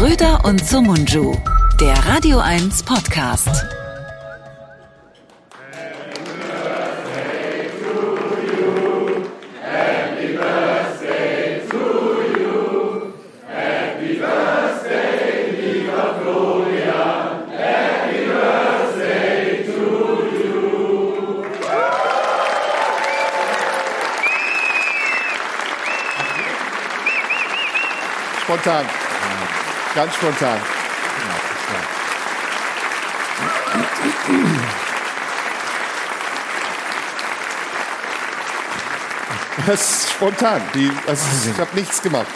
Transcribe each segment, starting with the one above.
Schröder und Sumunju, der Radio 1 Podcast. Spontan. Ganz spontan. Das ist spontan. Die, also ich habe nichts gemacht.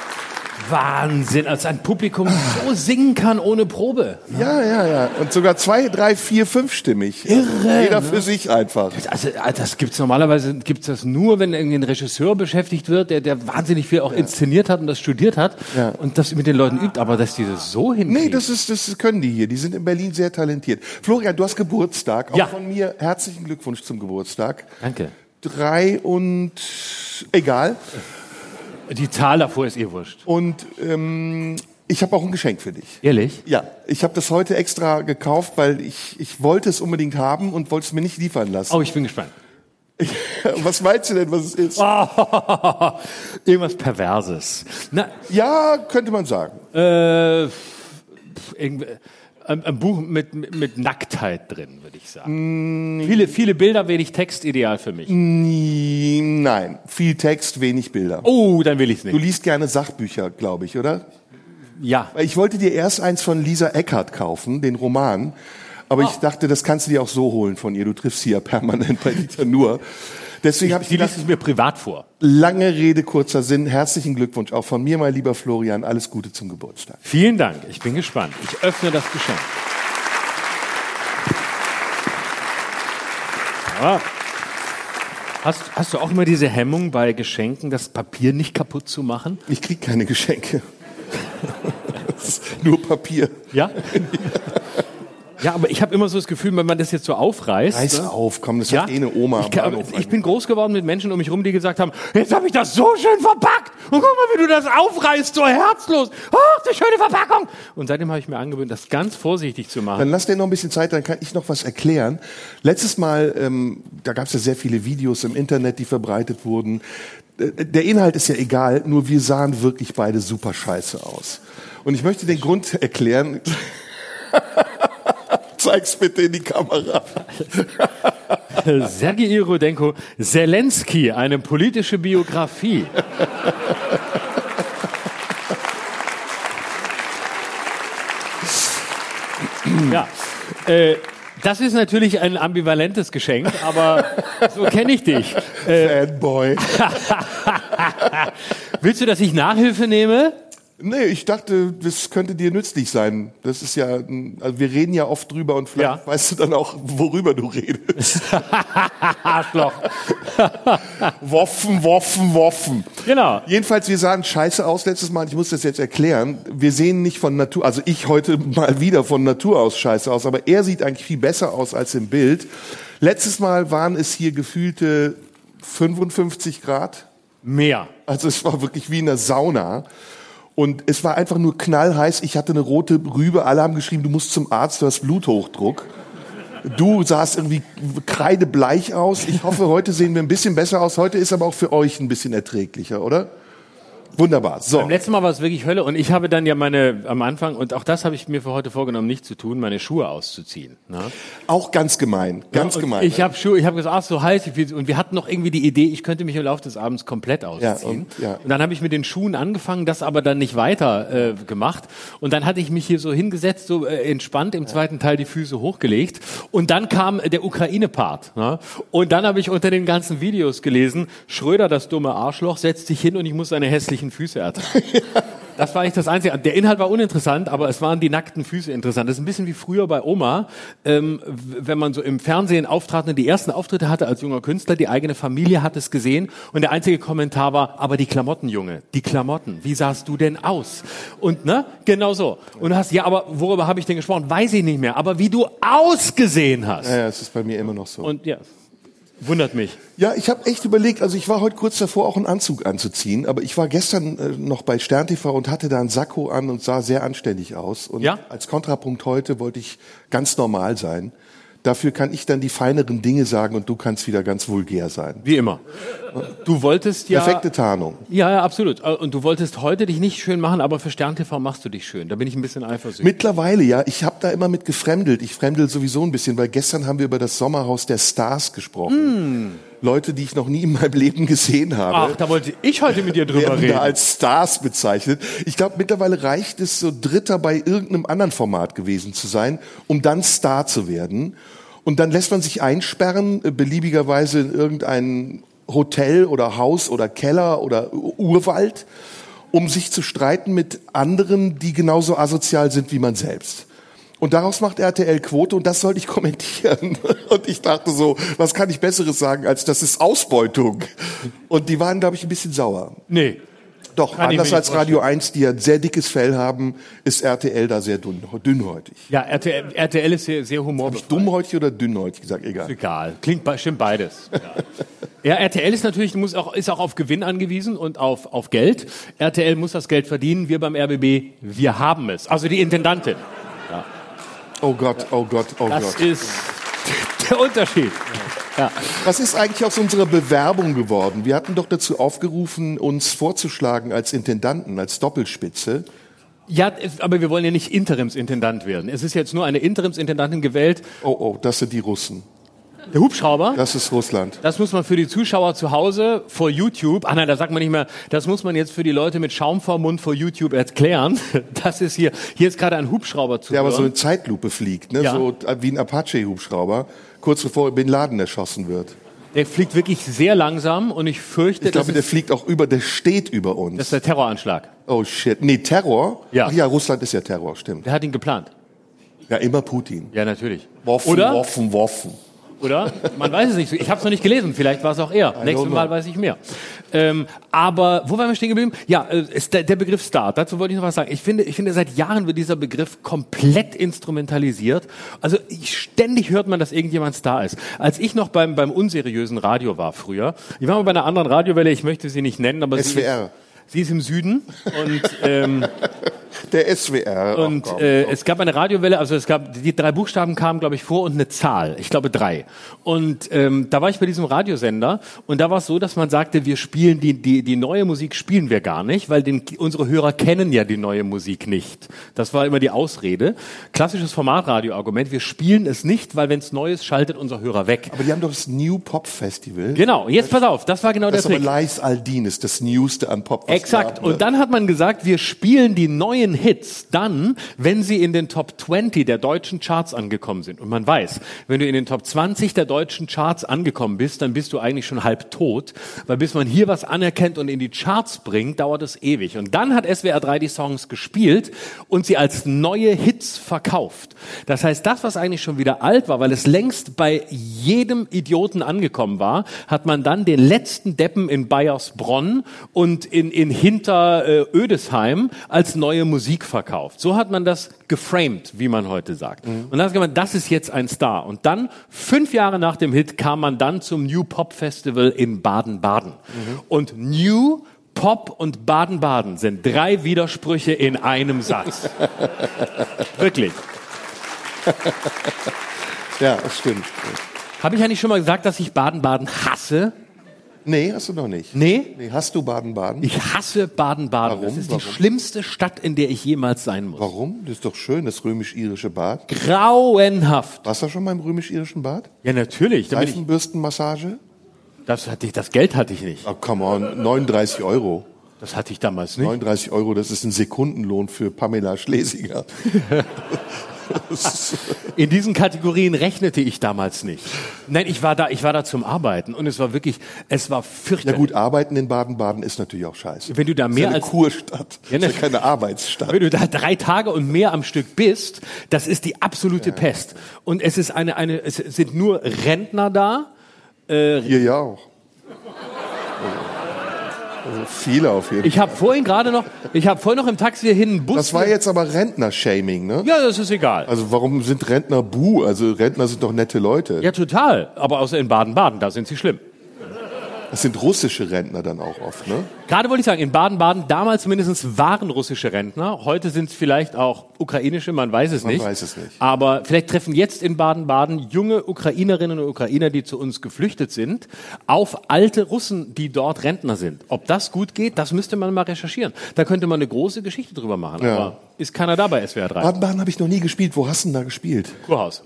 Wahnsinn, als ein Publikum so singen kann ohne Probe. Ja, ja, ja. Und sogar zwei, drei, vier, fünfstimmig. Irre, Jeder ne? für sich einfach. Also das gibt's normalerweise gibt's das nur, wenn irgendwie ein Regisseur beschäftigt wird, der der wahnsinnig viel auch inszeniert hat und das studiert hat Ja. und das mit den Leuten übt, aber dass die das so hinkriegen. Nee, das ist, das können die hier. Die sind in Berlin sehr talentiert. Florian, du hast Geburtstag. Auch Ja. von mir herzlichen Glückwunsch zum Geburtstag. Danke. Drei und egal. Die Zahl davor ist eh wurscht. Und ähm, ich habe auch ein Geschenk für dich. Ehrlich? Ja, ich habe das heute extra gekauft, weil ich, ich wollte es unbedingt haben und wollte es mir nicht liefern lassen. Oh, ich bin gespannt. Was meinst du denn, was es ist? Irgendwas Perverses. Na, Ja, könnte man sagen. äh, pff, irgendwie, ein, Buch mit, mit, mit Nacktheit drin, würde ich sagen. Viele, viele Bilder, wenig Text, ideal für mich. Nie- Nein, viel Text, wenig Bilder. Oh, dann will ich's Du nicht. liest gerne Sachbücher, glaube ich, oder? Ja. Ich wollte dir erst eins von Lisa Eckert kaufen, den Roman. Aber Ah. ich dachte, das kannst du dir auch so holen von ihr. Du triffst sie ja permanent bei Dieter Nur. Deswegen habe ich Sie gedacht, es mir privat vor. lange Rede, kurzer Sinn. Herzlichen Glückwunsch auch von mir, mein lieber Florian. Alles Gute zum Geburtstag. Vielen Dank. Ich bin gespannt. Ich öffne das Geschenk. Ja. Hast, hast du auch immer diese Hemmung bei Geschenken, das Papier nicht kaputt zu machen? Ich krieg keine Geschenke. Nur Papier. Ja? Ja, aber ich habe immer so das Gefühl, wenn man das jetzt so aufreißt. Reiß ne? auf, komm, das Ja, hat eh eine Oma. ich, kann, ich bin groß geworden mit Menschen um mich rum, die gesagt haben, jetzt habe ich das so schön verpackt und guck mal, wie du das aufreißt, so herzlos. Ach, die schöne Verpackung. Und seitdem habe ich mir angewöhnt, das ganz vorsichtig zu machen. Dann lass dir noch ein bisschen Zeit, dann kann ich noch was erklären. Letztes Mal, ähm, da gab es ja sehr viele Videos im Internet, die verbreitet wurden. Äh, Der Inhalt ist ja egal, nur wir sahen wirklich beide super scheiße aus. Und ich möchte den Grund erklären. Zeig's bitte in die Kamera. Sergei Rudenko, Zelensky, eine politische Biografie. ja, äh, das ist natürlich ein ambivalentes Geschenk, aber so kenne ich dich. Äh, Fanboy. willst du, dass ich Nachhilfe nehme? Nee, ich dachte, das könnte dir nützlich sein. Das ist ja, also wir reden ja oft drüber und vielleicht Ja. weißt du dann auch, worüber du redest. Arschloch. Woffen, Woffen, Woffen. Genau. Jedenfalls, wir sahen scheiße aus letztes Mal. Ich muss das jetzt erklären. Wir sehen nicht von Natur, also ich heute mal wieder von Natur aus scheiße aus, aber er sieht eigentlich viel besser aus als im Bild. Letztes Mal waren es hier gefühlte 55 Grad. Mehr. Also es war wirklich wie in einer Sauna. Und es war einfach nur knallheiß. Ich hatte eine rote Rübe. Alle haben geschrieben, du musst zum Arzt, du hast Bluthochdruck. Du sahst irgendwie kreidebleich aus. Ich hoffe, heute sehen wir ein bisschen besser aus. Heute ist aber auch für euch ein bisschen erträglicher, oder? Wunderbar. So. Beim letzten Mal war es wirklich Hölle und ich habe dann ja meine, am Anfang, und auch das habe ich mir für heute vorgenommen, nicht zu tun, meine Schuhe auszuziehen. Ne? Auch ganz gemein. Ganz und gemein. Ich habe Schuhe, ich habe gesagt, ach so heiß, ich will- und wir hatten noch irgendwie die Idee, ich könnte mich im Laufe des Abends komplett ausziehen. und- ja. und dann habe ich mit den Schuhen angefangen, das aber dann nicht weiter äh, gemacht. Und dann hatte ich mich hier so hingesetzt, so äh, entspannt, im zweiten Teil die Füße hochgelegt. Und dann kam der Ukraine-Part. Ne? Und dann habe ich unter den ganzen Videos gelesen, Schröder, das dumme Arschloch, setzt sich hin und ich muss seine hässlichen Füße ertragen. Das war eigentlich das Einzige. Der Inhalt war uninteressant, aber es waren die nackten Füße interessant. Das ist ein bisschen wie früher bei Oma, ähm, wenn man so im Fernsehen auftrat und die ersten Auftritte hatte als junger Künstler, die eigene Familie hat es gesehen und der einzige Kommentar war, aber die Klamotten, Junge, die Klamotten, wie sahst du denn aus? Und ne, genau so. Und du hast, ja, aber worüber habe ich denn gesprochen? Weiß ich nicht mehr, aber wie du ausgesehen hast. ja, ja, es ist bei mir immer noch so. Und ja, Wundert mich. Ja, ich habe echt überlegt, also ich war heute kurz davor, auch einen Anzug anzuziehen, aber ich war gestern äh, noch bei Stern TV und hatte da einen Sakko an und sah sehr anständig aus. Und Ja? als Kontrapunkt heute wollte ich ganz normal sein. Dafür kann ich dann die feineren Dinge sagen und du kannst wieder ganz vulgär sein. Wie immer. Du wolltest ja. Perfekte Tarnung. Ja, ja, absolut. Äh, Und du wolltest heute dich nicht schön machen, aber für Stern TV machst du dich schön. Da bin ich ein bisschen eifersüchtig. Mittlerweile ja, ich habe da immer mit gefremdelt. Ich fremdel sowieso ein bisschen, weil gestern haben wir über das Sommerhaus der Stars gesprochen. Leute, die ich noch nie in meinem Leben gesehen habe. Ach, da wollte ich heute mit dir drüber reden. da als Stars bezeichnet. Ich glaube, mittlerweile reicht es, so Dritter bei irgendeinem anderen Format gewesen zu sein, um dann Star zu werden. Und dann lässt man sich einsperren, äh, beliebigerweise in irgendein Hotel oder Haus oder Keller oder Urwald, um sich zu streiten mit anderen, die genauso asozial sind wie man selbst. Und daraus macht RTL Quote und das sollte ich kommentieren. Und ich dachte so, was kann ich Besseres sagen, als das ist Ausbeutung. Und die waren, glaube ich, ein bisschen sauer. Nee. Doch, Kann ich anders als Radio 1, die ja ein sehr dickes Fell haben, ist RTL da sehr dünn, dünnhäutig. Ja, RTL, RTL ist sehr, sehr humorbefreit. Dummhäutig oder dünnhäutig gesagt, egal. Egal. Klingt stimmt beides. Ja. ja, RTL ist natürlich muss auch ist auch auf Gewinn angewiesen und auf auf Geld. RTL muss das Geld verdienen. Wir beim RBB, wir haben es. Also die Intendantin. Oh Gott, oh Gott, oh Das Gott. ist der Unterschied. Ja. Was ist eigentlich aus unserer Bewerbung geworden? Wir hatten doch dazu aufgerufen, uns vorzuschlagen als Intendanten, als Doppelspitze. Ja, aber wir wollen ja nicht Interimsintendant werden. Es ist jetzt nur eine Interimsintendantin gewählt. Oh, oh, das sind die Russen. Der Hubschrauber. Das ist Russland. Das muss man für die Zuschauer zu Hause vor YouTube, ah nein, da sagt man nicht mehr, das muss man jetzt für die Leute mit Schaum vorm Mund vor YouTube erklären. Das ist hier, hier ist gerade ein Hubschrauber zu Der aber so hören. in Zeitlupe fliegt, ne? Ja. so wie ein Apache-Hubschrauber, kurz bevor Bin Laden erschossen wird. Der fliegt wirklich sehr langsam und ich fürchte, Ich glaube, der fliegt auch über, der steht über uns. das ist der Terroranschlag. Oh shit. Nee, Terror? Ja. Ach ja, Russland ist ja Terror, stimmt. Der hat ihn geplant. Ja, immer Putin. Ja, natürlich. Waffen, Oder? Waffen, Waffen. Oder? Man weiß es nicht. so. Ich habe es noch nicht gelesen. Vielleicht war es auch er. Nächstes. Mal weiß ich mehr. Ähm, aber wo waren wir stehen geblieben? Ja, äh, der, der Begriff Star. Dazu wollte ich noch was sagen. Ich finde, ich finde, seit Jahren wird dieser Begriff komplett instrumentalisiert. Also ich, ständig hört man, dass irgendjemand Star ist. Als ich noch beim, beim unseriösen Radio war früher, ich war mal bei einer anderen Radiowelle, ich möchte sie nicht nennen, aber sie SWR. ist, sie ist im Süden und ähm, Der SWR. Und komm. äh, es gab eine Radiowelle, also es gab die drei Buchstaben kamen, glaube ich, vor und eine Zahl, ich glaube drei. Und ähm, da war ich bei diesem Radiosender und da war es so, dass man sagte, wir spielen die die die neue Musik spielen wir gar nicht, weil den, unsere Hörer kennen ja die neue Musik nicht. Das war immer die Ausrede. Klassisches Formatradioargument: Wir spielen es nicht, weil wenn es Neues schaltet unser Hörer weg. aber die haben doch das New Pop Festival. Genau. Jetzt pass auf, das war genau Das der ist aber Trick. Lais Aldin ist das Newste an Pop. Exakt. Und dann hat man gesagt, wir spielen die neuen Hits dann, wenn sie in den Top 20 der deutschen Charts angekommen sind. Und man weiß, wenn du in den Top 20 der deutschen Charts angekommen bist, dann bist du eigentlich schon halb tot, weil bis man hier was anerkennt und in die Charts bringt, dauert es ewig. Und dann hat SWR 3 die Songs gespielt und sie als neue Hits verkauft. Das heißt, das, was eigentlich schon wieder alt war, weil es längst bei jedem Idioten angekommen war, hat man dann den letzten Deppen in Bayersbronn und in, in Hinter äh, als neue Musik verkauft. So hat man das geframed, wie man heute sagt. Und dann hat man, gesagt, das ist jetzt ein Star. Und dann, fünf Jahre nach dem Hit, kam man dann zum New Pop Festival in Baden-Baden. Und New Pop und Baden-Baden sind drei Widersprüche in einem Satz. Wirklich. Ja, das stimmt. Habe ich eigentlich schon mal gesagt, dass ich Baden-Baden hasse? Nee, hast du noch nicht. Nee? Nee, hast du Baden-Baden? Ich hasse Baden-Baden. Warum? Das ist die Warum? schlimmste Stadt, in der ich jemals sein muss. Warum? Das ist doch schön, das römisch-irische Bad. Grauenhaft. Warst du schon mal im römisch-irischen Bad? Ja, natürlich. Da bin ich, Seifenbürstenmassage? das, hatte ich, das Geld hatte ich nicht. Oh, come on, 39 Euro. Das hatte ich damals nicht. 39 Euro, das ist ein Sekundenlohn für Pamela Schlesinger. In diesen Kategorien rechnete ich damals nicht. Nein, ich war da, ich war da zum Arbeiten und es war wirklich, es war Ja fürchterlich. gut, arbeiten in Baden-Baden ist natürlich auch scheiße. Wenn du da Das ist mehr eine als Kurstadt, Ja, das ne- ist ja keine Arbeitsstadt. Wenn du da drei Tage und mehr am Stück bist, das ist die absolute Pest. Und es ist eine, eine, es sind nur Rentner da. Hier ja auch. Viele auf jeden Fall. Ich habe vorhin gerade noch, ich habe vorhin noch im Taxi hierhin einen Bus. Das war jetzt aber Rentner-Shaming, ne? ja, das ist egal. Also warum sind Rentner buh? Also Rentner sind doch nette Leute. Ja, total. Aber außer in Baden-Baden, da sind sie schlimm. Das sind russische Rentner dann auch oft, ne? Gerade wollte ich sagen, in Baden-Baden damals zumindest waren russische Rentner. Heute sind es vielleicht auch ukrainische, man weiß es Man nicht. weiß es nicht. Aber vielleicht treffen jetzt in Baden-Baden junge Ukrainerinnen und Ukrainer, die zu uns geflüchtet sind, auf alte Russen, die dort Rentner sind. Ob das gut geht, das müsste man mal recherchieren. Da könnte man eine große Geschichte drüber machen. Ja. Aber ist keiner da bei SWR 3? Baden-Baden habe ich noch nie gespielt. Wo hast du denn da gespielt? Kurhaus.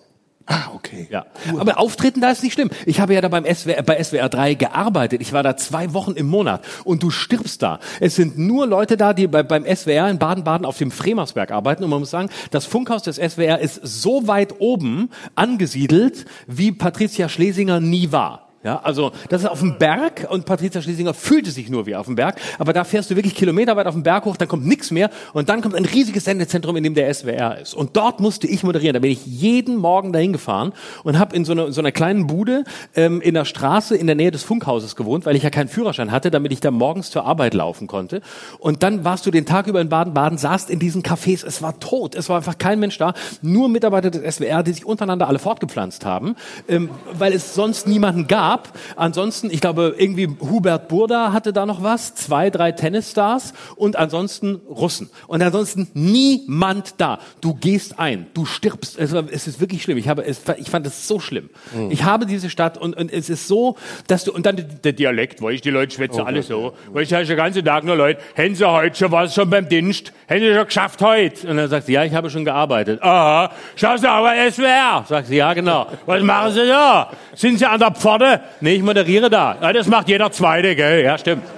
Ah, okay. Ja. Aber Auftreten da ist nicht schlimm. Ich habe ja da beim SWR, bei SWR 3 gearbeitet. Ich war da zwei Wochen im Monat und du stirbst da. Es sind nur Leute da, die bei, beim SWR in Baden-Baden auf dem Fremersberg arbeiten und man muss sagen, das Funkhaus des SWR ist so weit oben angesiedelt, wie Patricia Schlesinger nie war. Ja, also das ist auf dem Berg und Patricia Schlesinger fühlte sich nur wie auf dem Berg, aber da fährst du wirklich kilometerweit auf den Berg hoch, dann kommt nichts mehr und dann kommt ein riesiges Sendezentrum, in dem der SWR ist. Und dort musste ich moderieren. Da bin ich jeden Morgen dahin gefahren und habe in so einer, so einer kleinen Bude ähm, in der Straße in der Nähe des Funkhauses gewohnt, weil ich ja keinen Führerschein hatte, damit ich da morgens zur Arbeit laufen konnte. Und dann warst du den Tag über in Baden-Baden, saßt in diesen Cafés, es war tot, es war einfach kein Mensch da, nur Mitarbeiter des SWR, die sich untereinander alle fortgepflanzt haben, ähm, weil es sonst niemanden gab. Ansonsten, ich glaube, irgendwie Hubert Burda hatte da noch was, zwei, drei Tennisstars und ansonsten Russen. Und ansonsten niemand da. Du gehst ein, du stirbst. Es, war, es ist wirklich schlimm. Ich habe, es, ich fand es so schlimm. Ich habe diese Stadt und, und es ist so, dass du und dann der Dialekt, wo ich die Leute schwätze alle so, wo ich den ganzen Tag nur Leute, haben Sie heute schon was schon beim Dienst? Haben Sie schon geschafft heute? Und dann sagt sie, ja, ich habe schon gearbeitet. Aha, schaust du aber SWR? Sagt sie, ja, genau. Was machen Sie da? Sind Sie an der Pforte? Nee, ich moderiere da. Ja, das macht jeder Zweite, gell? Ja, stimmt.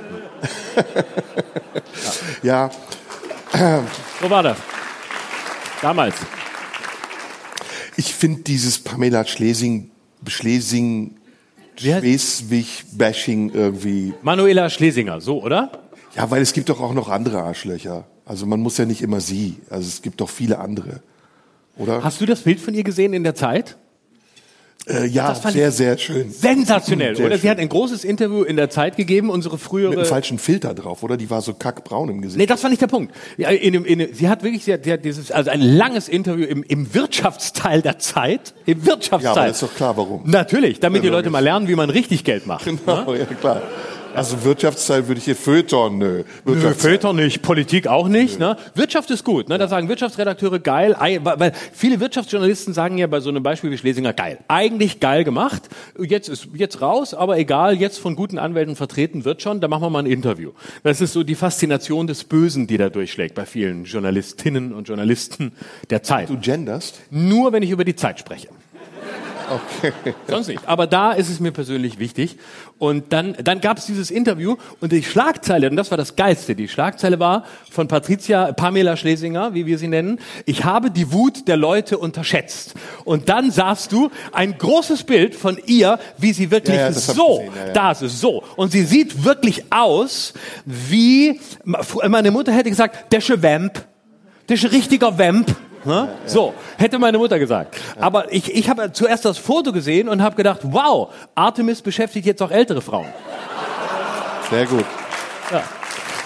Ja, So war das. Damals. ich finde dieses Pamela Schlesing, Schlesing, Schleswig-Bashing irgendwie. Manuela Schlesinger, so, oder? Ja, weil es gibt doch auch noch andere Arschlöcher. Also man muss ja nicht immer sie. Also es gibt doch viele andere. Oder? Hast du das Bild von ihr gesehen in der Zeit? Äh, ja, sehr, sehr schön. Sensationell, Sehr oder? Sie schön. hat ein großes Interview in der Zeit gegeben, unsere Mit frühere. einem falschen Filter drauf, oder? Die war so kackbraun im Gesicht. Nee, das war nicht der Punkt. Ja, in, in, sie hat wirklich, sie hat, sie hat dieses, also ein langes Interview im, im Wirtschaftsteil der Zeit. Im Wirtschaftsteil. Ja, aber ist doch klar, warum. Natürlich, damit Ja, die Leute mal lernen, wie man richtig Geld macht. Genau, ja, klar. Also Wirtschaftsteil würde ich hier Feuilleton, nö. Nö. Filter nicht, Politik auch nicht. Ne? Wirtschaft ist gut. Ne? Da sagen Wirtschaftsredakteure geil, ei- weil weil viele Wirtschaftsjournalisten sagen ja bei so einem Beispiel wie Schlesinger geil. Eigentlich geil gemacht. Jetzt ist jetzt raus, aber egal, jetzt von guten Anwälten vertreten wird schon, da machen wir mal ein Interview. Das ist so die Faszination des Bösen, die da durchschlägt bei vielen Journalistinnen und Journalisten der Zeit. Du genderst? Nur wenn ich über die Zeit spreche. Sonst nicht. Aber da ist es mir persönlich wichtig. Und dann, dann gab es dieses Interview und die Schlagzeile, und das war das Geilste, die Schlagzeile war von Patricia, Pamela Schlesinger, wie wir sie nennen, ich habe die Wut der Leute unterschätzt. Und dann sahst du ein großes Bild von ihr, wie sie wirklich Ja, ja, so, gesehen, ja, da ist es so. Und sie sieht wirklich aus wie, meine Mutter hätte gesagt, der Vamp. Das ist ein richtiger Vamp. Ne? So, hätte meine Mutter gesagt. Aber ich, ich habe zuerst das Foto gesehen und habe gedacht, wow, Artemis beschäftigt jetzt auch ältere Frauen. Sehr gut. Ja.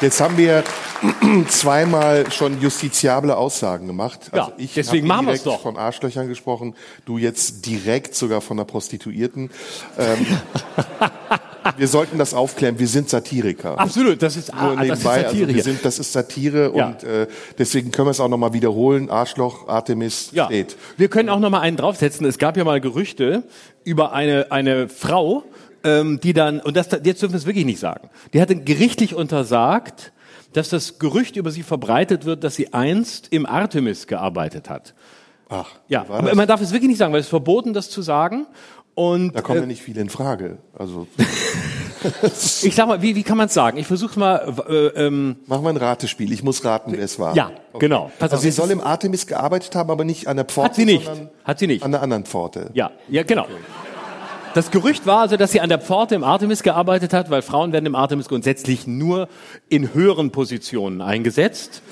Jetzt haben wir zweimal schon justiziable Aussagen gemacht. Also Ja, ich deswegen machen wir's direkt doch. von Arschlöchern gesprochen, du jetzt direkt sogar von einer Prostituierten. Ähm, wir sollten das aufklären, wir sind Satiriker. Absolut, das ist, Nur ah, das ist nebenbei, Satire also wir sind, das ist Satire Ja. und äh, deswegen können wir es auch nochmal wiederholen. Arschloch, Artemis Ja, steht. wir können auch noch mal einen draufsetzen. Es gab ja mal Gerüchte über eine, eine Frau, ähm, die dann, und das, jetzt dürfen wir es wirklich nicht sagen, die hatte gerichtlich untersagt, dass das Gerücht über sie verbreitet wird, dass sie einst im Artemis gearbeitet hat. Ach, Ja, aber das? man darf es wirklich nicht sagen, weil es ist verboten, das zu sagen. Und da kommen ja äh, nicht viele in Frage. Also ich sag mal, wie, wie kann man es sagen? Ich versuche mal. Äh, ähm, machen wir ein Ratespiel. Ich muss raten, wer es war. ja, genau. Pass Also auf, sie soll im Artemis gearbeitet haben, aber nicht an der Pforte, hat sie nicht. Hat sie nicht. an der anderen Pforte. Ja, ja, genau. Das Gerücht war also, dass sie an der Pforte im Artemis gearbeitet hat, weil Frauen werden im Artemis grundsätzlich nur in höheren Positionen eingesetzt.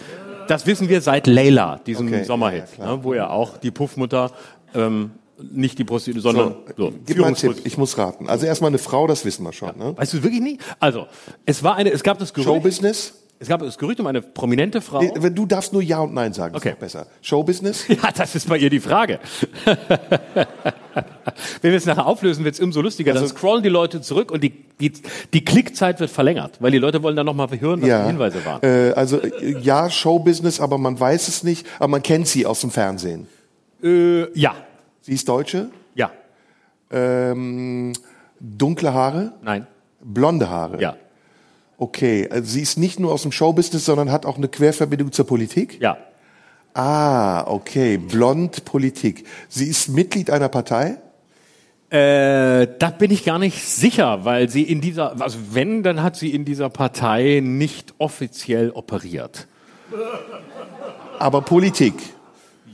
Das wissen wir seit Leila, diesem Okay, Sommerhit, ja, ja, ne, wo ja auch die Puffmutter ähm, nicht die Prostitution, sondern so, Gib mal einen Tipp, ich muss raten. Also erstmal eine Frau, das wissen wir schon. Ne? Weißt du wirklich nicht? Also, es war eine, es gab das Gerücht, Showbusiness? es gab das Gerücht um eine prominente Frau. Nee, wenn Du darfst nur Ja und Nein sagen, Okay. ist besser. Showbusiness? Ja, das ist bei ihr die Frage. Wenn wir es nachher auflösen, wird es umso lustiger. Also dann scrollen die Leute zurück und die, die, die Klickzeit wird verlängert, weil die Leute wollen dann nochmal hören, was die Hinweise waren. Äh, also äh, ja, Showbusiness, aber man weiß es nicht. Aber man kennt sie aus dem Fernsehen. Äh, ja, Sie ist Deutsche, ja, ähm, dunkle Haare, nein, blonde Haare. ja, Okay, also sie ist nicht nur aus dem Showbusiness, sondern hat auch eine Querverbindung zur Politik. ja. Ah, okay, blond Politik. Sie ist Mitglied einer Partei. Äh, da bin ich gar nicht sicher, weil sie in dieser, also wenn, dann hat sie in dieser Partei nicht offiziell operiert. Aber Politik.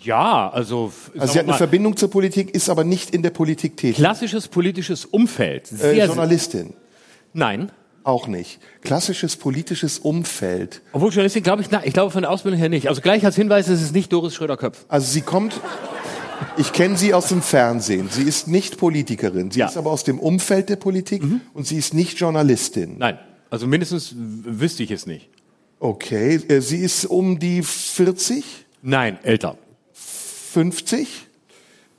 Ja, also, Also sie hat eine Verbindung zur Politik, ist aber nicht in der Politik tätig. klassisches politisches Umfeld. Sehr, Äh, sehr, Journalistin. nein. Auch nicht. Klassisches politisches Umfeld. Obwohl Journalistin glaube ich, na, ich glaube von der Ausbildung her nicht. Also gleich als Hinweis ist es nicht Doris Schröder-Köpf. Also sie kommt, ich kenne sie aus dem Fernsehen. Sie ist nicht Politikerin. Sie Ja. Mhm. ist aber aus dem Umfeld der Politik und sie ist nicht Journalistin. Nein, also mindestens wüsste ich es nicht. Okay, äh, sie ist um die 40, Nein, älter. 50?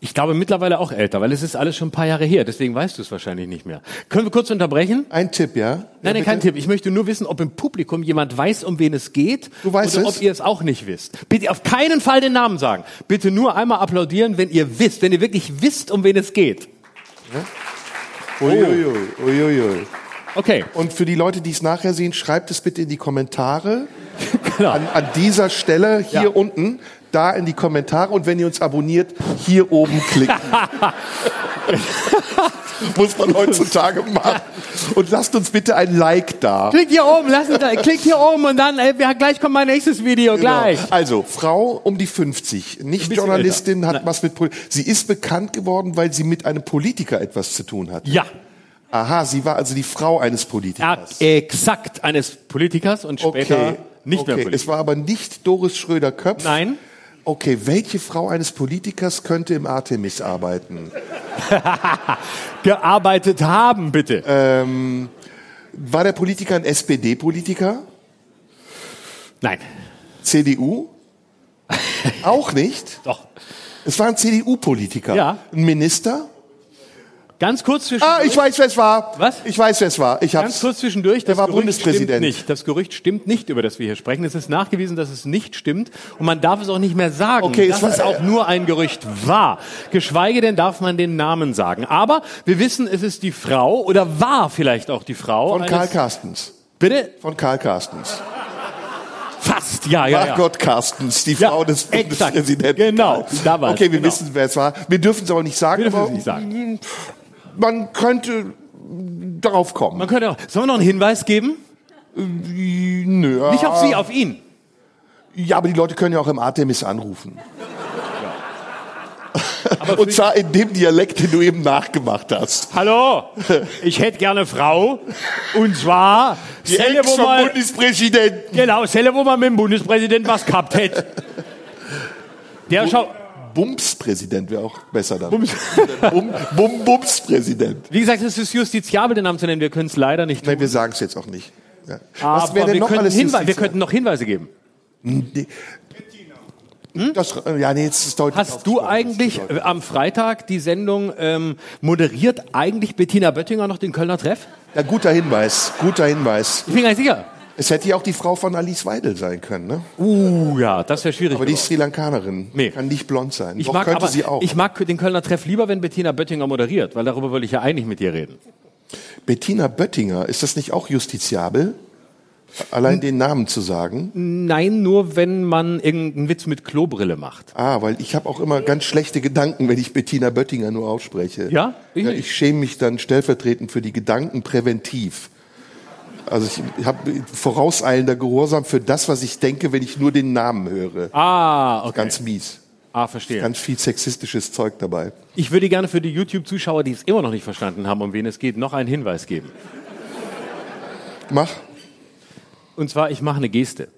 Ich glaube mittlerweile auch älter, weil es ist alles schon ein paar Jahre her. Deswegen weißt du es wahrscheinlich nicht mehr. Können wir kurz unterbrechen? Ein Tipp, ja? Nein, ja, kein Tipp. Ich möchte nur wissen, ob im Publikum jemand weiß, um wen es geht. Du weißt oder es? ob ihr es auch nicht wisst. Bitte auf keinen Fall den Namen sagen. Bitte nur einmal applaudieren, wenn ihr wisst, wenn ihr wirklich wisst, um wen es geht. Uiuiui, uiuiui. Okay, Und für die Leute, die es nachher sehen, schreibt es bitte in die Kommentare. genau. An, an dieser Stelle, hier Ja. unten, da in die Kommentare. Und wenn ihr uns abonniert, hier oben klicken. Muss man heutzutage machen. Und lasst uns bitte ein Like da. Klickt hier oben, lasst uns da, klickt hier oben und dann, äh, ja, gleich kommt mein nächstes Video, gleich. Genau. Also, Frau um die 50, nicht Journalistin, älter. hat Nein. was mit Pol Sie ist bekannt geworden, weil sie mit einem Politiker etwas zu tun hat. Ja, Aha, sie war also die Frau eines ja Politikers. exakt eines Politikers und später nicht okay. mehr Es Politiker. war aber nicht Doris Schröder-Köpf. Nein. Okay, welche Frau eines Politikers könnte im Artemis arbeiten? Gearbeitet haben, bitte. Ähm, war der Politiker ein SPD-Politiker? Nein, CDU? Auch nicht. doch. Es war ein CDU-Politiker. Ja. Ein Minister? Ganz kurz zwischen. Ah, ich weiß, wer es war. Was? Ich weiß, wer es war. Ich Ganz hab's. kurz zwischendurch, Der das war Gerücht Bundespräsident. stimmt nicht. Das Gerücht stimmt nicht, über das wir hier sprechen. Es ist nachgewiesen, dass es nicht stimmt und man darf es auch nicht mehr sagen, Okay, es dass war- es auch nur ein Gerücht war. Geschweige denn darf man den Namen sagen. Aber wir wissen, es ist die Frau oder war vielleicht auch die Frau. Von Karl Carstens. Bitte? Von Karl Carstens. Fast, ja, ja, ja. Margot Carstens, die Ja, Frau des. Bundespräsidenten. Genau, da war's, Okay, wir genau. wissen, wer es war. Wir dürfen es aber nicht sagen, Wir dürfen es nicht sagen. Man könnte darauf kommen. Man könnte auch, sollen wir noch einen Hinweis geben? Nö, Nicht auf sie, auf ihn. Ja, aber die Leute können ja auch im Artemis anrufen. Aber Und zwar in dem Dialekt, den du eben nachgemacht hast. Hallo, ich hätte gerne Frau. Und zwar, Die Selle, Ex vom man, Bundespräsidenten. genau, Selle, wo man mit dem Bundespräsident was gehabt hätte. Der schau, Bumspräsident wäre auch besser dann. Bums. Bum, Bum, Bumspräsident. wie gesagt, es ist justiziabel, den Namen zu nennen. Wir können es leider nicht tun. Nein, wir sagen es jetzt auch nicht. Ja. Aber Was wäre denn wir, noch könnten alles wir könnten noch Hinweise geben. Das, äh, ja, nee, jetzt ist deutlich Hast du eigentlich äh, am Freitag die Sendung ähm, moderiert eigentlich Bettina Böttinger noch den Kölner Treff? Ja, guter Hinweis, guter Hinweis. Ich bin gar nicht sicher. Es hätte ja auch die Frau von Alice Weidel sein können, ne? Uh, ja, das wäre schwierig. Aber die ist Sri Lankanerin. Nee. Kann nicht blond sein. ich Doch mag, könnte aber, sie auch. ich mag den Kölner Treff lieber, wenn Bettina Böttinger moderiert, weil darüber wollte ich ja eigentlich mit dir reden. Bettina Böttinger, ist das nicht auch justiziabel? Allein den Namen zu sagen. Nein, nur wenn man irgendeinen Witz mit Klobrille macht. Ah, weil ich habe auch immer ganz schlechte Gedanken, wenn ich Bettina Böttinger nur ausspreche. Ja? Ich ja ich schäme mich dann stellvertretend für die Gedanken präventiv. Also ich habe vorauseilender Gehorsam für das, was ich denke, wenn ich nur den Namen höre. Ah, okay. Ganz mies. ah, verstehe. Ganz viel sexistisches Zeug dabei. Ich würde gerne für die YouTube-Zuschauer, die es immer noch nicht verstanden haben, um wen es geht, noch einen Hinweis geben. Mach. Und zwar, ich mache eine Geste.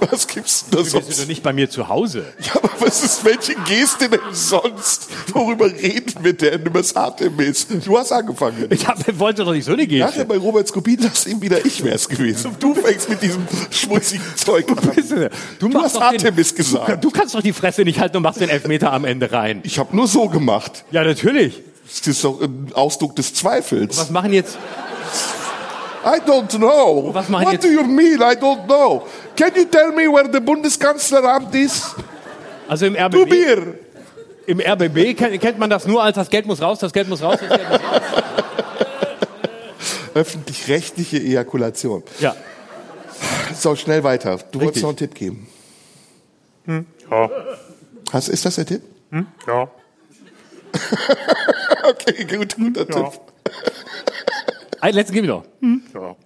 Was gibt's denn da Wir sind doch sonst? nicht bei mir zu Hause. Ja, aber was ist, welche Geste denn sonst? Worüber reden wir denn? Über das Artemis. Du hast angefangen. Ich hab, wollte doch nicht so eine Geste. bei Robert Skopin, dass eben wieder ich wär's gewesen. Du fängst mit diesem schmutzigen Zeug an. Du, Du machst hast doch Artemis gesagt. Du kannst doch die Fresse nicht halten und machst den Elfmeter am Ende rein. Ich habe nur so gemacht. Ja, natürlich. Das ist doch ein Ausdruck des Zweifels. Was machen jetzt? I don't know. Was What jetzt- do you mean? I don't know. Can you tell me where the Bundeskanzleramt is? Also im Du RBB, Bier. im RBB kennt, kennt man das nur als das Geld muss raus, das Geld muss raus, das Geld muss raus. Öffentlich-rechtliche Ejakulation. Ja. So, schnell weiter. Du wolltest Richtig. noch einen Tipp geben. Ja. Hast, ist das der Tipp? Ja. Okay, gut, guter Ja. Tipp. Ein letzten gebe ich noch. Ja.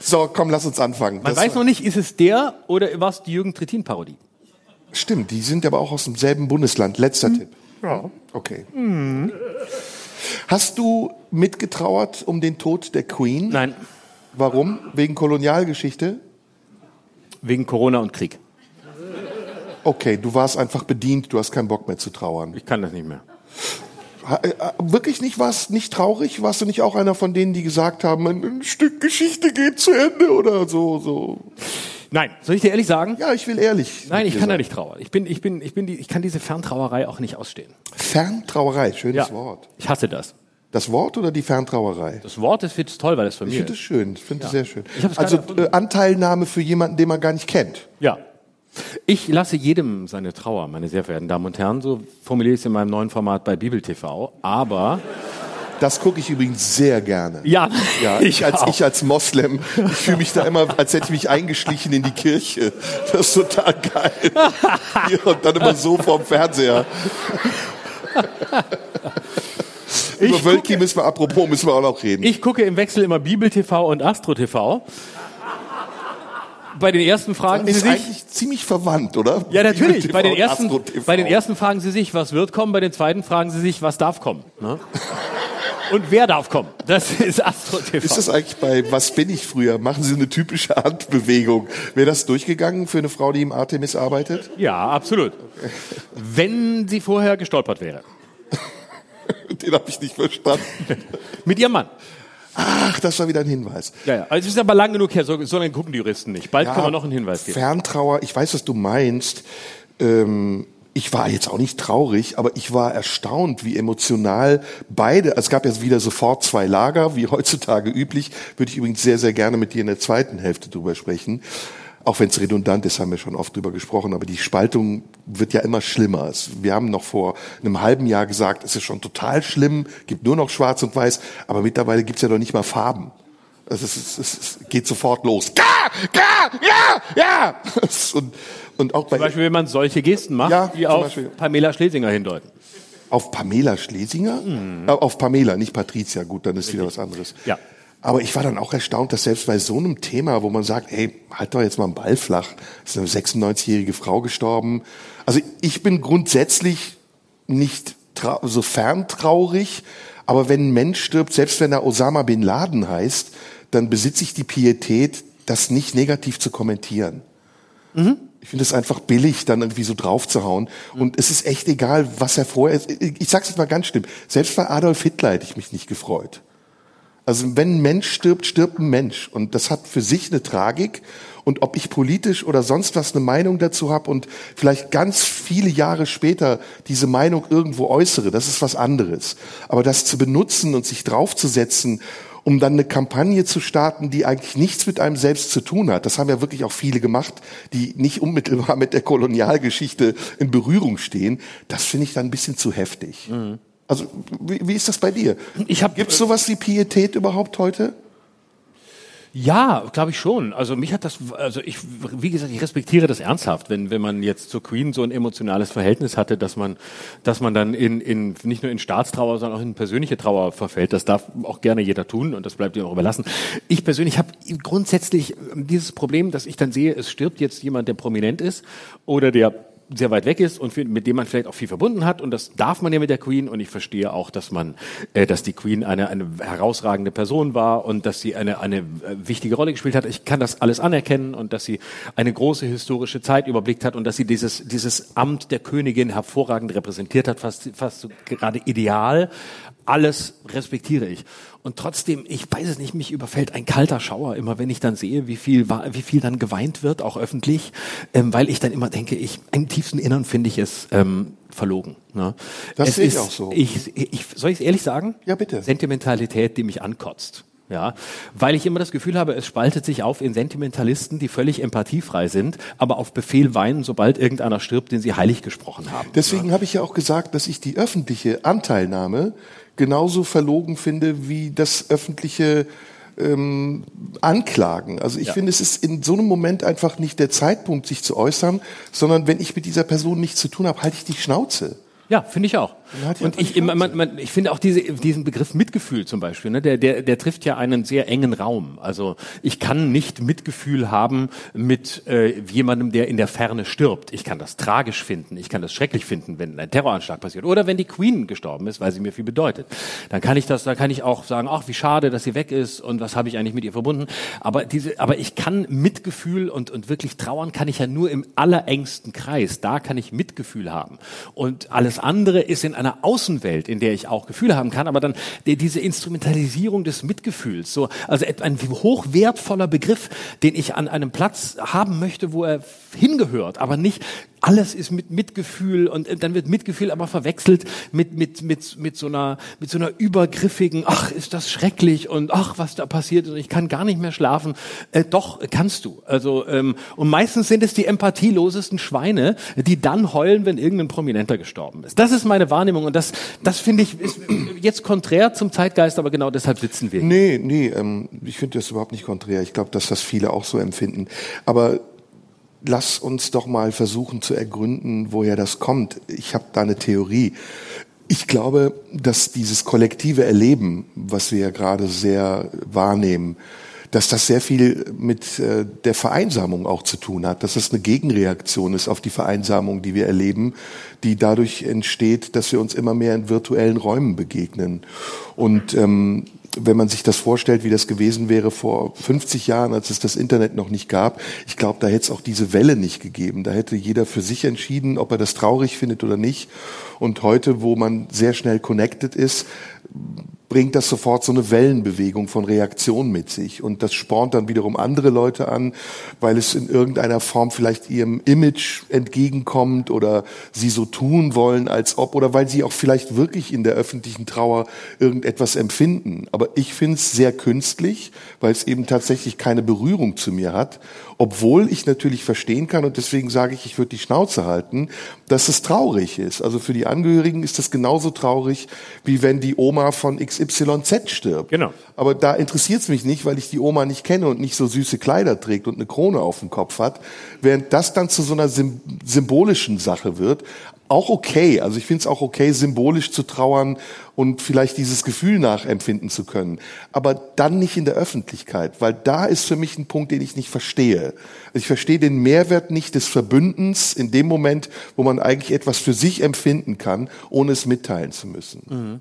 So, komm, lass uns anfangen. Man Das weiß noch nicht, ist es der oder war es die Jürgen Trittin-Parodie? Stimmt, die sind aber auch aus demselben Bundesland. Letzter Tipp. Ja. Okay. Hast du mitgetrauert um den Tod der Queen? Nein, Warum? Wegen Kolonialgeschichte? wegen Corona und Krieg. Okay, du warst einfach bedient, du hast keinen Bock mehr zu trauern. Ich kann das nicht mehr. Äh, Wirklich nicht, warst nicht traurig? Warst du nicht auch einer von denen, die gesagt haben, ein, Stück Geschichte geht zu Ende oder so, so? Nein, soll ich dir ehrlich sagen? Ja, ich will ehrlich. Nein, ich kann da sein. nicht trauern. Ich bin, ich bin, ich bin die, ich kann diese Ferntrauerei auch nicht ausstehen. Ferntrauerei, schönes Wort. Ich hasse das. Das Wort oder die Ferntrauerei? Das Wort ist jetzt toll, weil das von Ich mir finde es schön, ich finde es sehr schön. Ich Also äh, Anteilnahme für jemanden, den man gar nicht kennt. Ja. Ich lasse jedem seine Trauer, meine sehr verehrten Damen und Herren. So formuliere ich es in meinem neuen Format bei Bibel TV. Aber Das gucke ich übrigens sehr gerne. ja, Ja, ich, als, auch. ich als Moslem, ich fühle mich da immer, als hätte ich mich eingeschlichen in die Kirche. Das ist total geil. Hier und dann immer so vorm Fernseher. Über Ich Wölki müssen wir, apropos, müssen wir auch noch reden. Ich gucke im Wechsel immer Bibel TV und Astro TV. Bei den ersten fragen Sie ist sich, eigentlich ziemlich verwandt, oder? ja natürlich, bei den, ersten, bei den ersten fragen Sie sich, was wird kommen, bei den zweiten fragen Sie sich, was darf kommen. Ne? Und wer darf kommen? Das ist Astro TV. Ist das eigentlich bei Was bin ich früher? Machen Sie eine typische Handbewegung. Wäre das durchgegangen für eine Frau, die im Artemis arbeitet? ja, absolut. Wenn sie vorher gestolpert wäre. Den habe ich nicht verstanden. Mit ihrem Mann. Ach, das war wieder ein Hinweis. Ja, ja. Also es ist aber lang genug her, so, so lange gucken die Juristen nicht. Bald Ja, können wir noch einen Hinweis geben. Ferntrauer, ich weiß, was du meinst. Ähm, ich war jetzt auch nicht traurig, aber ich war erstaunt, wie emotional beide, es gab jetzt wieder sofort zwei Lager, wie heutzutage üblich, würde ich übrigens sehr, sehr gerne mit dir in der zweiten Hälfte drüber sprechen. Auch wenn es redundant ist, haben wir schon oft drüber gesprochen, aber die Spaltung wird ja immer schlimmer. Wir haben noch vor einem halben Jahr gesagt, es ist schon total schlimm, gibt nur noch schwarz und weiß, aber mittlerweile gibt's ja doch nicht mal Farben. Es, ist, es, geht sofort los. Ga, ga, ja, ja. Und, und auch bei Zum Beispiel, wenn man solche Gesten macht, Ja, die auf Beispiel. Pamela Schlesinger hindeuten. auf Pamela Schlesinger, äh, auf Pamela, nicht Patricia. Gut, dann ist wieder was anderes. Ja. Aber ich war dann auch erstaunt, dass selbst bei so einem Thema, wo man sagt, ey, halt doch jetzt mal einen Ball flach, ist eine 96-jährige Frau gestorben. Also ich bin grundsätzlich nicht so ferntraurig, aber wenn ein Mensch stirbt, selbst wenn er Osama bin Laden heißt, dann besitze ich die Pietät, das nicht negativ zu kommentieren. Ich finde es einfach billig, dann irgendwie so draufzuhauen. Und es ist echt egal, was er vorher ist. Ich sag's jetzt mal ganz schlimm. Selbst bei Adolf Hitler hätte ich mich nicht gefreut. Also wenn ein Mensch stirbt, stirbt ein Mensch. Und das hat für sich eine Tragik. Und ob ich politisch oder sonst was eine Meinung dazu habe und vielleicht ganz viele Jahre später diese Meinung irgendwo äußere, das ist was anderes. Aber das zu benutzen und sich draufzusetzen, um dann eine Kampagne zu starten, die eigentlich nichts mit einem selbst zu tun hat, das haben ja wirklich auch viele gemacht, die nicht unmittelbar mit der Kolonialgeschichte in Berührung stehen, das finde ich dann ein bisschen zu heftig. Also wie, wie ist das bei dir? Ich hab- Gibt's sowas wie Pietät überhaupt heute? Ja, glaube ich schon. Also mich hat das, also ich, wie gesagt, ich respektiere das ernsthaft, wenn, wenn man jetzt zur Queen so ein emotionales Verhältnis hatte, dass man, dass man dann in, in, nicht nur in Staatstrauer, sondern auch in persönliche Trauer verfällt. Das darf auch gerne jeder tun und das bleibt ihm auch überlassen. Ich persönlich habe grundsätzlich dieses Problem, dass ich dann sehe, es stirbt jetzt jemand, der prominent ist oder der sehr weit weg ist und mit dem man vielleicht auch viel verbunden hat. Und das darf man ja mit der Queen. Und ich verstehe auch, dass man, äh, dass die Queen eine, eine herausragende Person war und dass sie eine, eine äh, wichtige Rolle gespielt hat. Ich kann das alles anerkennen und dass sie eine große historische Zeit überblickt hat und dass sie dieses, dieses Amt der Königin hervorragend repräsentiert hat, fast, fast so gerade ideal. Alles respektiere ich. Und trotzdem, ich weiß es nicht, mich überfällt ein kalter Schauer immer, wenn ich dann sehe, wie viel, wie viel dann geweint wird, auch öffentlich, ähm, weil ich dann immer denke, ich, im tiefsten Innern finde ich es ähm, verlogen. Ne? Das sehe ich auch so. Ich, ich, soll ich es ehrlich sagen? Ja, bitte. Sentimentalität, die mich ankotzt. Ja, weil ich immer das Gefühl habe, es spaltet sich auf in Sentimentalisten, die völlig empathiefrei sind, aber auf Befehl weinen, sobald irgendeiner stirbt, den sie heilig gesprochen haben. Deswegen habe ich ja auch gesagt, dass ich die öffentliche Anteilnahme genauso verlogen finde wie das öffentliche ähm, Anklagen. Also ich Ja. finde, es ist in so einem Moment einfach nicht der Zeitpunkt, sich zu äußern, sondern wenn ich mit dieser Person nichts zu tun habe, halte ich die Schnauze. Ja, finde ich auch. Und ich, man, man, ich finde auch diese, diesen Begriff Mitgefühl zum Beispiel, ne, der, der, der trifft ja einen sehr engen Raum. Also ich kann nicht Mitgefühl haben mit äh, jemandem, der in der Ferne stirbt. Ich kann das tragisch finden, ich kann das schrecklich finden, wenn ein Terroranschlag passiert oder wenn die Queen gestorben ist, weil sie mir viel bedeutet. Dann kann ich das, dann kann ich auch sagen, ach wie schade, dass sie weg ist und was habe ich eigentlich mit ihr verbunden. Aber diese, aber ich kann Mitgefühl und und wirklich trauern kann ich ja nur im allerengsten Kreis. Da kann ich Mitgefühl haben und alles andere ist in einer Außenwelt, in der ich auch Gefühle haben kann. Aber dann die, diese Instrumentalisierung des Mitgefühls, so also ein hochwertvoller Begriff, den ich an einem Platz haben möchte, wo er hingehört, aber nicht alles ist mit Mitgefühl und äh, dann wird Mitgefühl aber verwechselt mit mit mit mit so einer mit so einer übergriffigen ach ist das schrecklich und ach was da passiert und ich kann gar nicht mehr schlafen äh, doch kannst du also ähm, und meistens sind es die empathielosesten Schweine die dann heulen wenn irgendein Prominenter gestorben ist das ist meine Wahrnehmung und das das finde ich ist jetzt konträr zum Zeitgeist aber genau deshalb sitzen wir hier. Nee, nee, ähm, ich finde das überhaupt nicht konträr. Ich glaube, dass das viele auch so empfinden. Aber lass uns doch mal versuchen zu ergründen, woher das kommt. Ich habe da eine Theorie. Ich glaube, dass dieses kollektive Erleben, was wir ja gerade sehr wahrnehmen, dass das sehr viel mit äh, der Vereinsamung auch zu tun hat, dass das eine Gegenreaktion ist auf die Vereinsamung, die wir erleben, die dadurch entsteht, dass wir uns immer mehr in virtuellen Räumen begegnen. Und ähm, wenn man sich das vorstellt, wie das gewesen wäre vor 50 Jahren, als es das Internet noch nicht gab, ich glaube, da hätte es auch diese Welle nicht gegeben. Da hätte jeder für sich entschieden, ob er das traurig findet oder nicht. Und heute, wo man sehr schnell connected ist, bringt das sofort so eine Wellenbewegung von Reaktion mit sich. Und das spornt dann wiederum andere Leute an, weil es in irgendeiner Form vielleicht ihrem Image entgegenkommt oder sie so tun wollen, als ob, oder weil sie auch vielleicht wirklich in der öffentlichen Trauer irgendetwas empfinden. Aber ich finde es sehr künstlich, weil es eben tatsächlich keine Berührung zu mir hat. Obwohl ich natürlich verstehen kann, und deswegen sage ich, ich würde die Schnauze halten, dass es traurig ist. Also für die Angehörigen ist das genauso traurig, wie wenn die Oma von XYZ stirbt. Genau. Aber da interessiert es mich nicht, weil ich die Oma nicht kenne und nicht so süße Kleider trägt und eine Krone auf dem Kopf hat. Während das dann zu so einer sym symbolischen Sache wird, auch okay. Also ich finde es auch okay, symbolisch zu trauern und vielleicht dieses Gefühl nachempfinden zu können. Aber dann nicht in der Öffentlichkeit, weil da ist für mich ein Punkt, den ich nicht verstehe. Ich verstehe den Mehrwert nicht des Verbündens in dem Moment, wo man eigentlich etwas für sich empfinden kann, ohne es mitteilen zu müssen.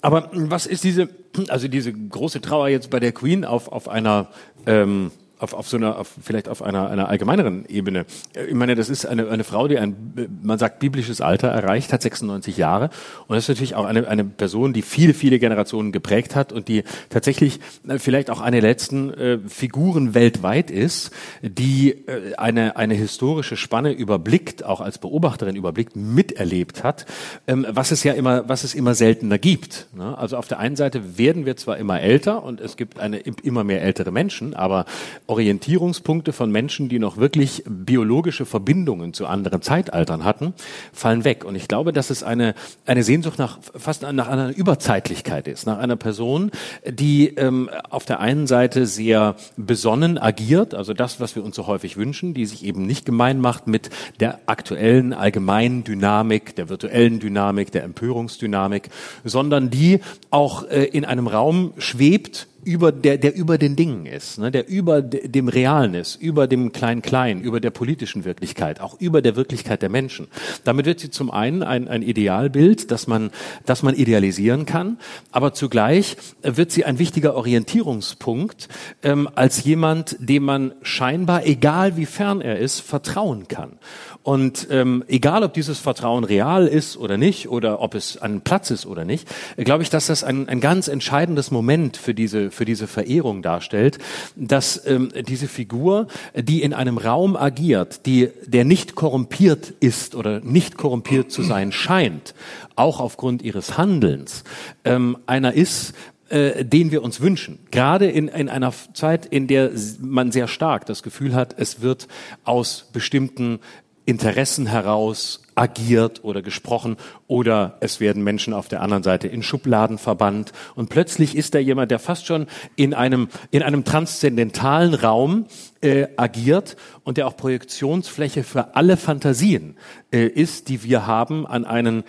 Aber was ist diese, also diese große Trauer jetzt bei der Queen auf, auf einer, ähm, auf, auf so einer, auf, vielleicht auf einer, einer allgemeineren Ebene. Ich meine, das ist eine, eine Frau, die ein, man sagt, biblisches Alter erreicht hat, 96 Jahre. Und das ist natürlich auch eine, eine Person, die viele, viele Generationen geprägt hat und die tatsächlich äh, vielleicht auch eine der letzten äh, Figuren weltweit ist, die äh, eine, eine historische Spanne überblickt, auch als Beobachterin überblickt, miterlebt hat, ähm, was es ja immer, was es immer seltener gibt. Ne? Also auf der einen Seite werden wir zwar immer älter und es gibt eine immer mehr ältere Menschen, aber Orientierungspunkte von Menschen, die noch wirklich biologische Verbindungen zu anderen Zeitaltern hatten, fallen weg. Und ich glaube, dass es eine, eine Sehnsucht nach fast nach einer Überzeitlichkeit ist, nach einer Person, die ähm, auf der einen Seite sehr besonnen agiert, also das, was wir uns so häufig wünschen, die sich eben nicht gemein macht mit der aktuellen allgemeinen Dynamik, der virtuellen Dynamik, der Empörungsdynamik, sondern die auch äh, in einem Raum schwebt, über der, der über den Dingen ist, ne, der über de, dem Realen ist, über dem Klein-Klein, über der politischen Wirklichkeit, auch über der Wirklichkeit der Menschen. Damit wird sie zum einen ein, ein Idealbild, das man, das man idealisieren kann, aber zugleich wird sie ein wichtiger Orientierungspunkt ähm, als jemand, dem man scheinbar, egal wie fern er ist, vertrauen kann. Und ähm, egal, ob dieses Vertrauen real ist oder nicht, oder ob es an Platz ist oder nicht, glaube ich, dass das ein, ein ganz entscheidendes Moment für diese, für diese Verehrung darstellt, dass ähm, diese Figur, die in einem Raum agiert, die, der nicht korrumpiert ist oder nicht korrumpiert zu sein scheint, auch aufgrund ihres Handelns, ähm, einer ist, äh, den wir uns wünschen. Gerade in, in einer Zeit, in der man sehr stark das Gefühl hat, es wird aus bestimmten Interessen heraus agiert oder gesprochen oder es werden Menschen auf der anderen Seite in Schubladen verbannt. Und plötzlich ist da jemand, der fast schon in einem in einem transzendentalen Raum äh, agiert und der auch Projektionsfläche für alle Fantasien äh, ist, die wir haben an einen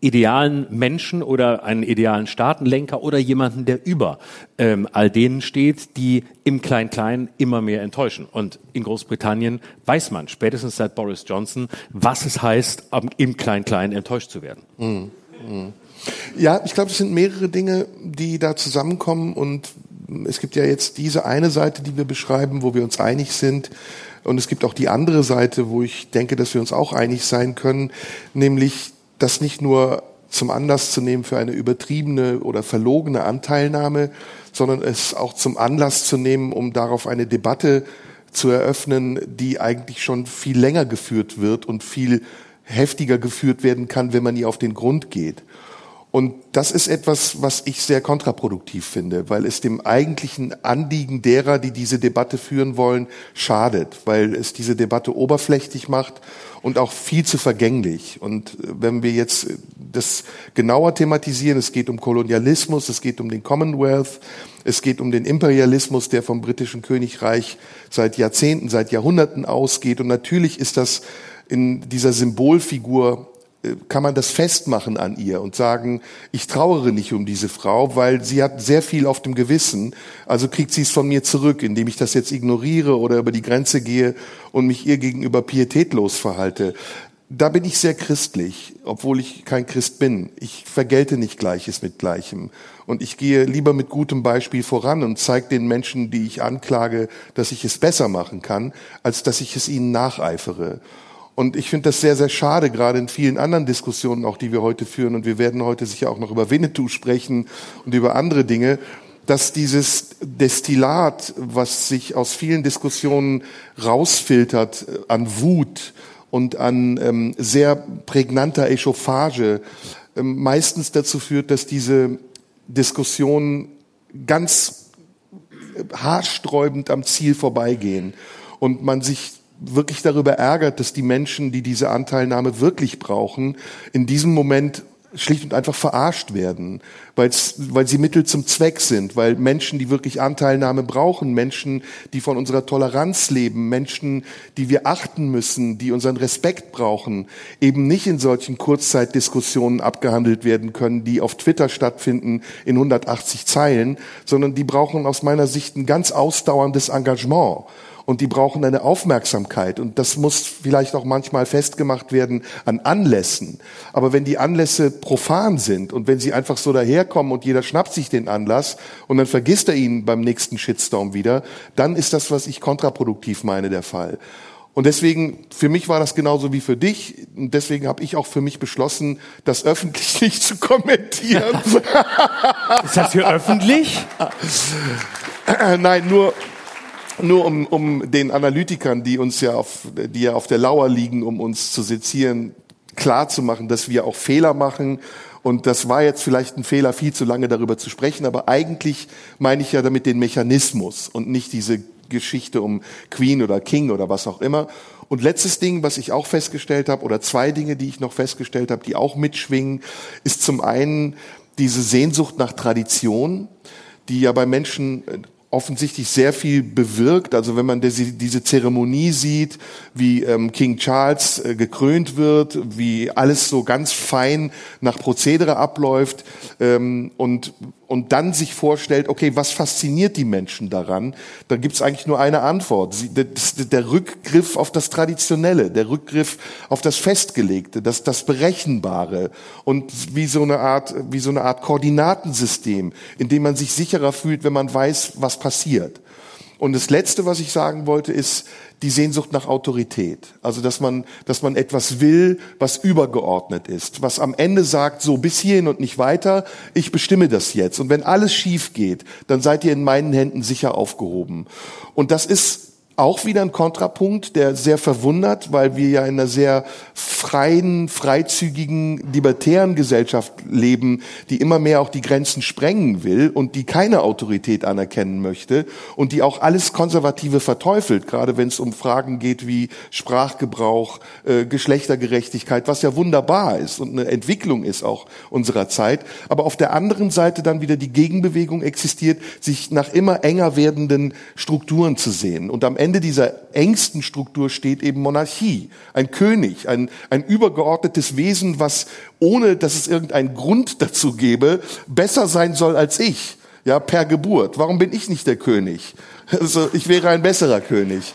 idealen Menschen oder einen idealen Staatenlenker oder jemanden, der über ähm, all denen steht, die im Klein-Klein immer mehr enttäuschen. Und in Großbritannien weiß man, spätestens seit Boris Johnson, was es heißt, im Klein-Klein enttäuscht zu werden. Mhm. Mhm. Ja, ich glaube, es sind mehrere Dinge, die da zusammenkommen und es gibt ja jetzt diese eine Seite, die wir beschreiben, wo wir uns einig sind. Und es gibt auch die andere Seite, wo ich denke, dass wir uns auch einig sein können, nämlich das nicht nur zum Anlass zu nehmen für eine übertriebene oder verlogene Anteilnahme, sondern es auch zum Anlass zu nehmen, um darauf eine Debatte zu eröffnen, die eigentlich schon viel länger geführt wird und viel heftiger geführt werden kann, wenn man ihr auf den Grund geht. Und das ist etwas, was ich sehr kontraproduktiv finde, weil es dem eigentlichen Anliegen derer, die diese Debatte führen wollen, schadet, weil es diese Debatte oberflächlich macht und auch viel zu vergänglich. Und wenn wir jetzt das genauer thematisieren, es geht um Kolonialismus, es geht um den Commonwealth, es geht um den Imperialismus, der vom britischen Königreich seit Jahrzehnten, seit Jahrhunderten ausgeht. Und natürlich ist das in dieser Symbolfigur äh, kann man das festmachen an ihr und sagen, ich trauere nicht um diese Frau, weil sie hat sehr viel auf dem Gewissen, also kriegt sie es von mir zurück, indem ich das jetzt ignoriere oder über die Grenze gehe und mich ihr gegenüber pietätlos verhalte. Da bin ich sehr christlich, obwohl ich kein Christ bin. Ich vergelte nicht Gleiches mit Gleichem. Und ich gehe lieber mit gutem Beispiel voran und zeige den Menschen, die ich anklage, dass ich es besser machen kann, als dass ich es ihnen nacheifere. Und ich finde das sehr, sehr schade, gerade in vielen anderen Diskussionen, auch die wir heute führen. Und wir werden heute sicher auch noch über Winnetou sprechen und über andere Dinge, dass dieses Destillat, was sich aus vielen Diskussionen rausfiltert äh, an Wut und an ähm, sehr prägnanter Echauffage, äh, meistens dazu führt, dass diese Diskussionen ganz äh, haarsträubend am Ziel vorbeigehen und man sich wirklich darüber ärgert, dass die Menschen, die diese Anteilnahme wirklich brauchen, in diesem Moment schlicht und einfach verarscht werden, weil sie Mittel zum Zweck sind, weil Menschen, die wirklich Anteilnahme brauchen, Menschen, die von unserer Toleranz leben, Menschen, die wir achten müssen, die unseren Respekt brauchen, eben nicht in solchen Kurzzeitdiskussionen abgehandelt werden können, die auf Twitter stattfinden in 180 Zeilen, sondern die brauchen aus meiner Sicht ein ganz ausdauerndes Engagement und die brauchen eine Aufmerksamkeit und das muss vielleicht auch manchmal festgemacht werden an Anlässen. Aber wenn die Anlässe profan sind und wenn sie einfach so daherkommen und jeder schnappt sich den Anlass und dann vergisst er ihn beim nächsten Shitstorm wieder, dann ist das, was ich kontraproduktiv meine, der Fall. Und deswegen, für mich war das genauso wie für dich. Und deswegen habe ich auch für mich beschlossen, das öffentlich nicht zu kommentieren. ist das hier öffentlich? Nein, nur, nur um, um den Analytikern, die uns ja auf, die ja auf der Lauer liegen, um uns zu sezieren, klar zu machen, dass wir auch Fehler machen. Und das war jetzt vielleicht ein Fehler, viel zu lange darüber zu sprechen, aber eigentlich meine ich ja damit den Mechanismus und nicht diese Geschichte um Queen oder King oder was auch immer. Und letztes Ding, was ich auch festgestellt habe, oder zwei Dinge, die ich noch festgestellt habe, die auch mitschwingen, ist zum einen diese Sehnsucht nach Tradition, die ja bei Menschen offensichtlich sehr viel bewirkt. Also wenn man diese, Zeremonie sieht, wie ähm, King Charles äh, gekrönt wird, wie alles so ganz fein nach Prozedere abläuft ähm, und und dann sich vorstellt, okay, was fasziniert die Menschen daran, dann gibt es eigentlich nur eine Antwort. Sie, das, der Rückgriff auf das Traditionelle, der Rückgriff auf das Festgelegte, das, das Berechenbare und wie so eine Art, wie so eine Art Koordinatensystem, in dem man sich sicherer fühlt, wenn man weiß, was passiert. Und das Letzte, was ich sagen wollte, ist die Sehnsucht nach Autorität. Also, dass man, dass man etwas will, was übergeordnet ist, was am Ende sagt, so bis hierhin und nicht weiter, ich bestimme das jetzt. Und wenn alles schief geht, dann seid ihr in meinen Händen sicher aufgehoben. Und das ist auch wieder ein Kontrapunkt, der sehr verwundert, weil wir ja in einer sehr freien, freizügigen, libertären Gesellschaft leben, die immer mehr auch die Grenzen sprengen will und die keine Autorität anerkennen möchte und die auch alles Konservative verteufelt, gerade wenn es um Fragen geht wie Sprachgebrauch, äh, Geschlechtergerechtigkeit, was ja wunderbar ist und eine Entwicklung ist auch unserer Zeit. Aber auf der anderen Seite dann wieder die Gegenbewegung existiert, sich nach immer enger werdenden Strukturen zu sehen. Und am Ende Ende dieser engsten Struktur steht eben Monarchie, ein König, ein, ein übergeordnetes Wesen, was ohne dass es irgendeinen Grund dazu gäbe, besser sein soll als ich. Ja, per Geburt. Warum bin ich nicht der König? Also, ich wäre ein besserer König.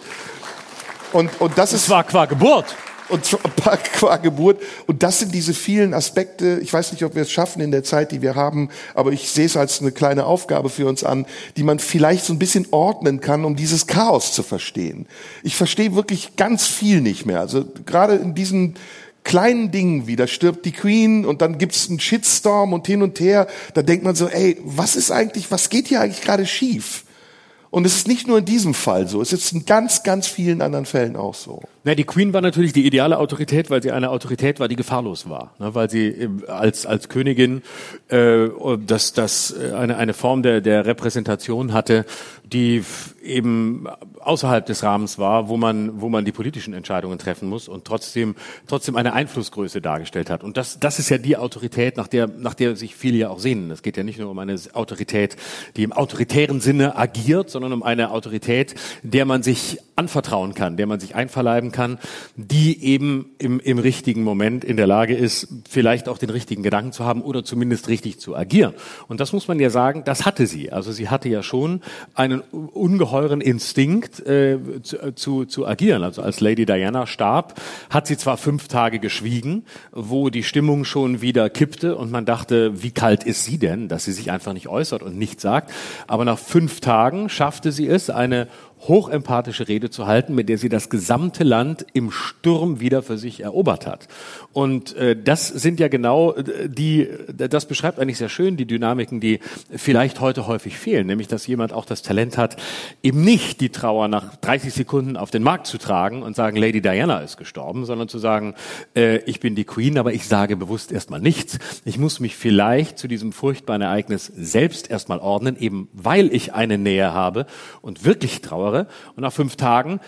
Und, und das, das ist. war qua Geburt und qua Geburt. Und das sind diese vielen Aspekte. Ich weiß nicht, ob wir es schaffen in der Zeit, die wir haben, aber ich sehe es als eine kleine Aufgabe für uns an, die man vielleicht so ein bisschen ordnen kann, um dieses Chaos zu verstehen. Ich verstehe wirklich ganz viel nicht mehr. Also gerade in diesen kleinen Dingen wie, da stirbt die Queen und dann gibt's einen Shitstorm und hin und her, da denkt man so, ey, was ist eigentlich, was geht hier eigentlich gerade schief? Und es ist nicht nur in diesem Fall so, es ist in ganz, ganz vielen anderen Fällen auch so. Na, die Queen war natürlich die ideale Autorität, weil sie eine Autorität war, die gefahrlos war, ne, weil sie als als Königin äh, das das äh, eine eine Form der der Repräsentation hatte, die eben außerhalb des Rahmens war, wo man, wo man die politischen Entscheidungen treffen muss und trotzdem, trotzdem eine Einflussgröße dargestellt hat. Und das, das ist ja die Autorität, nach der, nach der sich viele ja auch sehnen. Es geht ja nicht nur um eine Autorität, die im autoritären Sinne agiert, sondern um eine Autorität, der man sich anvertrauen kann, der man sich einverleiben kann, die eben im, im richtigen Moment in der Lage ist, vielleicht auch den richtigen Gedanken zu haben oder zumindest richtig zu agieren. Und das muss man ja sagen, das hatte sie. Also sie hatte ja schon einen ungeheuren Instinkt äh, zu, äh, zu, zu agieren. Also als Lady Diana starb, hat sie zwar fünf Tage geschwiegen, wo die Stimmung schon wieder kippte und man dachte, wie kalt ist sie denn, dass sie sich einfach nicht äußert und nichts sagt. Aber nach fünf Tagen schaffte sie es, eine hochempathische Rede zu halten, mit der sie das gesamte Land im Sturm wieder für sich erobert hat. Und äh, das sind ja genau äh, die, das beschreibt eigentlich sehr schön die Dynamiken, die vielleicht heute häufig fehlen, nämlich dass jemand auch das Talent hat, eben nicht die Trauer nach 30 Sekunden auf den Markt zu tragen und sagen, Lady Diana ist gestorben, sondern zu sagen, äh, ich bin die Queen, aber ich sage bewusst erstmal nichts. Ich muss mich vielleicht zu diesem furchtbaren Ereignis selbst erstmal ordnen, eben weil ich eine Nähe habe und wirklich trauere höre. Und nach fünf Tagen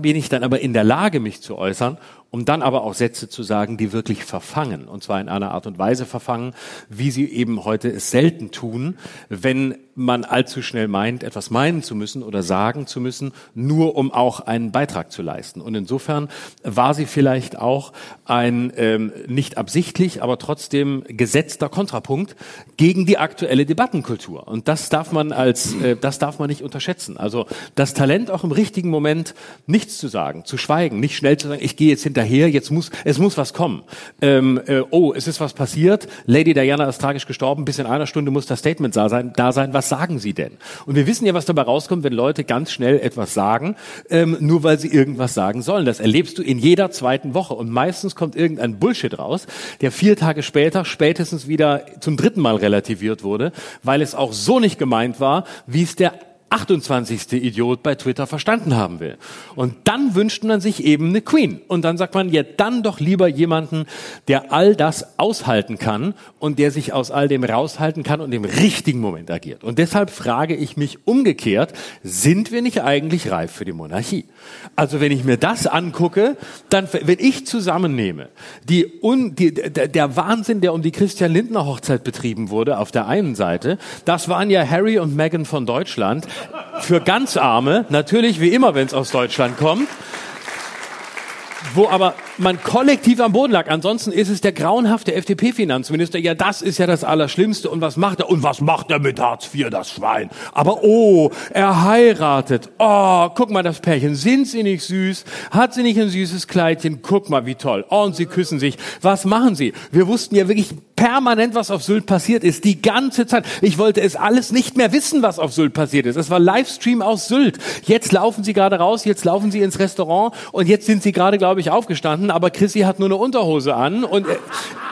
bin ich dann aber in der Lage, mich zu äußern um dann aber auch Sätze zu sagen, die wirklich verfangen. Und zwar in einer Art und Weise verfangen, wie sie eben heute es selten tun, wenn man allzu schnell meint, etwas meinen zu müssen oder sagen zu müssen, nur um auch einen Beitrag zu leisten. Und insofern war sie vielleicht auch ein ähm, nicht absichtlich, aber trotzdem gesetzter Kontrapunkt gegen die aktuelle Debattenkultur. Und das darf man als, äh, das darf man nicht unterschätzen. Also das Talent auch im richtigen Moment nichts zu sagen, zu schweigen, nicht schnell zu sagen, ich gehe jetzt hinter hinterher, jetzt muss, es muss was kommen. Ähm, äh, oh, es ist was passiert, Lady Diana ist tragisch gestorben, bis in einer Stunde muss das Statement da sein, da sein, was sagen Sie denn? Und wir wissen ja, was dabei rauskommt, wenn Leute ganz schnell etwas sagen, ähm, nur weil sie irgendwas sagen sollen. Das erlebst du in jeder zweiten Woche und meistens kommt irgendein Bullshit raus, der vier Tage später spätestens wieder zum dritten Mal relativiert wurde, weil es auch so nicht gemeint war, wie es der 28. Idiot bei Twitter verstanden haben will. Und dann wünscht man sich eben eine Queen. Und dann sagt man, ja, dann doch lieber jemanden, der all das aushalten kann und der sich aus all dem raushalten kann und im richtigen Moment agiert. Und deshalb frage ich mich umgekehrt, sind wir nicht eigentlich reif für die Monarchie? Also wenn ich mir das angucke, dann, wenn ich zusammennehme, die, un, die, der Wahnsinn, der um die Christian Lindner Hochzeit betrieben wurde, auf der einen Seite, das waren ja Harry und Meghan von Deutschland, für ganz Arme, natürlich wie immer, wenn es aus Deutschland kommt wo aber man kollektiv am Boden lag. Ansonsten ist es der grauenhafte FDP-Finanzminister. Ja, das ist ja das Allerschlimmste. Und was macht er? Und was macht er mit Hartz IV, das Schwein? Aber oh, er heiratet. Oh, guck mal das Pärchen. Sind sie nicht süß? Hat sie nicht ein süßes Kleidchen? Guck mal, wie toll. Oh, und sie küssen sich. Was machen sie? Wir wussten ja wirklich permanent, was auf Sylt passiert ist. Die ganze Zeit. Ich wollte es alles nicht mehr wissen, was auf Sylt passiert ist. Es war Livestream aus Sylt. Jetzt laufen sie gerade raus, jetzt laufen sie ins Restaurant und jetzt sind sie gerade, glaube ich, aufgestanden. Aber Chrissy hat nur eine Unterhose an und er,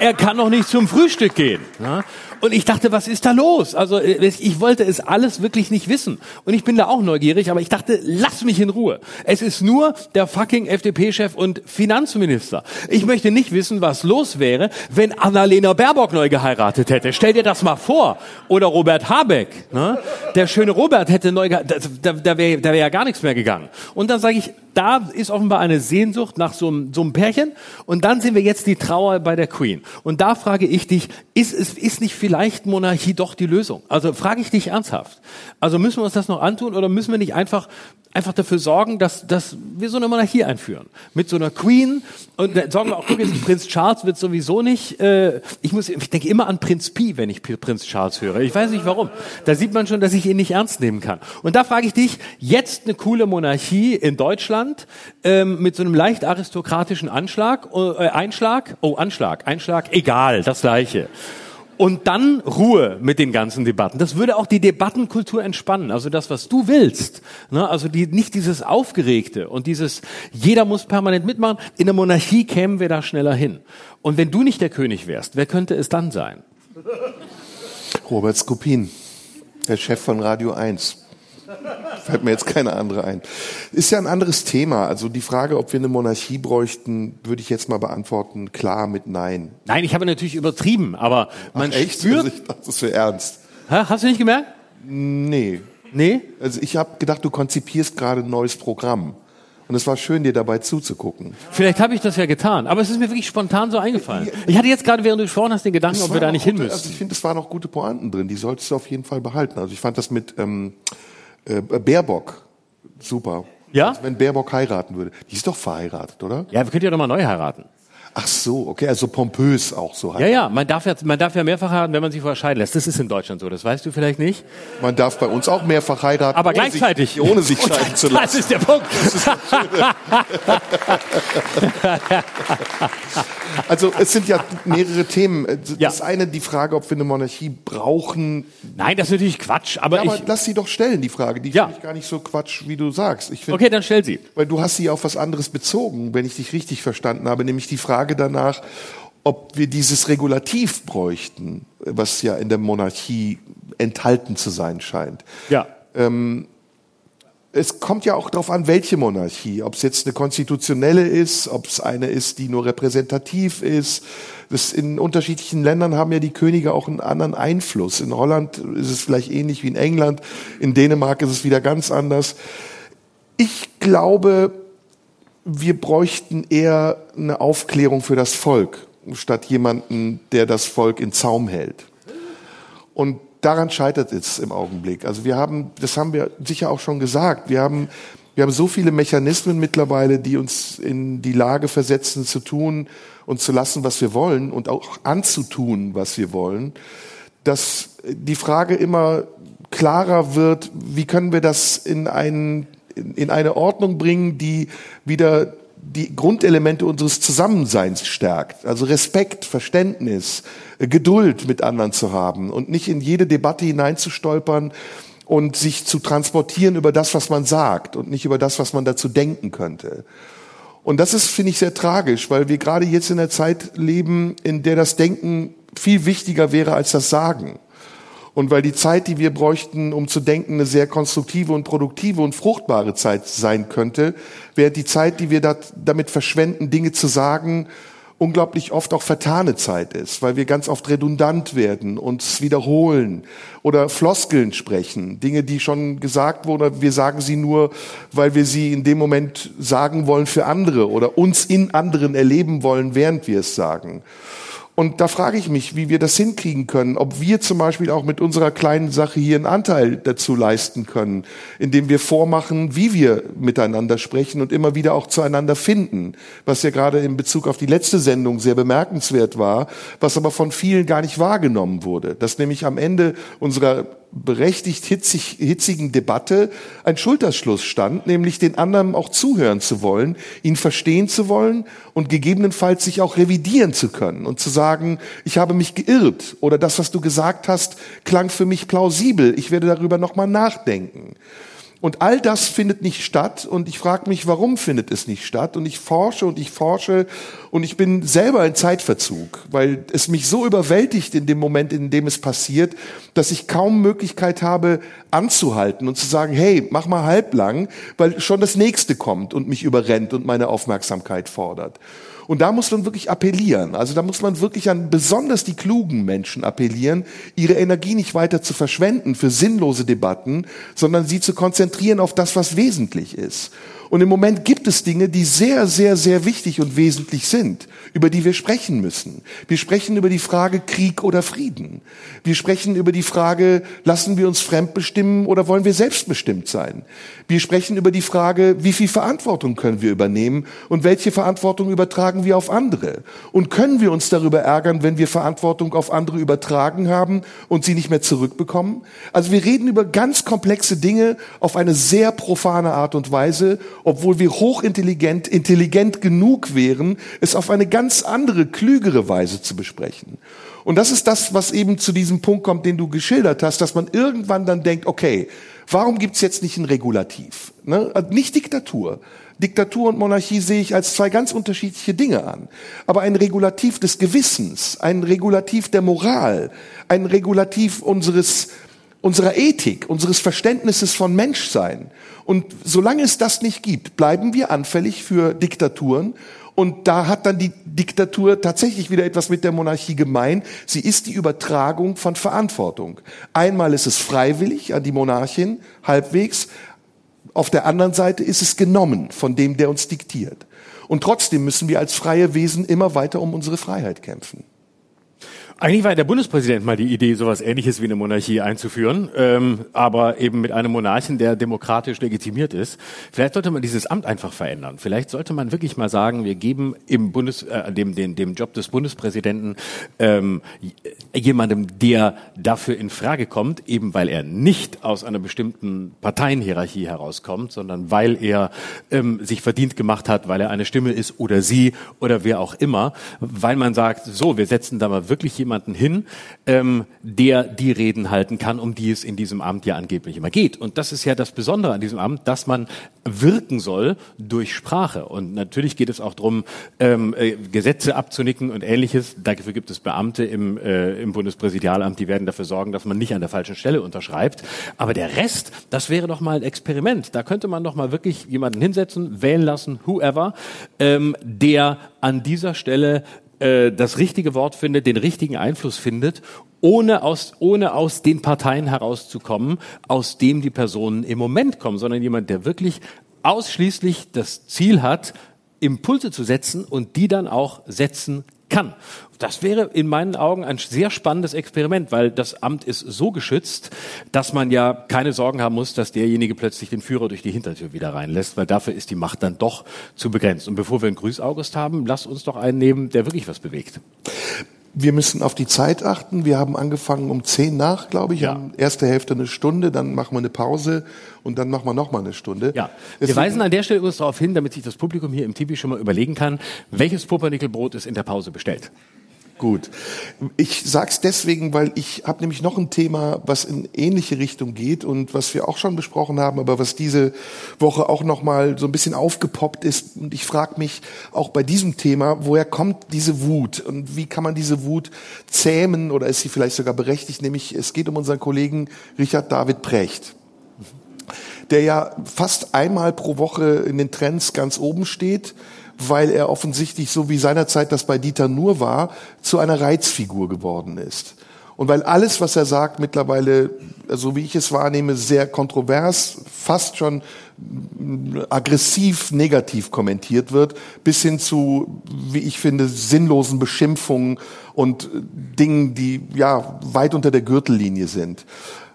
er kann noch nicht zum Frühstück gehen. Ja? Und ich dachte, was ist da los? Also äh, ich wollte es alles wirklich nicht wissen. Und ich bin da auch neugierig, aber ich dachte, lass mich in Ruhe. Es ist nur der fucking FDP-Chef und Finanzminister. Ich möchte nicht wissen, was los wäre, wenn Annalena Baerbock neu geheiratet hätte. Stell dir das mal vor. Oder Robert Habeck. Ne? Der schöne Robert hätte neu geheiratet. Da, da wäre da wär ja gar nichts mehr gegangen. Und dann sage ich, da ist offenbar eine Sehnsucht nach so einem, so einem Pärchen. Und dann sehen wir jetzt die Trauer bei der Queen. Und da frage ich dich, ist, ist, ist nicht vielleicht Monarchie doch die Lösung? Also frage ich dich ernsthaft. Also müssen wir uns das noch antun oder müssen wir nicht einfach einfach dafür sorgen, dass, dass wir so eine Monarchie einführen. Mit so einer Queen und dann sorgen wir auch, guck jetzt, Prinz Charles wird sowieso nicht, äh, ich muss, ich denke immer an Prinz Pi, wenn ich Prinz Charles höre. Ich weiß nicht warum. Da sieht man schon, dass ich ihn nicht ernst nehmen kann. Und da frage ich dich, jetzt eine coole Monarchie in Deutschland ähm, mit so einem leicht aristokratischen Anschlag, äh, Einschlag, oh Anschlag, Einschlag, egal, das gleiche und dann Ruhe mit den ganzen Debatten. Das würde auch die Debattenkultur entspannen. Also das, was du willst. Ne? Also die, nicht dieses Aufgeregte und dieses, jeder muss permanent mitmachen. In der Monarchie kämen wir da schneller hin. Und wenn du nicht der König wärst, wer könnte es dann sein? Robert Skopin, der Chef von Radio 1. Fällt mir jetzt keine andere ein. Ist ja ein anderes Thema. Also die Frage, ob wir eine Monarchie bräuchten, würde ich jetzt mal beantworten, klar mit Nein. Nein, ich habe natürlich übertrieben, aber man Ach, echt? spürt... Also ich dachte, das wäre ernst. Hä? Hast du nicht gemerkt? Nee. Nee? Also ich habe gedacht, du konzipierst gerade ein neues Programm. Und es war schön, dir dabei zuzugucken. Vielleicht habe ich das ja getan, aber es ist mir wirklich spontan so eingefallen. Ich hatte jetzt gerade, während du gesprochen hast, den Gedanken, ob wir da nicht hin gute, müssen. Also ich finde, es waren auch gute Pointen drin. Die solltest du auf jeden Fall behalten. Also ich fand das mit ähm, äh, Baerbock super. Ja? Also wenn Baerbock heiraten würde. Die ist doch verheiratet, oder? Ja, wir könnten ja doch mal neu heiraten. Ach so, okay, also pompös auch so. Ja, ja, man darf ja, man darf ja mehrfach heiraten, wenn man sich vorher scheiden lässt. Das ist in Deutschland so, das weißt du vielleicht nicht. Man darf bei uns auch mehrfach heiraten, Aber ohne gleichzeitig. sich, ohne sich scheiden zu Das lassen. ist der Punkt. Also es sind ja mehrere Themen. Ja. Das eine, die Frage, ob wir eine Monarchie brauchen. Nein, das ist natürlich Quatsch, aber Ja, aber ich, lass sie doch stellen, die Frage. Die Ja. finde ich gar nicht so Quatsch, wie du sagst. Ich finde, okay, dann stell sie. weil du hast sie auf was anderes bezogen, wenn ich dich richtig verstanden habe, nämlich die Frage danach, ob wir dieses Regulativ bräuchten, was ja in der Monarchie enthalten zu sein scheint. Ja. Es kommt ja auch darauf an, welche Monarchie, ob es jetzt eine konstitutionelle ist, ob es eine ist, die nur repräsentativ ist. Das in unterschiedlichen Ländern haben ja die Könige auch einen anderen Einfluss. In Holland ist es vielleicht ähnlich wie in England, in Dänemark ist es wieder ganz anders. Ich glaube, wir bräuchten eher eine Aufklärung für das Volk, statt jemanden, der das Volk in Zaum hält. Und daran scheitert es im Augenblick. Also wir haben, das haben wir sicher auch schon gesagt, wir haben, wir haben so viele Mechanismen mittlerweile, die uns in die Lage versetzen, zu tun und zu lassen, was wir wollen und auch anzutun, was wir wollen, dass die Frage immer klarer wird, wie können wir das in, einen, in eine Ordnung bringen, die wieder die Grundelemente unseres Zusammenseins stärkt. Also Respekt, Verständnis, äh, Geduld mit anderen zu haben und nicht in jede Debatte hineinzustolpern und sich zu transportieren über das, was man sagt und nicht über das, was man dazu denken könnte. Und das ist, finde ich, sehr tragisch, weil wir gerade jetzt in der Zeit leben, in der das Denken viel wichtiger wäre als das Sagen. Und weil die Zeit, die wir bräuchten, um zu denken, eine sehr konstruktive und produktive und fruchtbare Zeit sein könnte, während die Zeit, die wir damit verschwenden, Dinge zu sagen, unglaublich oft auch vertane Zeit ist, weil wir ganz oft redundant werden, uns wiederholen oder Floskeln sprechen, Dinge, die schon gesagt wurden, wir sagen sie nur, weil wir sie in dem Moment sagen wollen für andere oder uns in anderen erleben wollen, während wir es sagen. Und da frage ich mich, wie wir das hinkriegen können, ob wir zum Beispiel auch mit unserer kleinen Sache hier einen Anteil dazu leisten können, indem wir vormachen, wie wir miteinander sprechen und immer wieder auch zueinander finden, was ja gerade in Bezug auf die letzte Sendung sehr bemerkenswert war, was aber von vielen gar nicht wahrgenommen wurde, dass nämlich am Ende unserer berechtigt hitzig, hitzigen Debatte ein Schulterschluss stand, nämlich den anderen auch zuhören zu wollen, ihn verstehen zu wollen und gegebenenfalls sich auch revidieren zu können und zu sagen, ich habe mich geirrt oder das, was du gesagt hast, klang für mich plausibel, ich werde darüber nochmal nachdenken. Und all das findet nicht statt und ich frage mich, warum findet es nicht statt? Und ich forsche und ich forsche und ich bin selber in Zeitverzug, weil es mich so überwältigt in dem Moment, in dem es passiert, dass ich kaum Möglichkeit habe anzuhalten und zu sagen, hey, mach mal halblang, weil schon das nächste kommt und mich überrennt und meine Aufmerksamkeit fordert. Und da muss man wirklich appellieren. Also da muss man wirklich an besonders die klugen Menschen appellieren, ihre Energie nicht weiter zu verschwenden für sinnlose Debatten, sondern sie zu konzentrieren auf das, was wesentlich ist. Und im Moment gibt es Dinge, die sehr, sehr, sehr wichtig und wesentlich sind, über die wir sprechen müssen. Wir sprechen über die Frage Krieg oder Frieden. Wir sprechen über die Frage, lassen wir uns fremdbestimmen oder wollen wir selbstbestimmt sein? Wir sprechen über die Frage, wie viel Verantwortung können wir übernehmen und welche Verantwortung übertragen wir auf andere? Und können wir uns darüber ärgern, wenn wir Verantwortung auf andere übertragen haben und sie nicht mehr zurückbekommen? Also wir reden über ganz komplexe Dinge auf eine sehr profane Art und Weise obwohl wir hochintelligent, intelligent genug wären, es auf eine ganz andere, klügere Weise zu besprechen. Und das ist das, was eben zu diesem Punkt kommt, den du geschildert hast, dass man irgendwann dann denkt, okay, warum gibt's jetzt nicht ein Regulativ? Ne? Also nicht Diktatur. Diktatur und Monarchie sehe ich als zwei ganz unterschiedliche Dinge an. Aber ein Regulativ des Gewissens, ein Regulativ der Moral, ein Regulativ unseres, unserer Ethik, unseres Verständnisses von Menschsein. Und solange es das nicht gibt, bleiben wir anfällig für Diktaturen. Und da hat dann die Diktatur tatsächlich wieder etwas mit der Monarchie gemein. Sie ist die Übertragung von Verantwortung. Einmal ist es freiwillig an die Monarchin, halbwegs. Auf der anderen Seite ist es genommen von dem, der uns diktiert. Und trotzdem müssen wir als freie Wesen immer weiter um unsere Freiheit kämpfen. Eigentlich war der Bundespräsident mal die Idee, sowas Ähnliches wie eine Monarchie einzuführen, ähm, aber eben mit einem Monarchen, der demokratisch legitimiert ist. Vielleicht sollte man dieses Amt einfach verändern. Vielleicht sollte man wirklich mal sagen, wir geben im Bundes, äh, dem, dem, dem Job des Bundespräsidenten ähm, jemandem, der dafür in Frage kommt, eben weil er nicht aus einer bestimmten Parteienhierarchie herauskommt, sondern weil er ähm, sich verdient gemacht hat, weil er eine Stimme ist oder sie oder wer auch immer, weil man sagt, so, wir setzen da mal wirklich jemanden jemanden hin, ähm, der die Reden halten kann, um die es in diesem Amt ja angeblich immer geht. Und das ist ja das Besondere an diesem Amt, dass man wirken soll durch Sprache. Und natürlich geht es auch darum, ähm, äh, Gesetze abzunicken und ähnliches. Dafür gibt es Beamte im, äh, im Bundespräsidialamt, die werden dafür sorgen, dass man nicht an der falschen Stelle unterschreibt. Aber der Rest, das wäre doch mal ein Experiment. Da könnte man doch mal wirklich jemanden hinsetzen, wählen lassen, whoever, ähm, der an dieser Stelle äh, das richtige Wort findet, den richtigen Einfluss findet, ohne aus, ohne aus den Parteien herauszukommen, aus dem die Personen im Moment kommen, sondern jemand, der wirklich ausschließlich das Ziel hat, Impulse zu setzen und die dann auch setzen kann. Das wäre in meinen Augen ein sehr spannendes Experiment, weil das Amt ist so geschützt, dass man ja keine Sorgen haben muss, dass derjenige plötzlich den Führer durch die Hintertür wieder reinlässt, weil dafür ist die Macht dann doch zu begrenzt. Und bevor wir einen Grüß-August haben, lasst uns doch einen nehmen, der wirklich was bewegt. Wir müssen auf die Zeit achten. Wir haben angefangen um zehn nach, glaube ich. Ja. Erste Hälfte eine Stunde, dann machen wir eine Pause und dann machen wir noch mal eine Stunde. Ja. Wir weisen an der Stelle übrigens darauf hin, damit sich das Publikum hier im TV schon mal überlegen kann, welches Pumpernickelbrot ist in der Pause bestellt. Gut. Ich sag's deswegen, weil ich habe nämlich noch ein Thema, was in ähnliche Richtung geht und was wir auch schon besprochen haben, aber was diese Woche auch noch mal so ein bisschen aufgepoppt ist. Und ich frage mich auch bei diesem Thema, woher kommt diese Wut? Und wie kann man diese Wut zähmen oder ist sie vielleicht sogar berechtigt, nämlich es geht um unseren Kollegen Richard David Precht der ja fast einmal pro Woche in den Trends ganz oben steht weil er offensichtlich, so wie seinerzeit das bei Dieter Nur war, zu einer Reizfigur geworden ist. Und weil alles, was er sagt, mittlerweile, so wie ich es wahrnehme, sehr kontrovers, fast schon aggressiv negativ kommentiert wird, bis hin zu, wie ich finde, sinnlosen Beschimpfungen und Dingen, die ja weit unter der Gürtellinie sind.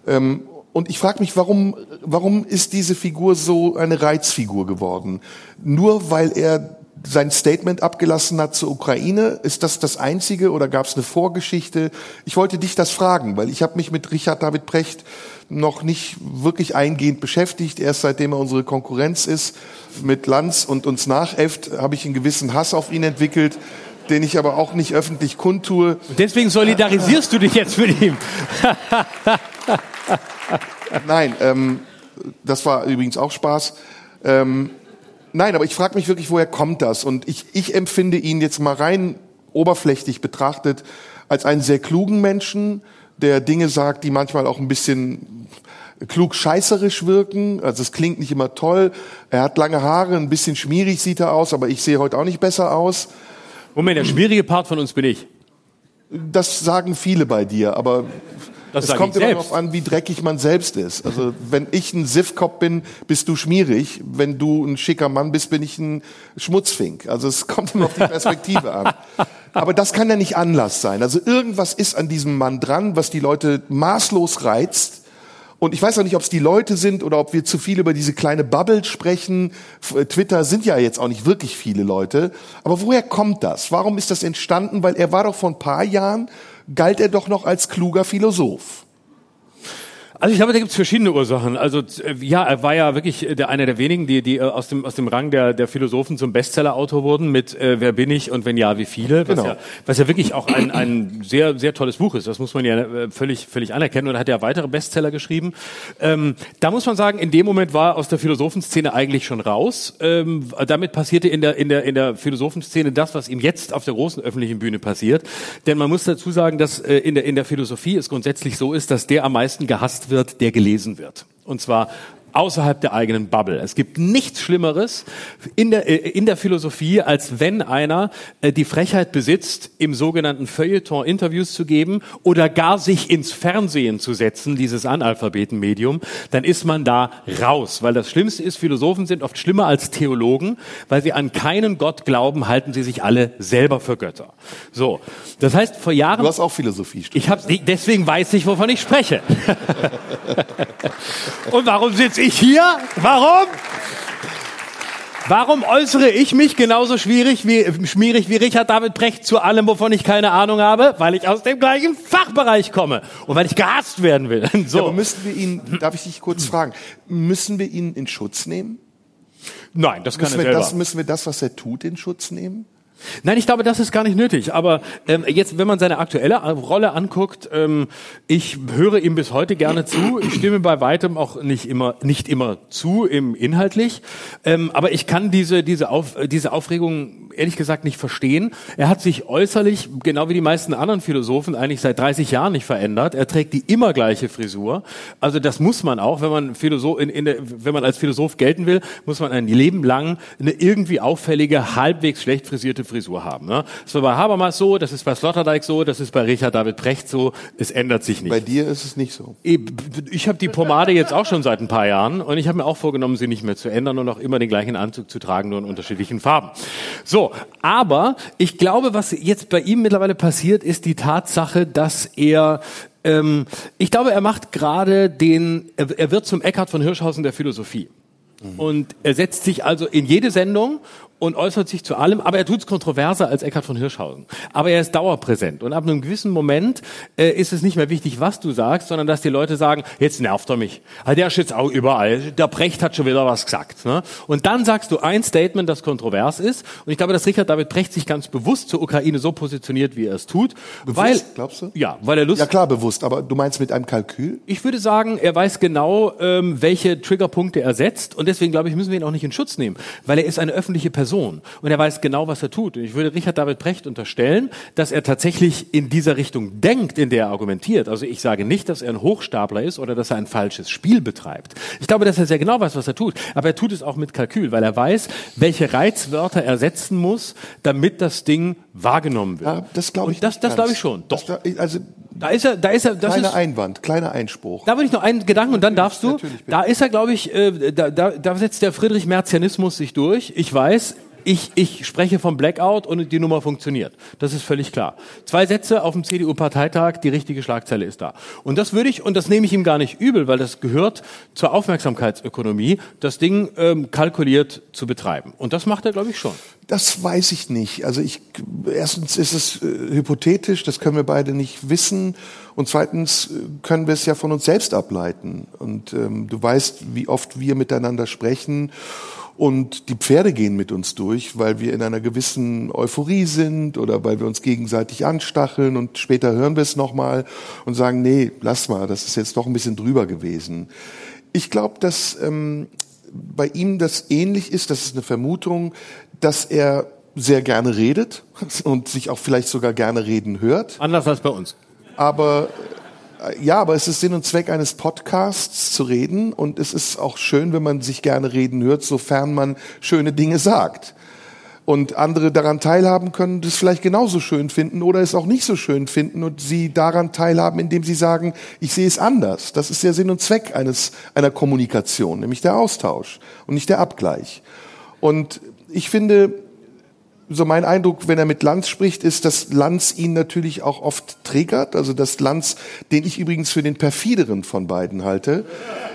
Ähm, und ich frage mich, warum, warum ist diese Figur so eine Reizfigur geworden? Nur weil er sein Statement abgelassen hat zur Ukraine? Ist das das Einzige oder gab es eine Vorgeschichte? Ich wollte dich das fragen, weil ich habe mich mit Richard David Precht noch nicht wirklich eingehend beschäftigt. Erst seitdem er unsere Konkurrenz ist mit Lanz und uns nachäfft, habe ich einen gewissen Hass auf ihn entwickelt, den ich aber auch nicht öffentlich kundtue. Und deswegen solidarisierst du dich jetzt mit ihm. Nein, ähm, das war übrigens auch Spaß. Ähm, nein, aber ich frage mich wirklich, woher kommt das? Und ich, ich empfinde ihn jetzt mal rein oberflächlich betrachtet als einen sehr klugen Menschen, der Dinge sagt, die manchmal auch ein bisschen klug scheißerisch wirken. Also es klingt nicht immer toll. Er hat lange Haare, ein bisschen schmierig sieht er aus, aber ich sehe heute auch nicht besser aus. Moment, der schwierige Part von uns bin ich. Das sagen viele bei dir, aber Das es kommt immer darauf an, wie dreckig man selbst ist. Also wenn ich ein Siffkopf bin, bist du schmierig. Wenn du ein schicker Mann bist, bin ich ein Schmutzfink. Also es kommt immer auf die Perspektive an. Aber das kann ja nicht Anlass sein. Also irgendwas ist an diesem Mann dran, was die Leute maßlos reizt. Und ich weiß auch nicht, ob es die Leute sind oder ob wir zu viel über diese kleine Bubble sprechen. Äh, Twitter sind ja jetzt auch nicht wirklich viele Leute. Aber woher kommt das? Warum ist das entstanden? Weil er war doch vor ein paar Jahren, galt er doch noch als kluger Philosoph. Also ich glaube, da gibt es verschiedene Ursachen. Also äh, ja, er war ja wirklich äh, der, einer der wenigen, die, die äh, aus, dem, aus dem Rang der, der Philosophen zum Bestseller-Autor wurden mit äh, Wer bin ich und wenn ja, wie viele? Was, Genau. ja, was ja wirklich auch ein, ein sehr, sehr tolles Buch ist. Das muss man ja völlig, völlig anerkennen. Und er hat ja weitere Bestseller geschrieben. Ähm, da muss man sagen, in dem Moment war er aus der Philosophenszene eigentlich schon raus. Ähm, damit passierte in der, in, der, in der Philosophenszene das, was ihm jetzt auf der großen öffentlichen Bühne passiert. Denn man muss dazu sagen, dass äh, in, der, in der Philosophie es grundsätzlich so ist, dass der am meisten gehasst wird, der gelesen wird. Und zwar außerhalb der eigenen Bubble. Es gibt nichts Schlimmeres in der, äh, in der Philosophie, als wenn einer äh, die Frechheit besitzt, im sogenannten Feuilleton Interviews zu geben oder gar sich ins Fernsehen zu setzen, dieses Analphabetenmedium, dann ist man da raus. Weil das Schlimmste ist, Philosophen sind oft schlimmer als Theologen, weil sie an keinen Gott glauben, halten sie sich alle selber für Götter. So. Das heißt, vor Jahren... Du hast auch Philosophie studiert. Ich nicht- deswegen weiß ich, wovon ich spreche. Und warum sitze ich hier? Warum? Warum äußere ich mich genauso schwierig wie, schmierig wie Richard David Brecht zu allem, wovon ich keine Ahnung habe? Weil ich aus dem gleichen Fachbereich komme und weil ich gehasst werden will. Ja, So. aber müssen wir ihn, darf ich dich kurz fragen, müssen wir ihn in Schutz nehmen? Nein, das kann Müssen er wir, selber. das, müssen wir das, was er tut, in Schutz nehmen? Nein, ich glaube, das ist gar nicht nötig. Aber ähm, jetzt, wenn man seine aktuelle Rolle anguckt, ähm, ich höre ihm bis heute gerne zu. Ich stimme bei weitem auch nicht immer, nicht immer zu im inhaltlich. Ähm, aber ich kann diese diese Auf, diese Aufregung ehrlich gesagt nicht verstehen. Er hat sich äußerlich, genau wie die meisten anderen Philosophen, eigentlich seit 30 Jahren nicht verändert. Er trägt die immer gleiche Frisur. Also das muss man auch, wenn man Philosoph, in, in der, wenn man als Philosoph gelten will, muss man ein Leben lang eine irgendwie auffällige, halbwegs schlecht frisierte Frisur haben. Ne? Das war bei Habermas so, das ist bei Sloterdijk so, das ist bei Richard David Precht so. Es ändert sich nicht. Bei dir ist es nicht so. Ich habe die Pomade jetzt auch schon seit ein paar Jahren und ich habe mir auch vorgenommen, sie nicht mehr zu ändern und auch immer den gleichen Anzug zu tragen, nur in unterschiedlichen Farben. So, aber ich glaube, was jetzt bei ihm mittlerweile passiert, ist die Tatsache, dass er ähm, ich glaube, er macht gerade den, er, er wird zum Eckhard von Hirschhausen der Philosophie. Und er setzt sich also in jede Sendung und äußert sich zu allem, aber er tut es kontroverser als Eckhard von Hirschhausen. Aber er ist dauerpräsent. Und ab einem gewissen Moment äh, ist es nicht mehr wichtig, was du sagst, sondern dass die Leute sagen, jetzt nervt er mich. Ah, Der ist jetzt auch überall. Der Brecht hat schon wieder was gesagt. Ne? Und dann sagst du ein Statement, das kontrovers ist. Und ich glaube, dass Richard David Brecht sich ganz bewusst zur Ukraine so positioniert, wie er es tut. weil, glaubst du? Ja, weil er Lust Ja klar, bewusst, aber du meinst mit einem Kalkül? ich würde sagen, er weiß genau, ähm, welche Triggerpunkte er setzt und deswegen glaube ich, müssen wir ihn auch nicht in Schutz nehmen, weil er ist eine öffentliche Person und er weiß genau, was er tut. Und ich würde Richard David Brecht unterstellen, dass er tatsächlich in dieser Richtung denkt, in der er argumentiert. Also ich sage nicht, dass er ein Hochstapler ist oder dass er ein falsches Spiel betreibt. Ich glaube, dass er sehr genau weiß, was er tut, aber er tut es auch mit Kalkül, weil er weiß, welche Reizwörter er setzen muss, damit das Ding wahrgenommen wird. Ja, das glaube ich. Und das, das glaube ich schon. Doch. Das, also Da ist er, da ist er, das Kleiner ist, Einwand, kleiner Einspruch. da würde ich noch einen Gedanken und dann darfst du. Da ist er, glaube ich, äh, da, da, da setzt der Friedrich Merzianismus sich durch. Ich weiß, ich, ich spreche vom Blackout und die Nummer funktioniert. Das ist völlig klar. Zwei Sätze auf dem CDU-Parteitag, die richtige Schlagzeile ist da. Und das würde ich, und das nehme ich ihm gar nicht übel, weil das gehört zur Aufmerksamkeitsökonomie, das Ding ähm, kalkuliert zu betreiben. Und das macht er, glaube ich, schon. Das weiß ich nicht. Also ich, erstens ist es äh, hypothetisch, das können wir beide nicht wissen. Und zweitens äh, können wir es ja von uns selbst ableiten. Und ähm, du weißt, wie oft wir miteinander sprechen. Und die Pferde gehen mit uns durch, weil wir in einer gewissen Euphorie sind oder weil wir uns gegenseitig anstacheln und später hören wir es nochmal und sagen, nee, lass mal, das ist jetzt doch ein bisschen drüber gewesen. Ich glaube, dass ähm, bei ihm das ähnlich ist, das ist eine Vermutung, dass er sehr gerne redet und sich auch vielleicht sogar gerne reden hört. Anders als bei uns. Aber ja, aber es ist Sinn und Zweck eines Podcasts zu reden und es ist auch schön, wenn man sich gerne reden hört, sofern man schöne Dinge sagt. Und andere daran teilhaben können, das vielleicht genauso schön finden oder es auch nicht so schön finden und sie daran teilhaben, indem sie sagen, ich sehe es anders. Das ist der Sinn und Zweck eines, einer Kommunikation, nämlich der Austausch und nicht der Abgleich. Und ich finde, so mein Eindruck, wenn er mit Lanz spricht, ist, dass Lanz ihn natürlich auch oft triggert. Also dass Lanz, den ich übrigens für den perfideren von beiden halte.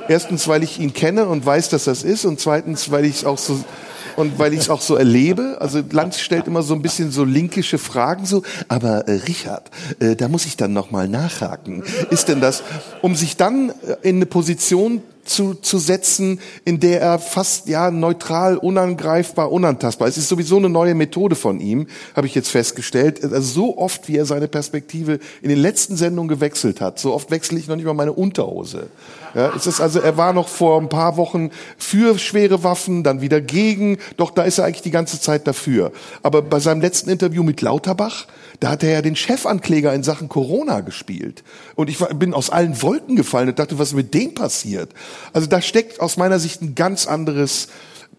Erstens, weil ich ihn kenne und weiß, dass das ist, und zweitens, weil ich es auch so und weil ich es auch so erlebe. Also Lanz stellt immer so ein bisschen so linkische Fragen, so. Aber äh, Richard, äh, da muss ich dann noch mal nachhaken. Ist denn das, um sich dann äh, in eine Position zu, zu setzen, in der er fast ja neutral, unangreifbar, unantastbar ist. Es ist sowieso eine neue Methode von ihm, habe ich jetzt festgestellt. Also so oft, wie er seine Perspektive in den letzten Sendungen gewechselt hat, so oft wechsle ich noch nicht mal meine Unterhose. Ja, es ist also, er war noch vor ein paar Wochen für schwere Waffen, dann wieder gegen, doch da ist er eigentlich die ganze Zeit dafür. Aber bei seinem letzten Interview mit Lauterbach, da hat er ja den Chefankläger in Sachen Corona gespielt. Und ich bin aus allen Wolken gefallen und dachte, was ist mit dem passiert? Also da steckt aus meiner Sicht ein ganz anderes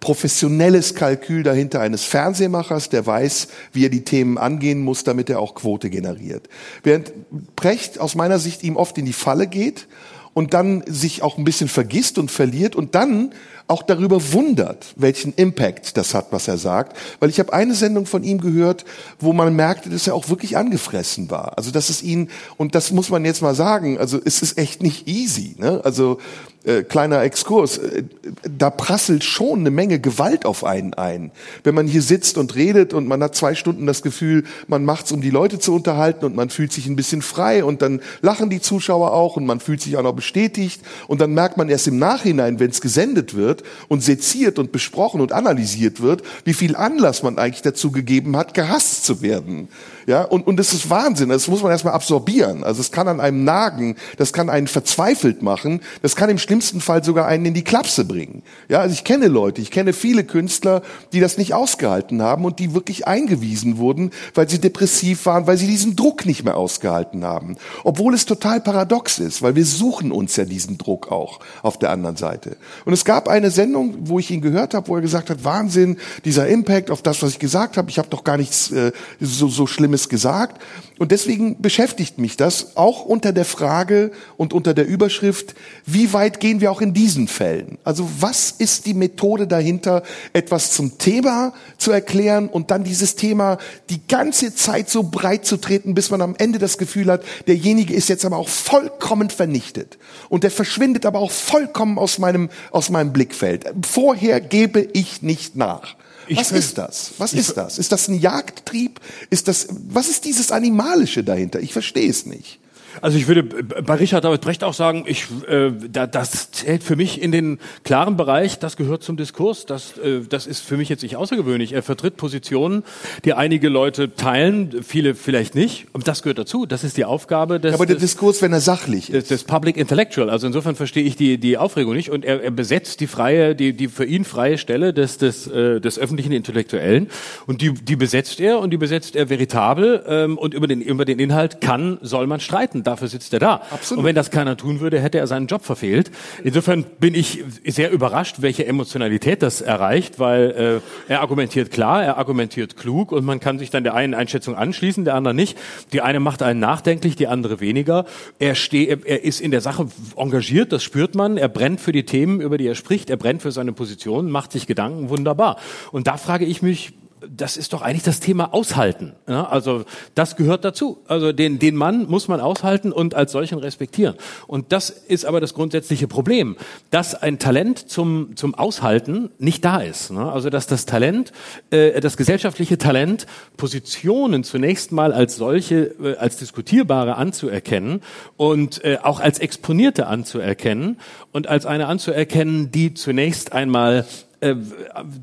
professionelles Kalkül dahinter eines Fernsehmachers, der weiß, wie er die Themen angehen muss, damit er auch Quote generiert. Während Precht aus meiner Sicht ihm oft in die Falle geht und dann sich auch ein bisschen vergisst und verliert und dann auch darüber wundert, welchen Impact das hat, was er sagt. Weil ich habe eine Sendung von ihm gehört, wo man merkte, dass er auch wirklich angefressen war. Also dass es ihn, und das muss man jetzt mal sagen, also es ist echt nicht easy. Ne? Also äh, kleiner Exkurs, äh, da prasselt schon eine Menge Gewalt auf einen ein. Wenn man hier sitzt und redet und man hat zwei Stunden das Gefühl, man macht's, um die Leute zu unterhalten und man fühlt sich ein bisschen frei und dann lachen die Zuschauer auch und man fühlt sich auch noch bestätigt und dann merkt man erst im Nachhinein, wenn es gesendet wird und seziert und besprochen und analysiert wird, wie viel Anlass man eigentlich dazu gegeben hat, gehasst zu werden. Ja, und, und das ist Wahnsinn. Das muss man erstmal absorbieren. Also es kann an einem nagen, das kann einen verzweifelt machen, das kann im schlimmsten Fall sogar einen in die Klapse bringen. Ja, also ich kenne Leute, ich kenne viele Künstler, die das nicht ausgehalten haben und die wirklich eingewiesen wurden, weil sie depressiv waren, weil sie diesen Druck nicht mehr ausgehalten haben. Obwohl es total paradox ist, weil wir suchen uns ja diesen Druck auch auf der anderen Seite. Und es gab eine Sendung, wo ich ihn gehört habe, wo er gesagt hat, Wahnsinn, dieser Impact auf das, was ich gesagt habe, ich habe doch gar nichts äh, so, so Schlimmes gesagt. Und deswegen beschäftigt mich das auch unter der Frage und unter der Überschrift, wie weit gehen wir auch in diesen Fällen? Also was ist die Methode dahinter, etwas zum Thema zu erklären und dann dieses Thema die ganze Zeit so breit zu treten, bis man am Ende das Gefühl hat, derjenige ist jetzt aber auch vollkommen vernichtet. Und der verschwindet aber auch vollkommen aus meinem, aus meinem Blickfeld. Vorher gebe ich nicht nach. Ich was ist das? Was ist das? Ist das ein Jagdtrieb? Ist das, was ist dieses Animalische dahinter? Ich verstehe es nicht. Also ich würde bei Richard David Brecht auch sagen, ich, äh, da, das zählt für mich in den klaren Bereich, das gehört zum Diskurs, das, äh, das ist für mich jetzt nicht außergewöhnlich. Er vertritt Positionen, die einige Leute teilen, viele vielleicht nicht. Und das gehört dazu. Das ist die Aufgabe des, Aber der des, Diskurs, wenn er sachlich des, ist. des Public Intellectual. Also insofern verstehe ich die, die Aufregung nicht. Und er, er besetzt die freie, die, die für ihn freie Stelle des, des, äh, des öffentlichen Intellektuellen. Und die, die besetzt er und die besetzt er veritabel. Ähm, und über den, über den Inhalt kann, soll man streiten. Entfalten. Dafür sitzt er da. Absolut. Und wenn das keiner tun würde, hätte er seinen Job verfehlt. Insofern bin ich sehr überrascht, welche Emotionalität das erreicht, weil äh, er argumentiert klar, er argumentiert klug und man kann sich dann der einen Einschätzung anschließen, der anderen nicht. Die eine macht einen nachdenklich, die andere weniger. Er, steh, er ist in der Sache engagiert, das spürt man. Er brennt für die Themen, über die er spricht. Er brennt für seine Position, macht sich Gedanken, wunderbar. Und da frage ich mich, das ist doch eigentlich das Thema Aushalten. Ja, also das gehört dazu. Also den, den Mann muss man aushalten und als solchen respektieren. Und das ist aber das grundsätzliche Problem, dass ein Talent zum, zum Aushalten nicht da ist. Ne? Also dass das Talent, äh, das gesellschaftliche Talent, Positionen zunächst mal als solche, äh, als diskutierbare anzuerkennen und äh, auch als exponierte anzuerkennen und als eine anzuerkennen, die zunächst einmal äh,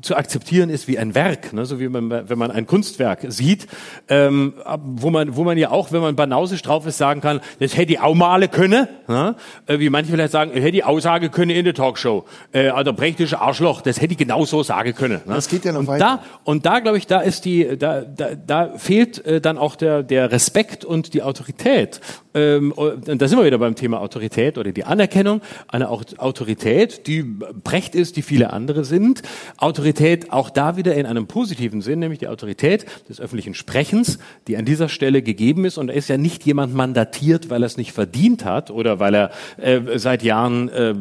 zu akzeptieren ist wie ein Werk, ne? so wie man, wenn man ein Kunstwerk sieht, ähm, wo man, wo man ja auch, wenn man banausisch drauf ist, sagen kann, das hätte ich auch male können, ne? äh, wie manche vielleicht sagen, hätte ich Aussage können in der Talkshow, äh, also prächtige Arschloch, das hätte ich genauso sagen können. Ne? Das geht ja noch und weiter. Da, und da glaube ich, da ist die, da, da, da fehlt äh, dann auch der, der Respekt und die Autorität. Ähm, und da sind wir wieder beim Thema Autorität oder die Anerkennung einer Autorität, die Brecht ist, die viele andere sind. Autorität auch da wieder in einem positiven Sinn, nämlich die Autorität des öffentlichen Sprechens, die an dieser Stelle gegeben ist. Und da ist ja nicht jemand mandatiert, weil er es nicht verdient hat oder weil er äh, seit Jahren äh, äh,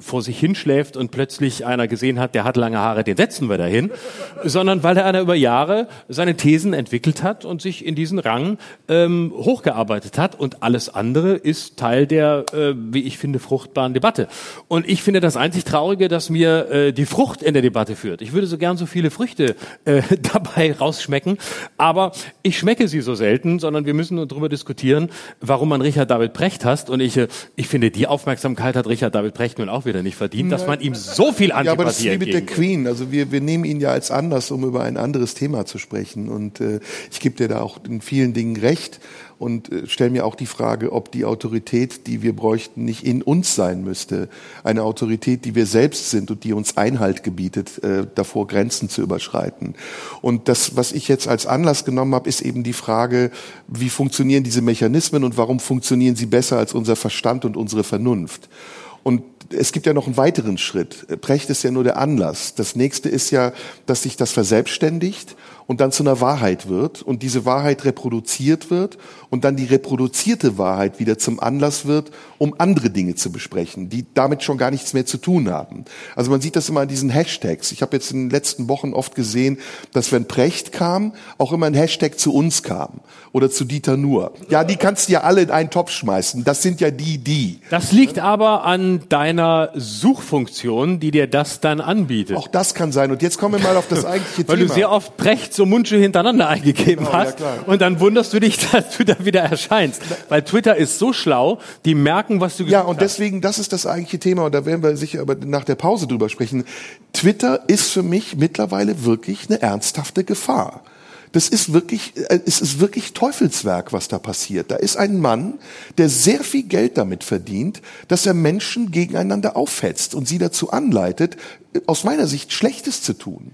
vor sich hinschläft und plötzlich einer gesehen hat, der hat lange Haare, den setzen wir dahin, sondern weil er einer über Jahre seine Thesen entwickelt hat und sich in diesen Rang ähm, hochgearbeitet hat. Und alles andere ist Teil der, äh, wie ich finde, fruchtbaren Debatte. Und ich finde das einzig Traurige, dass mir äh, die Frucht in der Debatte führt. Ich würde so gern so viele Früchte äh, dabei rausschmecken, aber ich schmecke sie so selten, sondern wir müssen nur darüber diskutieren, warum man Richard David Precht hasst. Und ich, äh, ich finde, die Aufmerksamkeit hat Richard David Precht nun auch wieder nicht verdient, dass man ihm so viel Antipathie Ja, aber das ist wie mit der. Queen. Also wir, wir nehmen ihn ja als Anlass, um über ein anderes Thema zu sprechen. Und äh, ich gebe dir da auch in vielen Dingen recht und äh, stelle mir auch die Frage, ob die Autorität, die wir bräuchten, nicht in uns sein müsste. Eine Autorität, die wir selbst sind und die uns Einhalt gebietet, äh, davor Grenzen zu überschreiten. Und das, was ich jetzt als Anlass genommen habe, ist eben die Frage, wie funktionieren diese Mechanismen und warum funktionieren sie besser als unser Verstand und unsere Vernunft. Und es gibt ja noch einen weiteren Schritt. Precht ist ja nur der Anlass. Das nächste ist ja, dass sich das verselbstständigt und dann zu einer Wahrheit wird und diese Wahrheit reproduziert wird und dann die reproduzierte Wahrheit wieder zum Anlass wird, um andere Dinge zu besprechen, die damit schon gar nichts mehr zu tun haben. Also man sieht das immer an diesen Hashtags. Ich habe jetzt in den letzten Wochen oft gesehen, dass wenn Precht kam, auch immer ein Hashtag zu uns kam oder zu Dieter Nuhr. Ja, die kannst du ja alle in einen Topf schmeißen. Das sind ja die, die. Das liegt aber an deiner Suchfunktion, die dir das dann anbietet. Auch das kann sein. Und jetzt kommen wir mal auf das eigentliche Weil Thema. du sehr oft Precht so Mundschuh hintereinander eingegeben ja, hast. klar. und dann wunderst du dich, dass du da wieder erscheinst. Weil Twitter ist so schlau, die merken, was du Ja, gesucht und deswegen, das ist das eigentliche Thema, und da werden wir sicher aber nach der Pause drüber sprechen. Twitter ist für mich mittlerweile wirklich eine ernsthafte Gefahr. Das ist wirklich, äh, es ist wirklich Teufelswerk, was da passiert. Da ist ein Mann, der sehr viel Geld damit verdient, dass er Menschen gegeneinander aufhetzt und sie dazu anleitet, äh, aus meiner Sicht Schlechtes zu tun.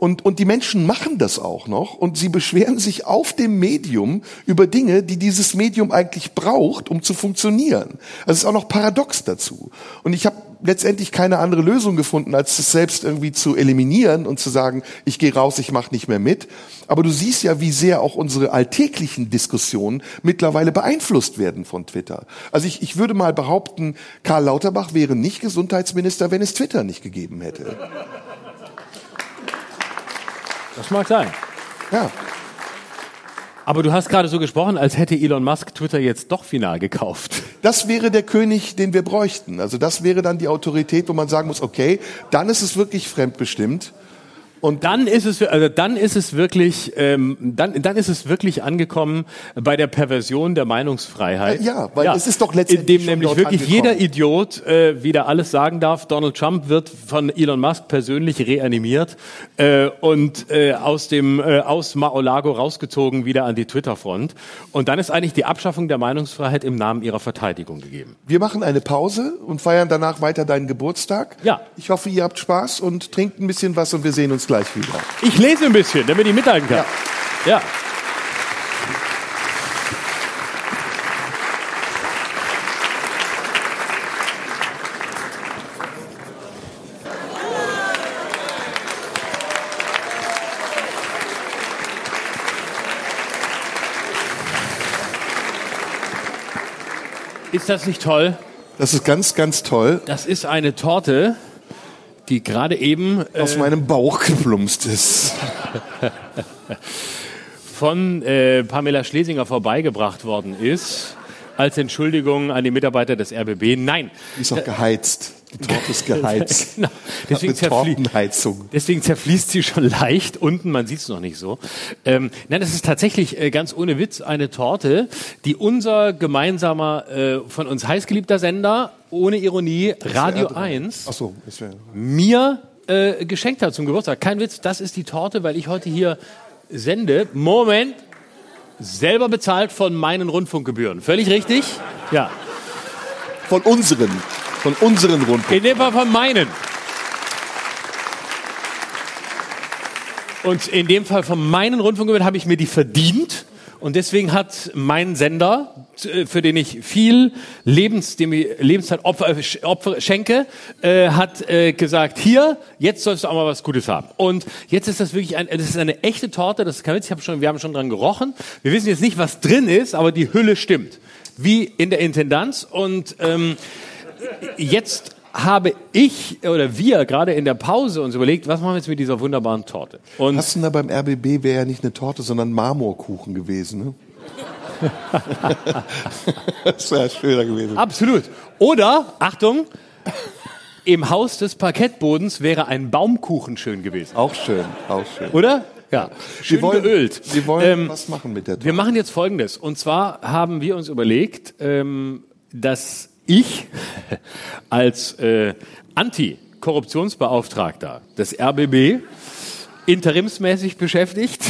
Und, und die Menschen machen das auch noch und sie beschweren sich auf dem Medium über Dinge, die dieses Medium eigentlich braucht, um zu funktionieren. Also es ist auch noch paradox dazu. Und ich habe letztendlich keine andere Lösung gefunden, als es selbst irgendwie zu eliminieren und zu sagen, ich gehe raus, ich mache nicht mehr mit. Aber du siehst ja, wie sehr auch unsere alltäglichen Diskussionen mittlerweile beeinflusst werden von Twitter. Also ich, ich würde mal behaupten, Karl Lauterbach wäre nicht Gesundheitsminister, wenn es Twitter nicht gegeben hätte. Das mag sein. Ja. Aber du hast gerade so gesprochen, als hätte Elon Musk Twitter jetzt doch final gekauft. Das wäre der König, den wir bräuchten. Also das wäre dann die Autorität, wo man sagen muss, okay, dann ist es wirklich fremdbestimmt. Und dann ist es, also dann ist es wirklich, ähm, dann, dann ist es wirklich angekommen bei der Perversion der Meinungsfreiheit. Ja, weil es ist doch letztendlich in dem nämlich wirklich angekommen. jeder Idiot äh, wieder alles sagen darf. Donald Trump wird von Elon Musk persönlich reanimiert äh, und äh, aus dem äh, aus Mar-a-Lago rausgezogen wieder an die Twitter-Front. Und dann ist eigentlich die Abschaffung der Meinungsfreiheit im Namen ihrer Verteidigung gegeben. Wir machen eine Pause und feiern danach weiter deinen Geburtstag. Ja. Ich hoffe, ihr habt Spaß und trinkt ein bisschen was und wir sehen uns gleich wieder. Ich lese ein bisschen, damit ich mithalten kann. ja. ja. Ist das nicht toll? Das ist ganz, ganz toll. Das ist eine Torte die gerade eben äh, Aus meinem Bauch geplumpst ist. von äh, Pamela Schlesinger vorbeigebracht worden ist. Als Entschuldigung an die Mitarbeiter des RBB. Nein, Die ist auch geheizt. Die Torte ist geheizt. Genau. Deswegen, zerflie deswegen zerfließt sie schon leicht unten, man sieht es noch nicht so. Ähm, nein, das ist tatsächlich äh, ganz ohne Witz eine Torte, die unser gemeinsamer, äh, von uns heißgeliebter Sender, ohne Ironie, Radio 1, Ach so, mir äh, geschenkt hat zum Geburtstag. Kein Witz, das ist die Torte, weil ich heute hier sende. Moment, selber bezahlt von meinen Rundfunkgebühren. Völlig richtig? Ja. Von unseren. Von unseren Rundfunk. In dem Fall von meinen. Und in dem Fall von meinen Rundfunkgebühren habe ich mir die verdient. Und deswegen hat mein Sender, äh, für den ich viel Lebens, dem ich Lebenszeit Opfer, Opfer schenke, äh, hat äh, gesagt, hier, jetzt sollst du auch mal was Gutes haben. Und jetzt ist das wirklich ein, das ist eine echte Torte, das ist kein Witz, ich hab schon, wir haben schon dran gerochen. Wir wissen jetzt nicht, was drin ist, aber die Hülle stimmt. Wie in der Intendanz. Und ähm, jetzt habe ich oder wir gerade in der Pause uns überlegt, was machen wir jetzt mit dieser wunderbaren Torte? Und da beim RBB wäre ja nicht eine Torte, sondern Marmorkuchen gewesen. Ne? das wäre schöner gewesen. absolut. Oder, Achtung, im Haus des Parkettbodens wäre ein Baumkuchen schön gewesen. Auch schön, auch schön. Oder? Ja. Schön wir wollen, geölt. Wir wollen Ähm, was machen mit der Wir Torte. machen jetzt Folgendes. Und zwar haben wir uns überlegt, ähm, dass ich als äh, Anti-Korruptionsbeauftragter des RBB interimsmäßig beschäftigt,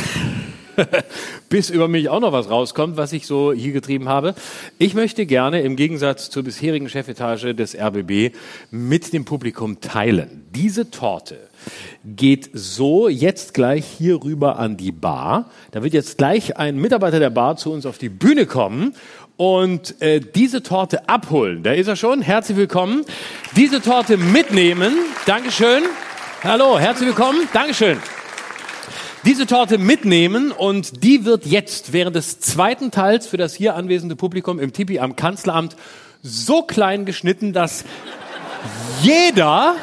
bis über mich auch noch was rauskommt, was ich so hier getrieben habe. Ich möchte gerne im Gegensatz zur bisherigen Chefetage des RBB mit dem Publikum teilen. Diese Torte geht so jetzt gleich hier rüber an die Bar. Da wird jetzt gleich ein Mitarbeiter der Bar zu uns auf die Bühne kommen und äh, diese Torte abholen. Da ist er schon. Herzlich willkommen. Diese Torte mitnehmen. Dankeschön. Hallo, herzlich willkommen. Dankeschön diese Torte mitnehmen und die wird jetzt während des zweiten Teils für das hier anwesende Publikum im Tipi am Kanzleramt so klein geschnitten, dass jeder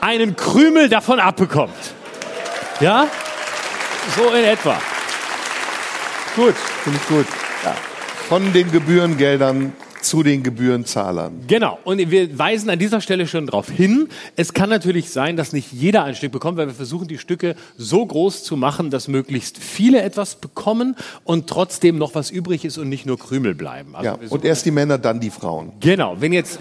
einen Krümel davon abbekommt. Ja? So in etwa. Gut. Finde ich gut. Von den Gebührengeldern zu den Gebührenzahlern. Genau. Und wir weisen an dieser Stelle schon darauf hin. Es kann natürlich sein, dass nicht jeder ein Stück bekommt, weil wir versuchen, die Stücke so groß zu machen, dass möglichst viele etwas bekommen und trotzdem noch was übrig ist und nicht nur Krümel bleiben. Also Ja, und erst die Männer, dann die Frauen. Genau, wenn jetzt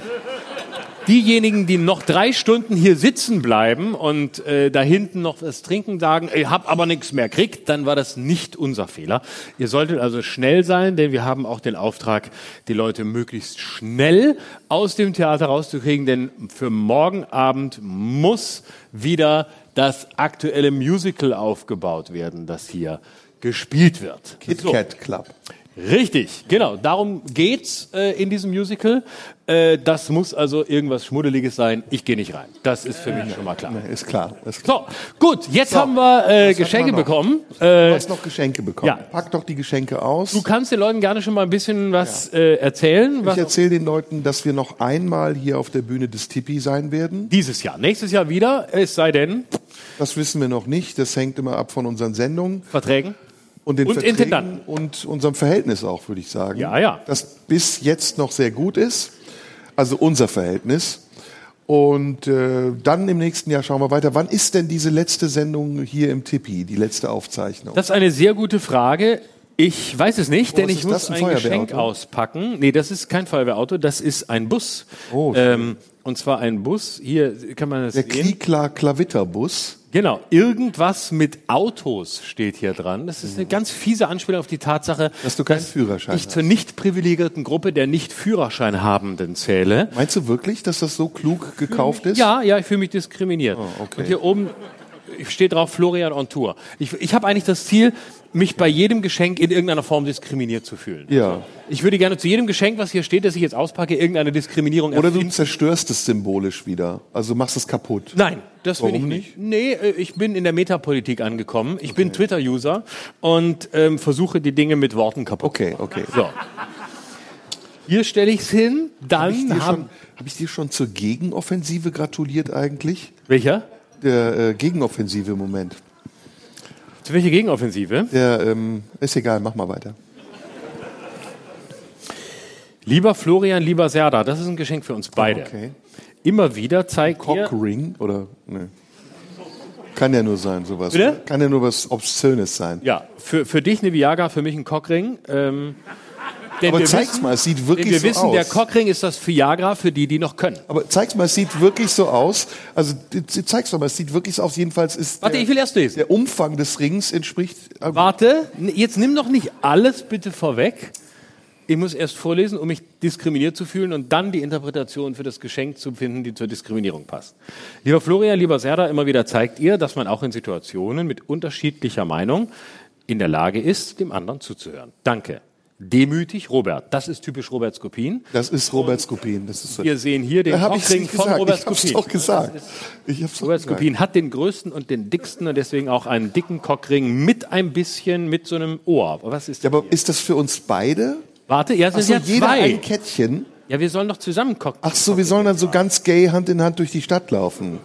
diejenigen, die noch drei Stunden hier sitzen bleiben und äh, da hinten noch was trinken, sagen, ich hab aber nichts mehr kriegt, dann war das nicht unser Fehler. Ihr solltet also schnell sein, denn wir haben auch den Auftrag, die Leute möglichst schnell aus dem Theater rauszukriegen, denn für morgen Abend muss wieder das aktuelle Musical aufgebaut werden, das hier gespielt wird. Kit. Kat Club. Richtig, genau. Darum geht's äh, in diesem Musical. Äh, das muss also irgendwas Schmuddeliges sein. Ich gehe nicht rein. Das ist für mich schon mal klar. Ist klar. Ist klar. So, gut. Jetzt haben wir äh, Geschenke wir bekommen. Du Äh, hast noch Geschenke bekommen. ja. Pack doch die Geschenke aus. du kannst den Leuten gerne schon mal ein bisschen was äh, erzählen. Ich erzähle den Leuten, dass wir noch einmal hier auf der Bühne des Tipi sein werden. dieses Jahr, nächstes Jahr wieder. Es sei denn Das wissen wir noch nicht. Das hängt immer ab von unseren Sendungen Verträgen. und den Und Verträgen Intendanten. und unserem Verhältnis auch, würde ich sagen. Ja, ja. Das bis jetzt noch sehr gut ist. Also unser Verhältnis. Und äh, dann im nächsten Jahr schauen wir weiter. Wann ist denn diese letzte Sendung hier im Tipi, die letzte Aufzeichnung? Das ist eine sehr gute Frage. Ich weiß es nicht, denn was ich muss das, ein ein? Geschenk auspacken. Nee, das ist kein Feuerwehrauto, das ist ein Bus. Oh, ähm, und zwar ein Bus. Hier kann man das der sehen. Klikla Klavitterbus. Genau, irgendwas mit Autos steht hier dran. Das ist eine ganz fiese Anspielung auf die Tatsache, Dass du keinen Führerschein ich zur nicht privilegierten Gruppe der nicht Führerschein habenden zähle. Meinst du wirklich, dass das so klug gekauft ist? Ja, ja, ich fühle mich diskriminiert. Oh, okay. Und hier oben steht drauf Florian on Tour. Ich, ich habe eigentlich das Ziel, mich bei jedem Geschenk in irgendeiner Form diskriminiert zu fühlen. Ja. Ich würde gerne zu jedem Geschenk, was hier steht, das ich jetzt auspacke, irgendeine Diskriminierung Oder du erfinden. zerstörst es symbolisch wieder. Also machst es kaputt. Nein, das will Warum ich nicht. Nee, äh, ich bin in der Metapolitik angekommen. Ich bin Twitter-User und ähm, versuche die Dinge mit Worten kaputt. Okay, okay. So. Hier stelle ich es hin, Habe ich, dann dir haben. schon- hab ich dir schon zur Gegenoffensive gratuliert eigentlich? Welcher? Der äh, Gegenoffensive im Moment. Zu welcher Gegenoffensive? Der, ähm, ist egal, mach mal weiter. Lieber Florian, lieber Serda, das ist ein Geschenk für uns beide. Okay. Immer wieder zeigt. Cockring oder? Ne. Kann ja nur sein, sowas. Bitte? Kann ja nur was Obszönes sein. Ja, für, für dich eine Viagra, für mich ein Cockring. Ähm, denn Aber wir zeig's wissen, mal, es sieht wirklich wir so wissen, aus. der Cockring ist das Viagra für die, die noch können. Aber zeig's mal, es sieht wirklich so aus. Also zeig's doch mal, es sieht wirklich so aus. Jedenfalls ist Warte, der, ich will erst lesen. der Umfang des Rings entspricht. äh, Warte, jetzt nimm doch nicht alles bitte vorweg. Ich muss erst vorlesen, um mich diskriminiert zu fühlen und dann die Interpretation für das Geschenk zu finden, die zur Diskriminierung passt. Lieber Florian, lieber Serda, immer wieder zeigt ihr, dass man auch in Situationen mit unterschiedlicher Meinung in der Lage ist, dem anderen zuzuhören. Danke. Demütig, Robert. Das ist typisch Robert Skopin. Das ist Robert Skopin. Das ist. Wir sehen hier den nicht von gesagt. Robert Ich hab's Skopin. doch gesagt. Robert. Skopin hat den größten und den dicksten und deswegen auch einen dicken Cockring mit ein bisschen, mit so einem Ohr. Was ist Ja, aber ist das für uns beide? Warte, ja, es sind so, ja jeder zwei. ein Kettchen. Ja, wir sollen doch zusammen cocken. Ach so, wir sollen dann so ganz gay Hand in Hand durch die Stadt laufen.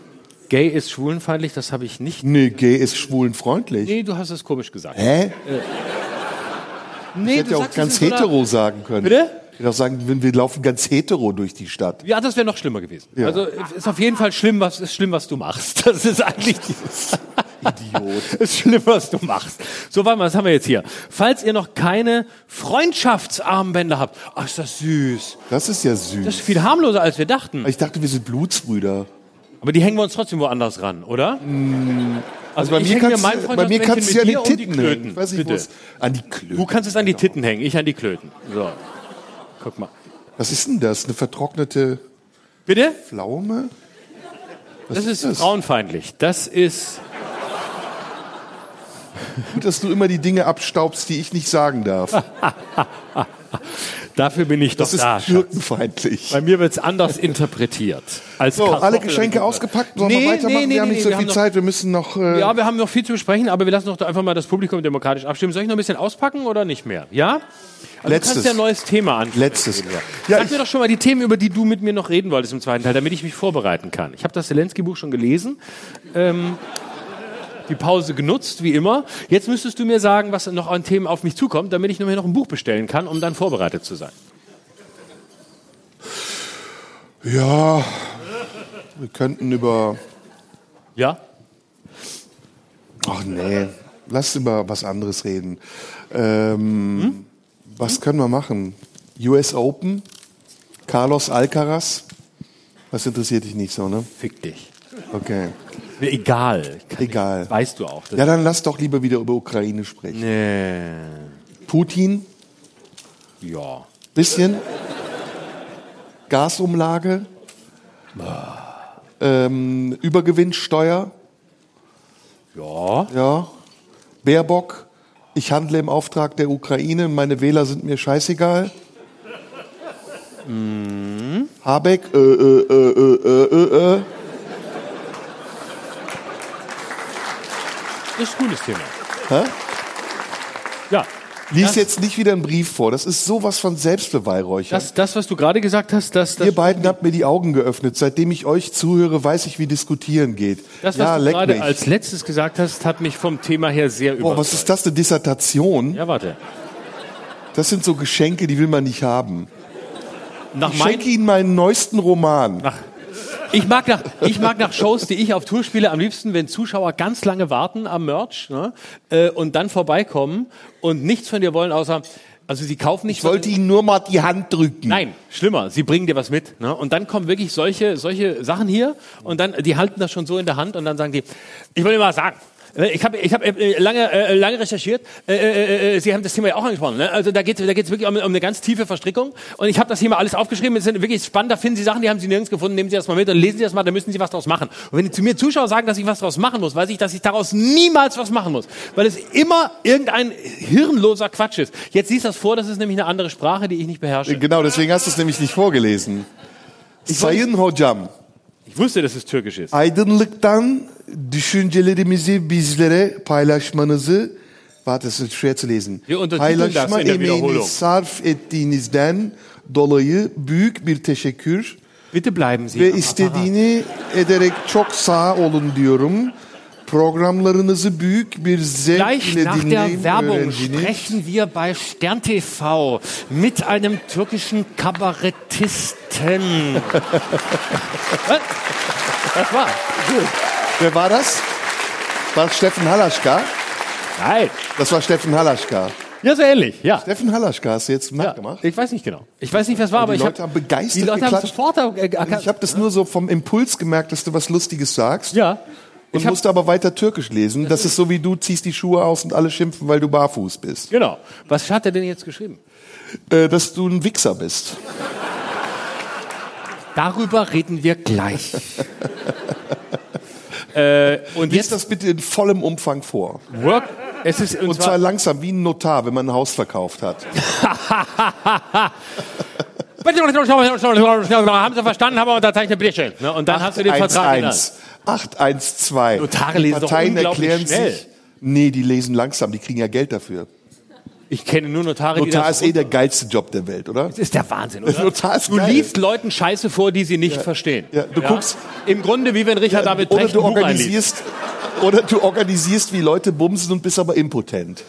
Gay ist schwulenfeindlich, das habe ich nicht. Nee, gay ist schwulenfreundlich. Nee, du hast es komisch gesagt. Hä? Nee, Ich hätte ja auch ganz in so hetero sagen können. Bitte? Ich hätte auch sagen, wir laufen ganz hetero durch die Stadt. Ja, das wäre noch schlimmer gewesen. Ja. Also ist auf jeden Fall schlimm, was ist schlimm, was du machst. Das ist eigentlich dieses Idiot. ist schlimm, was du machst. So, warte mal, was haben wir jetzt hier? Falls ihr noch keine Freundschaftsarmbänder habt, ach, ist das süß. Das ist ja Das süß. ist viel harmloser, als wir dachten. Ich dachte, wir sind Blutsbrüder. Aber die hängen wir uns trotzdem woanders ran, oder? Also, Bei ich mir mir kannst, du- bei mir kannst du ja an die um die Titten Klöten. hängen. Ich weiß Bitte. es- An die Klöten. Du kannst es an die Titten hängen, ich an die Klöten. So. Guck mal. Was ist denn das? Eine vertrocknete Bitte? Pflaume? Das ist das? frauenfeindlich. Das ist. Gut, dass du immer die Dinge abstaubst, die ich nicht sagen darf. Dafür bin ich doch Das ist da. Schatz. türkenfeindlich. Bei mir wird es anders interpretiert. Als So, Kartoffel- alle Geschenke ausgepackt. Sollen Nee, wir weitermachen? nee, nee, wir haben nicht so viel noch- Zeit. Wir müssen noch. Äh, Ja, wir haben noch viel zu besprechen, aber wir lassen doch einfach mal das Publikum demokratisch abstimmen. Soll ich noch ein bisschen auspacken oder nicht mehr? Ja? Also Letztes. Du kannst ja ein neues Thema ansprechen. Letztes. Ja, Sag mir doch schon mal die Themen, über die du mit mir noch reden wolltest im zweiten Teil, damit ich mich vorbereiten kann. Ich habe das Zelensky-Buch schon gelesen. Ähm, die Pause genutzt, wie immer. Jetzt müsstest du mir sagen, was noch an Themen auf mich zukommt, damit ich mir noch ein Buch bestellen kann, um dann vorbereitet zu sein. ja, wir könnten über. Ja? Ach nee, lass über was anderes reden. Ähm, Hm? Was können wir machen? US Open? Carlos Alcaraz? Was interessiert dich nicht so, ne? Fick dich. Okay. Mir egal. Kann Egal. Ich, weißt du auch. Ja, dann lass doch lieber wieder über Ukraine sprechen. nee. Putin? Ja. Bisschen. Gasumlage. Ähm, Übergewinnsteuer. Ja. Ja. Baerbock. Ich handle im Auftrag der Ukraine. Meine Wähler sind mir scheißegal. Habeck. Äh, äh, äh, äh, äh, äh. Ist ein cooles Thema. Hä? Ja. Lies jetzt nicht wieder einen Brief vor. Das ist sowas von Selbstbeweihräuchern. Das, das, was du gerade gesagt hast, das, das, Ihr beiden habt mir die Augen geöffnet. Seitdem ich euch zuhöre, weiß ich, wie diskutieren geht. das was ja, du leck gerade mich. als letztes gesagt hast, hat mich vom Thema her sehr Boah, überzeugt. was ist das, eine Dissertation? Ja, warte. Das sind so Geschenke, die will man nicht haben. Nach Ich mein, schenke Ihnen meinen neuesten Roman. nach, ich, mag nach, ich mag nach Shows, die ich auf Tour spiele, am liebsten, wenn Zuschauer ganz lange warten am Merch ne, äh, und dann vorbeikommen und nichts von dir wollen, außer, also sie kaufen nicht. Ich wollte Ihnen nur mal die Hand drücken. Nein, schlimmer. Sie bringen dir was mit. Ne? Und dann kommen wirklich solche, solche Sachen hier und dann, die halten das schon so in der Hand und dann sagen die, ich will dir mal was sagen. Äh, Ich habe ich hab äh, lange, äh, lange recherchiert. Äh, äh, äh, Sie haben das Thema ja auch angesprochen. Ne? Also da geht es da geht's wirklich um, um eine ganz tiefe Verstrickung. Und ich habe das hier mal alles aufgeschrieben. Es sind wirklich spannend. Da finden Sie Sachen, die haben Sie nirgends gefunden. Nehmen Sie das mal mit und lesen Sie das mal. Da müssen Sie was draus machen. Und wenn die zu mir Zuschauer sagen, dass ich was draus machen muss, weiß ich, dass ich daraus niemals was machen muss. Weil es immer irgendein hirnloser Quatsch ist. Jetzt siehst du das vor, das ist nämlich eine andere Sprache, die ich nicht beherrsche. Genau, deswegen hast du es nämlich nicht vorgelesen. Sayın Hocam, Ich wusste, dass es türkisch ist. aydınlıktan düşüncelerimizi bizlere paylaşmanızı Warte, es ist schwer zu lesen. Paylaşma in der emeğini sarf ettiğinizden dolayı büyük bir teşekkür Bitte bleiben Sie. ve istediğini ederek çok sağ olun diyorum. Programlarınızı büyük bir zevk Gleich nach der dinleyin Werbung sprechen wir bei Stern TV mit einem türkischen Kabarettisten. Was? Das war. Wer war das? War es Steffen Halaschka? Nein. Das war Steffen Halaschka. Ja, so ähnlich, ja. Steffen Halaschka hast du jetzt ja. nachgemacht? Ich weiß nicht genau. Ich weiß nicht, was war, aber die ich Leute hab, haben begeistert Die Leute haben geklatscht. sofort äh, erkannt. Ich habe das nur so vom Impuls gemerkt, dass du was Lustiges sagst. ja. Und Ich musste aber weiter Türkisch lesen. Das ist so wie du ziehst die Schuhe aus und alle schimpfen, weil du barfuß bist. genau. Was hat er denn jetzt geschrieben? Äh, dass du ein Wichser bist. Darüber reden wir gleich. äh, und Lies jetzt das bitte in vollem Umfang vor. Work. Es ist und, Und zwar langsam, wie ein Notar, wenn man ein Haus verkauft hat. haben Sie verstanden, haben wir unterzeichnet, bitte. Ne? Und dann hast du den Vertrag in der Hand. 812. Notare lesen doch Parteien unglaublich erklären schnell. sich. Nee, die lesen langsam, die kriegen ja Geld dafür. Ich kenne nur Notare, die Notar das ist eh der geilste Job der Welt, oder? Das ist der Wahnsinn, oder? Notar ist du geil. liest Leuten Scheiße vor, die sie nicht verstehen. Ja, du guckst- Im Grunde wie wenn Richard David Oder Precht du Buch einliest. organisierst, oder du organisierst, wie Leute bumsen und bist aber impotent.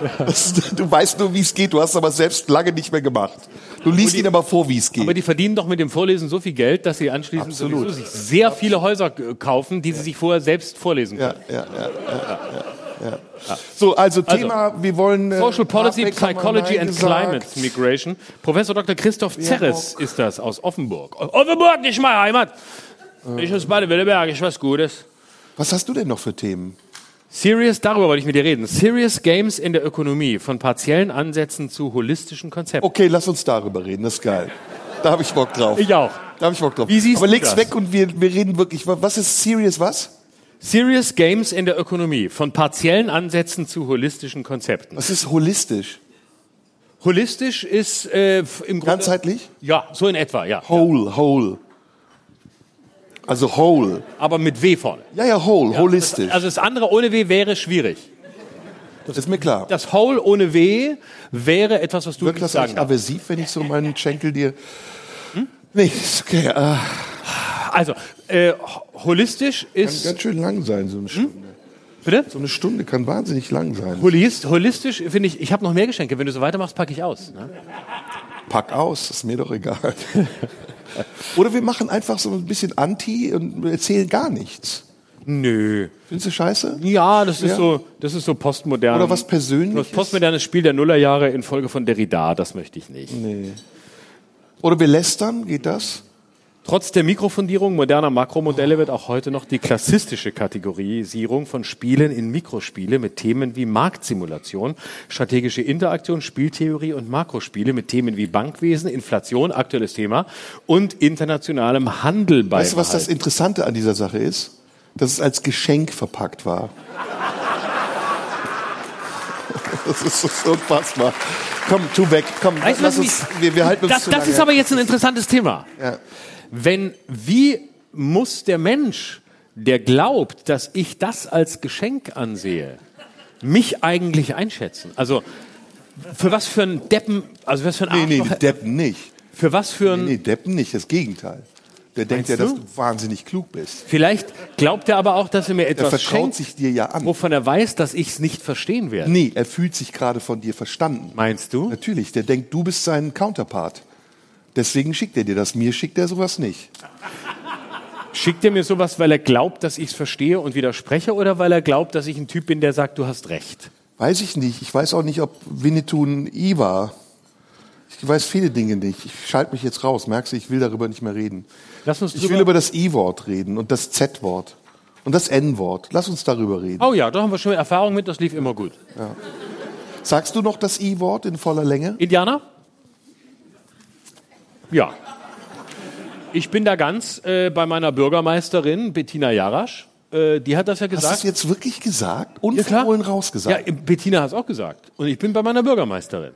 Du weißt nur, wie es geht, du hast aber selbst lange nicht mehr gemacht. Du liest ihnen aber vor, wie es geht. Aber die verdienen doch mit dem Vorlesen so viel Geld, dass sie anschließend Absolut. sowieso sich sehr viele Häuser äh, kaufen, die sie sich vorher selbst vorlesen Ja, können. ja, ja, ja, ja, ja. So, also Thema, wir wollen. äh, Social Policy, Psychology and gesagt. Climate Migration. Professor Dr. Christoph Zerres ist das aus Offenburg. Offenburg, nicht meine Heimat. Ich aus Baden-Württemberg, ich was Gutes. Was hast du denn noch für Themen? Serious, darüber wollte ich mit dir reden. Serious Games in der Ökonomie, von partiellen Ansätzen zu holistischen Konzepten. Okay, lass uns darüber reden, das ist geil. Da habe ich Bock drauf. Ich auch. Da habe ich Bock drauf. Wie siehst Aber du leg's das? weg und wir, wir reden wirklich. Was ist serious was? Serious Games in der Ökonomie, von partiellen Ansätzen zu holistischen Konzepten. Was ist holistisch? Holistisch ist äh, im Grunde... Ganzheitlich? Ja, so in etwa, ja. Whole, whole. Also whole. Aber mit W vorne. Ja, ja, whole, holistisch. Also das andere ohne W wäre schwierig. das ist mir klar. Das Whole ohne W wäre etwas, was du Wirkt nicht das sagen darfst. aversiv, wenn ich so meinen Schenkel dir... Nee, ist okay. Äh, Also, äh, holistisch kann ist... ganz schön lang sein, so eine Stunde. Bitte? So eine Stunde kann wahnsinnig lang sein. Holist, holistisch finde ich, ich habe noch mehr Geschenke. Wenn du so weitermachst, packe ich aus. Ne? Pack aus, ist mir doch egal. Oder wir machen einfach so ein bisschen Anti und erzählen gar nichts. Nö. Findest du scheiße? Ja, das ist Ja. so, das ist so postmodern. Oder was Persönliches? Das postmodernes Spiel der Nullerjahre in Folge von Derrida, das möchte ich nicht. Nee. Oder wir lästern, geht das? Trotz der Mikrofundierung moderner Makromodelle wird auch heute noch die klassistische Kategorisierung von Spielen in Mikrospiele mit Themen wie Marktsimulation, strategische Interaktion, Spieltheorie und Makrospiele mit Themen wie Bankwesen, Inflation, aktuelles Thema und internationalem Handel beibehalten. Weißt du, was das Interessante an dieser Sache ist? Dass es als Geschenk verpackt war. Das ist so unfassbar. Komm, tu weg. Komm, Weißt lass uns, wir, wir halten uns das, zu das lange. ist aber jetzt ein interessantes Thema. Ja. Wenn, wie muss der Mensch, der glaubt, dass ich das als Geschenk ansehe, mich eigentlich einschätzen? Also, für was für ein Deppen, also was für ein Nee, nee, Arschloch, Deppen nicht. für was für ein, Nee, Deppen nicht, das Gegenteil. Der denkt ja, du? dass du wahnsinnig klug bist. vielleicht glaubt er aber auch, dass er mir Er etwas vertraut schenkt, sich dir ja an. wovon er weiß, dass ich es nicht verstehen werde. Nee, er fühlt sich gerade von dir verstanden. Meinst du? Natürlich, der denkt, du bist sein Counterpart. Deswegen schickt er dir das. Mir schickt er sowas nicht. Schickt er mir sowas, weil er glaubt, dass ich es verstehe und widerspreche oder weil er glaubt, dass ich ein Typ bin, der sagt, du hast recht? Weiß ich nicht. Ich weiß auch nicht, ob Winnetou ein I war. Ich weiß viele Dinge nicht. Ich schalte mich jetzt raus. Merkst du, ich will darüber nicht mehr reden. Lass uns Ich will über das I-Wort reden und das Z-Wort und das N-Wort. Lass uns darüber reden. Oh ja, da haben wir schon Erfahrung mit, das lief immer gut. Sagst du noch das I-Wort in voller Länge? Indianer? Ja. Ich bin da ganz äh, bei meiner Bürgermeisterin Bettina Jarasch. Äh, die hat das ja Hast du gesagt. es jetzt wirklich gesagt? Ja. Unverhohlen Ja, rausgesagt? Bettina hat es auch gesagt. Und ich bin bei meiner Bürgermeisterin.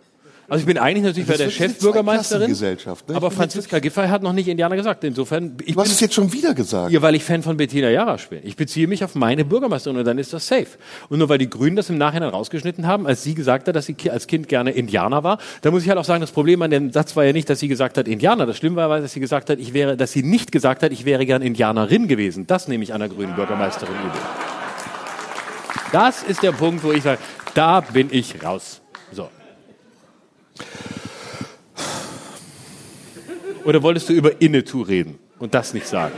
Also ich bin eigentlich natürlich bei der Chefbürgermeisterin, ne? aber Franziska Giffey hat noch nicht Indianer gesagt. Insofern, ich Du hast bin es jetzt schon wieder gesagt. Ja, weil ich Fan von Bettina Jarasch bin. Ich beziehe mich auf meine Bürgermeisterin und dann ist das safe. Und nur weil die Grünen das im Nachhinein rausgeschnitten haben, als sie gesagt hat, dass sie als Kind gerne Indianer war, da muss ich halt auch sagen, das Problem an dem Satz war ja nicht, dass sie gesagt hat Indianer. Das Schlimme war, dass sie gesagt hat, ich wäre, dass sie nicht gesagt hat, ich wäre gern Indianerin gewesen. Das nehme ich einer grünen Bürgermeisterin übel. Das ist der Punkt, wo ich sage, da bin ich raus. Oder wolltest du über Innetu reden und das nicht sagen?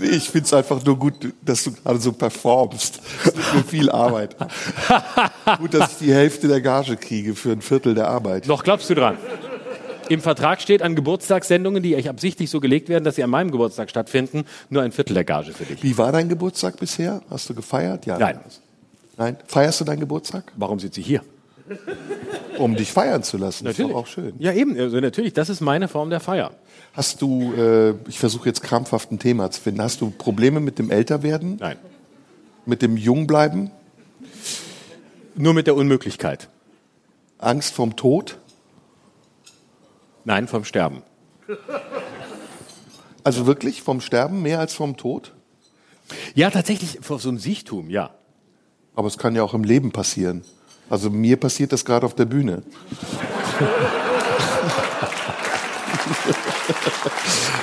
Ich finde es einfach nur gut, dass du gerade so performst. Es gibt mir viel Arbeit. gut, dass ich die Hälfte der Gage kriege für ein Viertel der Arbeit. Noch glaubst du dran? Im Vertrag steht an Geburtstagssendungen, die euch absichtlich so gelegt werden, dass sie an meinem Geburtstag stattfinden, nur ein Viertel der Gage für dich. Wie war dein Geburtstag bisher? Hast du gefeiert? Ja. Nein. Nein. Feierst du deinen Geburtstag? Warum sitzt sie hier? Um dich feiern zu lassen. Natürlich. Ist doch auch schön. Ja, eben. Also natürlich, das ist meine Form der Feier. Hast du, äh, ich versuche jetzt krampfhaft ein Thema zu finden, hast du Probleme mit dem Älterwerden? Nein. Mit dem Jungbleiben? Nur mit der Unmöglichkeit. Angst vorm Tod? Nein, vom Sterben. Also wirklich vom Sterben mehr als vom Tod? Ja, tatsächlich vor so einem Siechtum, ja. Aber es kann ja auch im Leben passieren. Also mir passiert das gerade auf der Bühne.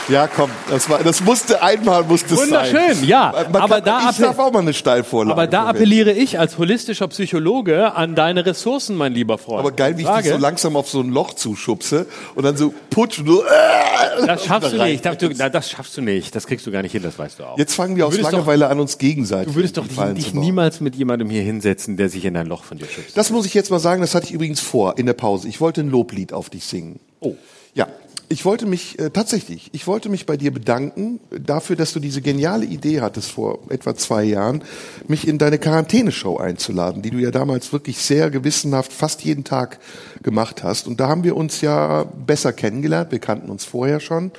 ja, komm, das, war, das musste einmal musste es sein. Wunderschön, ja. Man Aber kann, da ich darf auch mal eine Steilvorlage. Aber da appelliere ich als holistischer Psychologe an deine Ressourcen, mein lieber Freund. Aber geil, wie ich dich so langsam auf so ein Loch zuschubse und dann so putsch und so. Äh, Das schaffst du da rein. nicht. Das, du, na, das schaffst du nicht. Das kriegst du gar nicht hin, das weißt du auch. Jetzt fangen wir aus würdest doch- Langeweile an, uns gegenseitig Du würdest doch dich niemals mit jemandem hier hinsetzen, der sich in ein Loch von dir schubst. Das muss ich jetzt mal sagen, das hatte ich übrigens vor in der Pause. Ich wollte ein Loblied auf dich singen. Oh. Ja, ich wollte mich äh, tatsächlich, ich wollte mich bei dir bedanken äh, dafür, dass du diese geniale Idee hattest vor etwa zwei Jahren, mich in deine Quarantäneshow einzuladen, die du ja damals wirklich sehr gewissenhaft fast jeden Tag gemacht hast. Und da haben wir uns ja besser kennengelernt. Wir kannten uns vorher schon.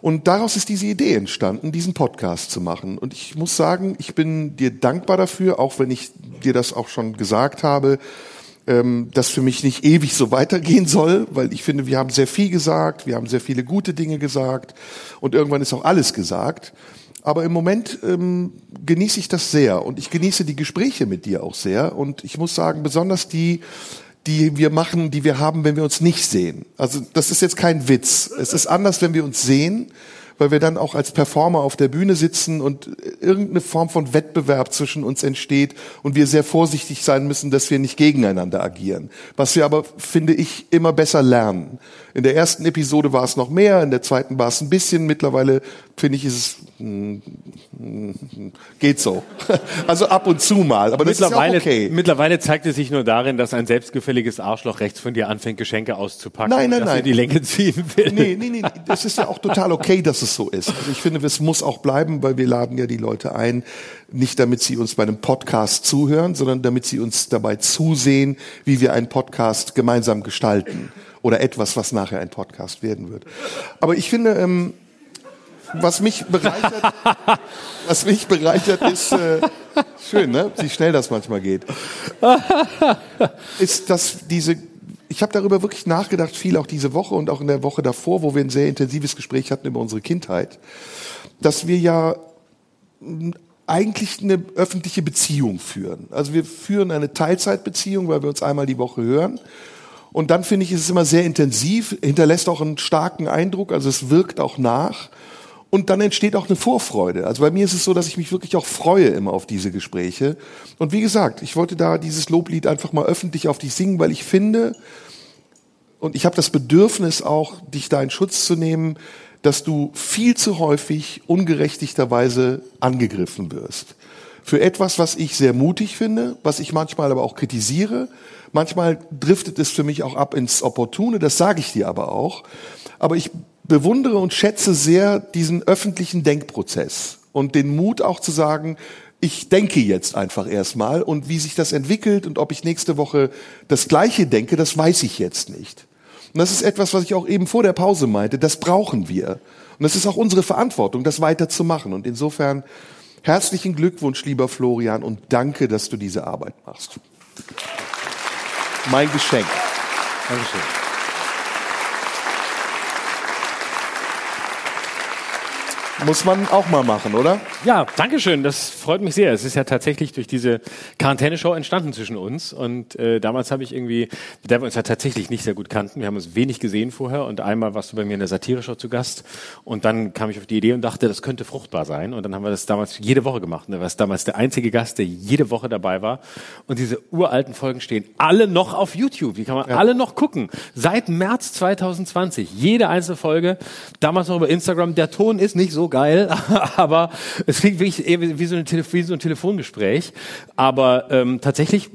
Und daraus ist diese Idee entstanden, diesen Podcast zu machen. Und ich muss sagen, ich bin dir dankbar dafür, auch wenn ich dir das auch schon gesagt habe, ähm, das für mich nicht ewig so weitergehen soll, weil ich finde, wir haben sehr viel gesagt, wir haben sehr viele gute Dinge gesagt und irgendwann ist auch alles gesagt. Aber im Moment ähm, genieße ich das sehr und ich genieße die Gespräche mit dir auch sehr und ich muss sagen, besonders die, die wir machen, die wir haben, wenn wir uns nicht sehen. Also das ist jetzt kein Witz. Es ist anders, wenn wir uns sehen, weil wir dann auch als Performer auf der Bühne sitzen und irgendeine Form von Wettbewerb zwischen uns entsteht und wir sehr vorsichtig sein müssen, dass wir nicht gegeneinander agieren. Was wir aber, finde ich, immer besser lernen. In der ersten Episode war es noch mehr, in der zweiten war es ein bisschen. Mittlerweile, finde ich, ist es mm, mm, geht so. Also ab und zu mal, aber das mittlerweile, ist ja auch okay. mittlerweile zeigt es sich nur darin, dass ein selbstgefälliges Arschloch rechts von dir anfängt, Geschenke auszupacken. Nein, nein, dass nein. die Länge ziehen will. Nee, nee, nee, das ist ja auch total okay, dass es so ist. Also ich finde, es muss auch bleiben, weil wir laden ja die Leute ein, nicht damit sie uns bei einem Podcast zuhören, sondern damit sie uns dabei zusehen, wie wir einen Podcast gemeinsam gestalten. Oder etwas, was nachher ein Podcast werden wird. Aber ich finde, ähm, was mich bereichert, was mich bereichert ist, äh, schön, ne? Wie schnell das manchmal geht, ist, dass diese, ich habe darüber wirklich nachgedacht, viel auch diese Woche und auch in der Woche davor, wo wir ein sehr intensives Gespräch hatten über unsere Kindheit, dass wir ja eigentlich eine öffentliche Beziehung führen. Also wir führen eine Teilzeitbeziehung, weil wir uns einmal die Woche hören. Und dann finde ich, ist es immer sehr intensiv, hinterlässt auch einen starken Eindruck, also es wirkt auch nach. Und dann entsteht auch eine Vorfreude. Also bei mir ist es so, dass ich mich wirklich auch freue immer auf diese Gespräche. Und wie gesagt, ich wollte da dieses Loblied einfach mal öffentlich auf dich singen, weil ich finde, und ich habe das Bedürfnis auch, dich da in Schutz zu nehmen, dass du viel zu häufig ungerechtigterweise angegriffen wirst. Für etwas, was ich sehr mutig finde, was ich manchmal aber auch kritisiere. Manchmal driftet es für mich auch ab ins Opportune, das sage ich dir aber auch. Aber ich bewundere und schätze sehr diesen öffentlichen Denkprozess und den Mut auch zu sagen, ich denke jetzt einfach erstmal und wie sich das entwickelt und ob ich nächste Woche das Gleiche denke, das weiß ich jetzt nicht. Und das ist etwas, was ich auch eben vor der Pause meinte, das brauchen wir. Und das ist auch unsere Verantwortung, das weiterzumachen. Und insofern herzlichen Glückwunsch, lieber Florian, und danke, dass du diese Arbeit machst. Mein Geschenk. Dankeschön. Muss man auch mal machen, oder? Ja, Dankeschön. Das freut mich sehr. Es ist ja tatsächlich durch diese Quarantäne-Show entstanden zwischen uns. Und äh, damals habe ich irgendwie, der wir uns ja tatsächlich nicht sehr gut kannten. Wir haben uns wenig gesehen vorher. Und einmal warst du bei mir in der Satire-Show zu Gast. Und dann kam ich auf die Idee und dachte, das könnte fruchtbar sein. Und dann haben wir das damals jede Woche gemacht. Und du warst damals der einzige Gast, der jede Woche dabei war. Und diese uralten Folgen stehen alle noch auf YouTube. Die kann man alle noch gucken. Seit März 2020. Jede einzelne Folge. Damals noch über Instagram. Der Ton ist nicht so geil, aber es klingt wirklich wie so, wie so ein Telefongespräch. Aber ähm, tatsächlich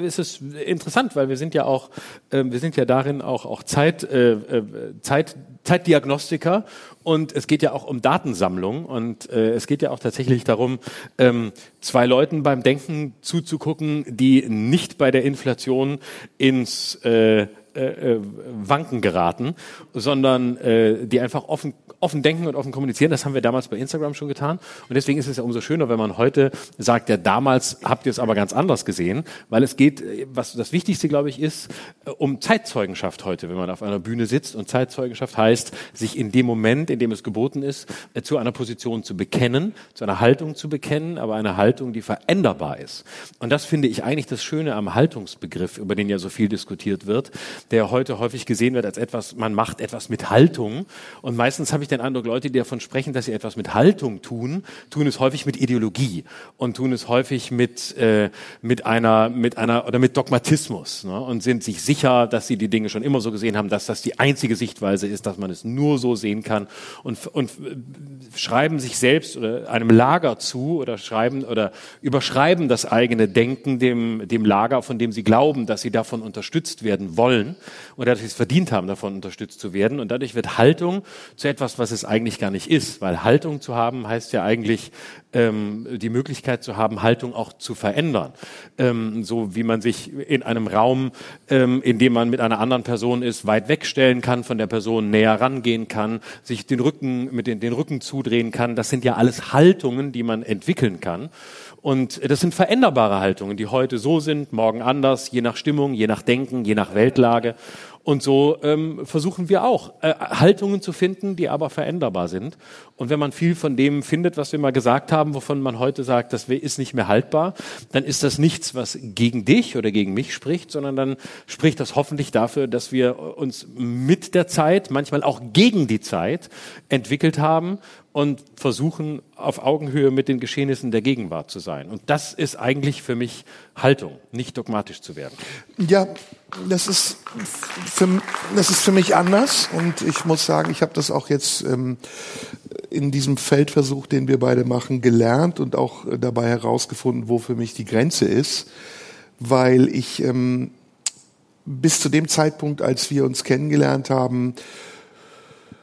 ist es interessant, weil wir sind ja auch, äh, wir sind ja darin auch, auch Zeit, äh, äh, Zeit, Zeitdiagnostiker und es geht ja auch um Datensammlung und äh, es geht ja auch tatsächlich darum, ähm, zwei Leuten beim Denken zuzugucken, die nicht bei der Inflation ins äh, äh, äh, Wanken geraten, sondern äh, die einfach offen, offen denken und offen kommunizieren. Das haben wir damals bei Instagram schon getan. Und deswegen ist es ja umso schöner, wenn man heute sagt, ja, damals habt ihr es aber ganz anders gesehen, weil es geht, was das Wichtigste, glaube ich, ist, äh, um Zeitzeugenschaft heute, wenn man auf einer Bühne sitzt. Und Zeitzeugenschaft heißt, sich in dem Moment, in dem es geboten ist, äh, zu einer Position zu bekennen, zu einer Haltung zu bekennen, aber eine Haltung, die veränderbar ist. Und das finde ich eigentlich das Schöne am Haltungsbegriff, über den ja so viel diskutiert wird, der heute häufig gesehen wird als etwas, man macht etwas mit Haltung. Und meistens habe ich den Eindruck, Leute, die davon sprechen, dass sie etwas mit Haltung tun, tun es häufig mit Ideologie und tun es häufig mit, äh, mit einer, mit einer oder mit Dogmatismus ne? und sind sich sicher, dass sie die Dinge schon immer so gesehen haben, dass das die einzige Sichtweise ist, dass man es nur so sehen kann und, und schreiben sich selbst oder einem Lager zu oder schreiben oder überschreiben das eigene Denken dem, dem Lager, von dem sie glauben, dass sie davon unterstützt werden wollen oder dass sie es verdient haben, davon unterstützt zu werden. Und dadurch wird Haltung zu etwas, was es eigentlich gar nicht ist. Weil Haltung zu haben heißt ja eigentlich ähm, die Möglichkeit zu haben, Haltung auch zu verändern. Ähm, so wie man sich in einem Raum, ähm, in dem man mit einer anderen Person ist, weit wegstellen kann, von der Person näher rangehen kann, sich den Rücken, mit den, den Rücken zudrehen kann. Das sind ja alles Haltungen, die man entwickeln kann. Und das sind veränderbare Haltungen, die heute so sind, morgen anders, je nach Stimmung, je nach Denken, je nach Weltlage. Und so ähm, versuchen wir auch, äh, Haltungen zu finden, die aber veränderbar sind. Und wenn man viel von dem findet, was wir mal gesagt haben, wovon man heute sagt, das ist nicht mehr haltbar, dann ist das nichts, was gegen dich oder gegen mich spricht, sondern dann spricht das hoffentlich dafür, dass wir uns mit der Zeit, manchmal auch gegen die Zeit entwickelt haben und versuchen, auf Augenhöhe mit den Geschehnissen der Gegenwart zu sein. Und das ist eigentlich für mich Haltung, nicht dogmatisch zu werden. Ja, das ist für, das ist für mich anders und ich muss sagen, ich habe das auch jetzt ähm, in diesem Feldversuch, den wir beide machen, gelernt und auch dabei herausgefunden, wo für mich die Grenze ist, weil ich ähm, bis zu dem Zeitpunkt, als wir uns kennengelernt haben,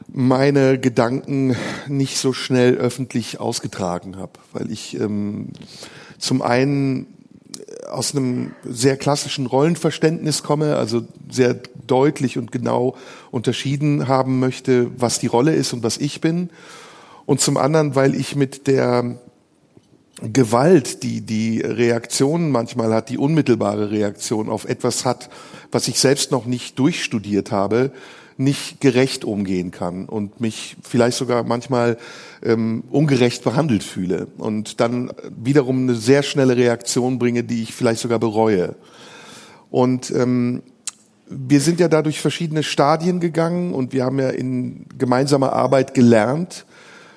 meine Gedanken nicht so schnell öffentlich ausgetragen habe, weil ich ähm, zum einen aus einem sehr klassischen Rollenverständnis komme, also sehr deutlich und genau unterschieden haben möchte, was die Rolle ist und was ich bin. Und zum anderen, weil ich mit der Gewalt, die die Reaktion manchmal hat, die unmittelbare Reaktion auf etwas hat, was ich selbst noch nicht durchstudiert habe, nicht gerecht umgehen kann und mich vielleicht sogar manchmal ähm, ungerecht behandelt fühle und dann wiederum eine sehr schnelle Reaktion bringe, die ich vielleicht sogar bereue. Und ähm, wir sind ja da durch verschiedene Stadien gegangen und wir haben ja in gemeinsamer Arbeit gelernt,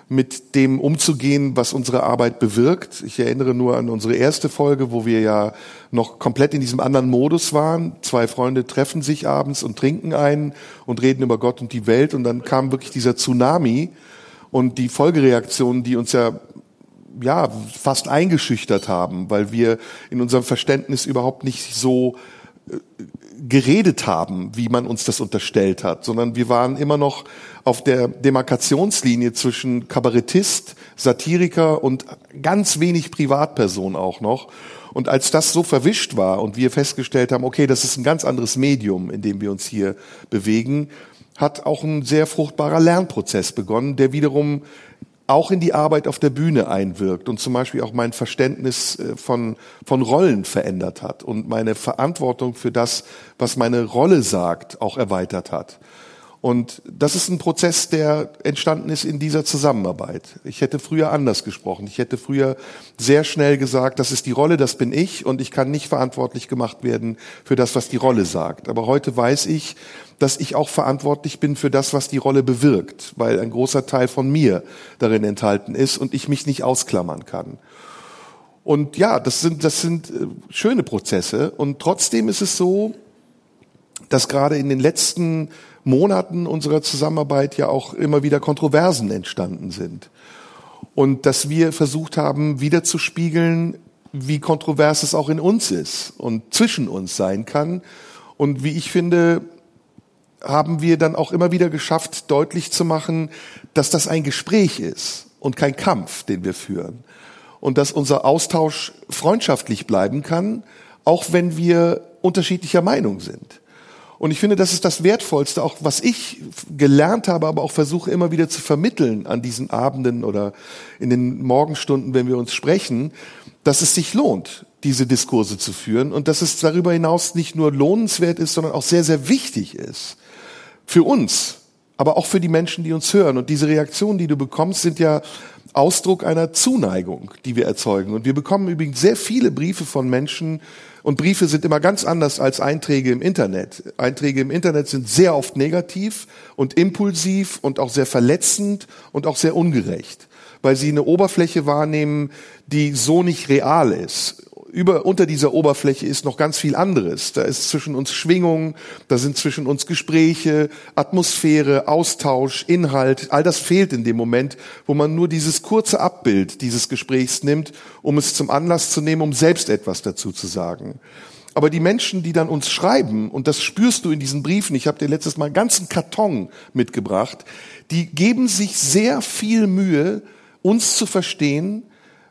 mit dem umzugehen, was unsere Arbeit bewirkt. Ich erinnere nur an unsere erste Folge, wo wir ja noch komplett in diesem anderen Modus waren. Zwei Freunde treffen sich abends und trinken ein und reden über Gott und die Welt. Und dann kam wirklich dieser Tsunami und die Folgereaktionen, die uns ja ja, fast eingeschüchtert haben, weil wir in unserem Verständnis überhaupt nicht so äh, geredet haben, wie man uns das unterstellt hat, sondern wir waren immer noch auf der Demarkationslinie zwischen Kabarettist, Satiriker und ganz wenig Privatperson auch noch. Und als das so verwischt war und wir festgestellt haben, okay, das ist ein ganz anderes Medium, in dem wir uns hier bewegen, hat auch ein sehr fruchtbarer Lernprozess begonnen, der wiederum auch in die Arbeit auf der Bühne einwirkt und zum Beispiel auch mein Verständnis äh, von, von Rollen verändert hat und meine Verantwortung für das, was meine Rolle sagt, auch erweitert hat. Und das ist ein Prozess, der entstanden ist in dieser Zusammenarbeit. Ich hätte früher anders gesprochen. Ich hätte früher sehr schnell gesagt, das ist die Rolle, das bin ich und ich kann nicht verantwortlich gemacht werden für das, was die Rolle sagt. Aber heute weiß ich, dass ich auch verantwortlich bin für das, was die Rolle bewirkt, weil ein großer Teil von mir darin enthalten ist und ich mich nicht ausklammern kann. Und ja, das sind, das sind äh, schöne Prozesse. Und trotzdem ist es so, dass gerade in den letzten Monaten unserer Zusammenarbeit ja auch immer wieder Kontroversen entstanden sind. Und dass wir versucht haben, wiederzuspiegeln, wie kontrovers es auch in uns ist und zwischen uns sein kann. Und wie ich finde, haben wir dann auch immer wieder geschafft, deutlich zu machen, dass das ein Gespräch ist und kein Kampf, den wir führen. Und dass unser Austausch freundschaftlich bleiben kann, auch wenn wir unterschiedlicher Meinung sind. Und ich finde, das ist das Wertvollste, auch was ich gelernt habe, aber auch versuche immer wieder zu vermitteln an diesen Abenden oder in den Morgenstunden, wenn wir uns sprechen, dass es sich lohnt, diese Diskurse zu führen und dass es darüber hinaus nicht nur lohnenswert ist, sondern auch sehr, sehr wichtig ist. Für uns, aber auch für die Menschen, die uns hören. Und diese Reaktionen, die du bekommst, sind ja Ausdruck einer Zuneigung, die wir erzeugen. Und wir bekommen übrigens sehr viele Briefe von Menschen, und Briefe sind immer ganz anders als Einträge im Internet. Einträge im Internet sind sehr oft negativ und impulsiv und auch sehr verletzend und auch sehr ungerecht, weil sie eine Oberfläche wahrnehmen, die so nicht real ist über, unter dieser Oberfläche ist noch ganz viel anderes. Da ist zwischen uns Schwingung, da sind zwischen uns Gespräche, Atmosphäre, Austausch, Inhalt. All das fehlt in dem Moment, wo man nur dieses kurze Abbild dieses Gesprächs nimmt, um es zum Anlass zu nehmen, um selbst etwas dazu zu sagen. Aber die Menschen, die dann uns schreiben, und das spürst du in diesen Briefen, ich habe dir letztes Mal einen ganzen Karton mitgebracht, die geben sich sehr viel Mühe, uns zu verstehen,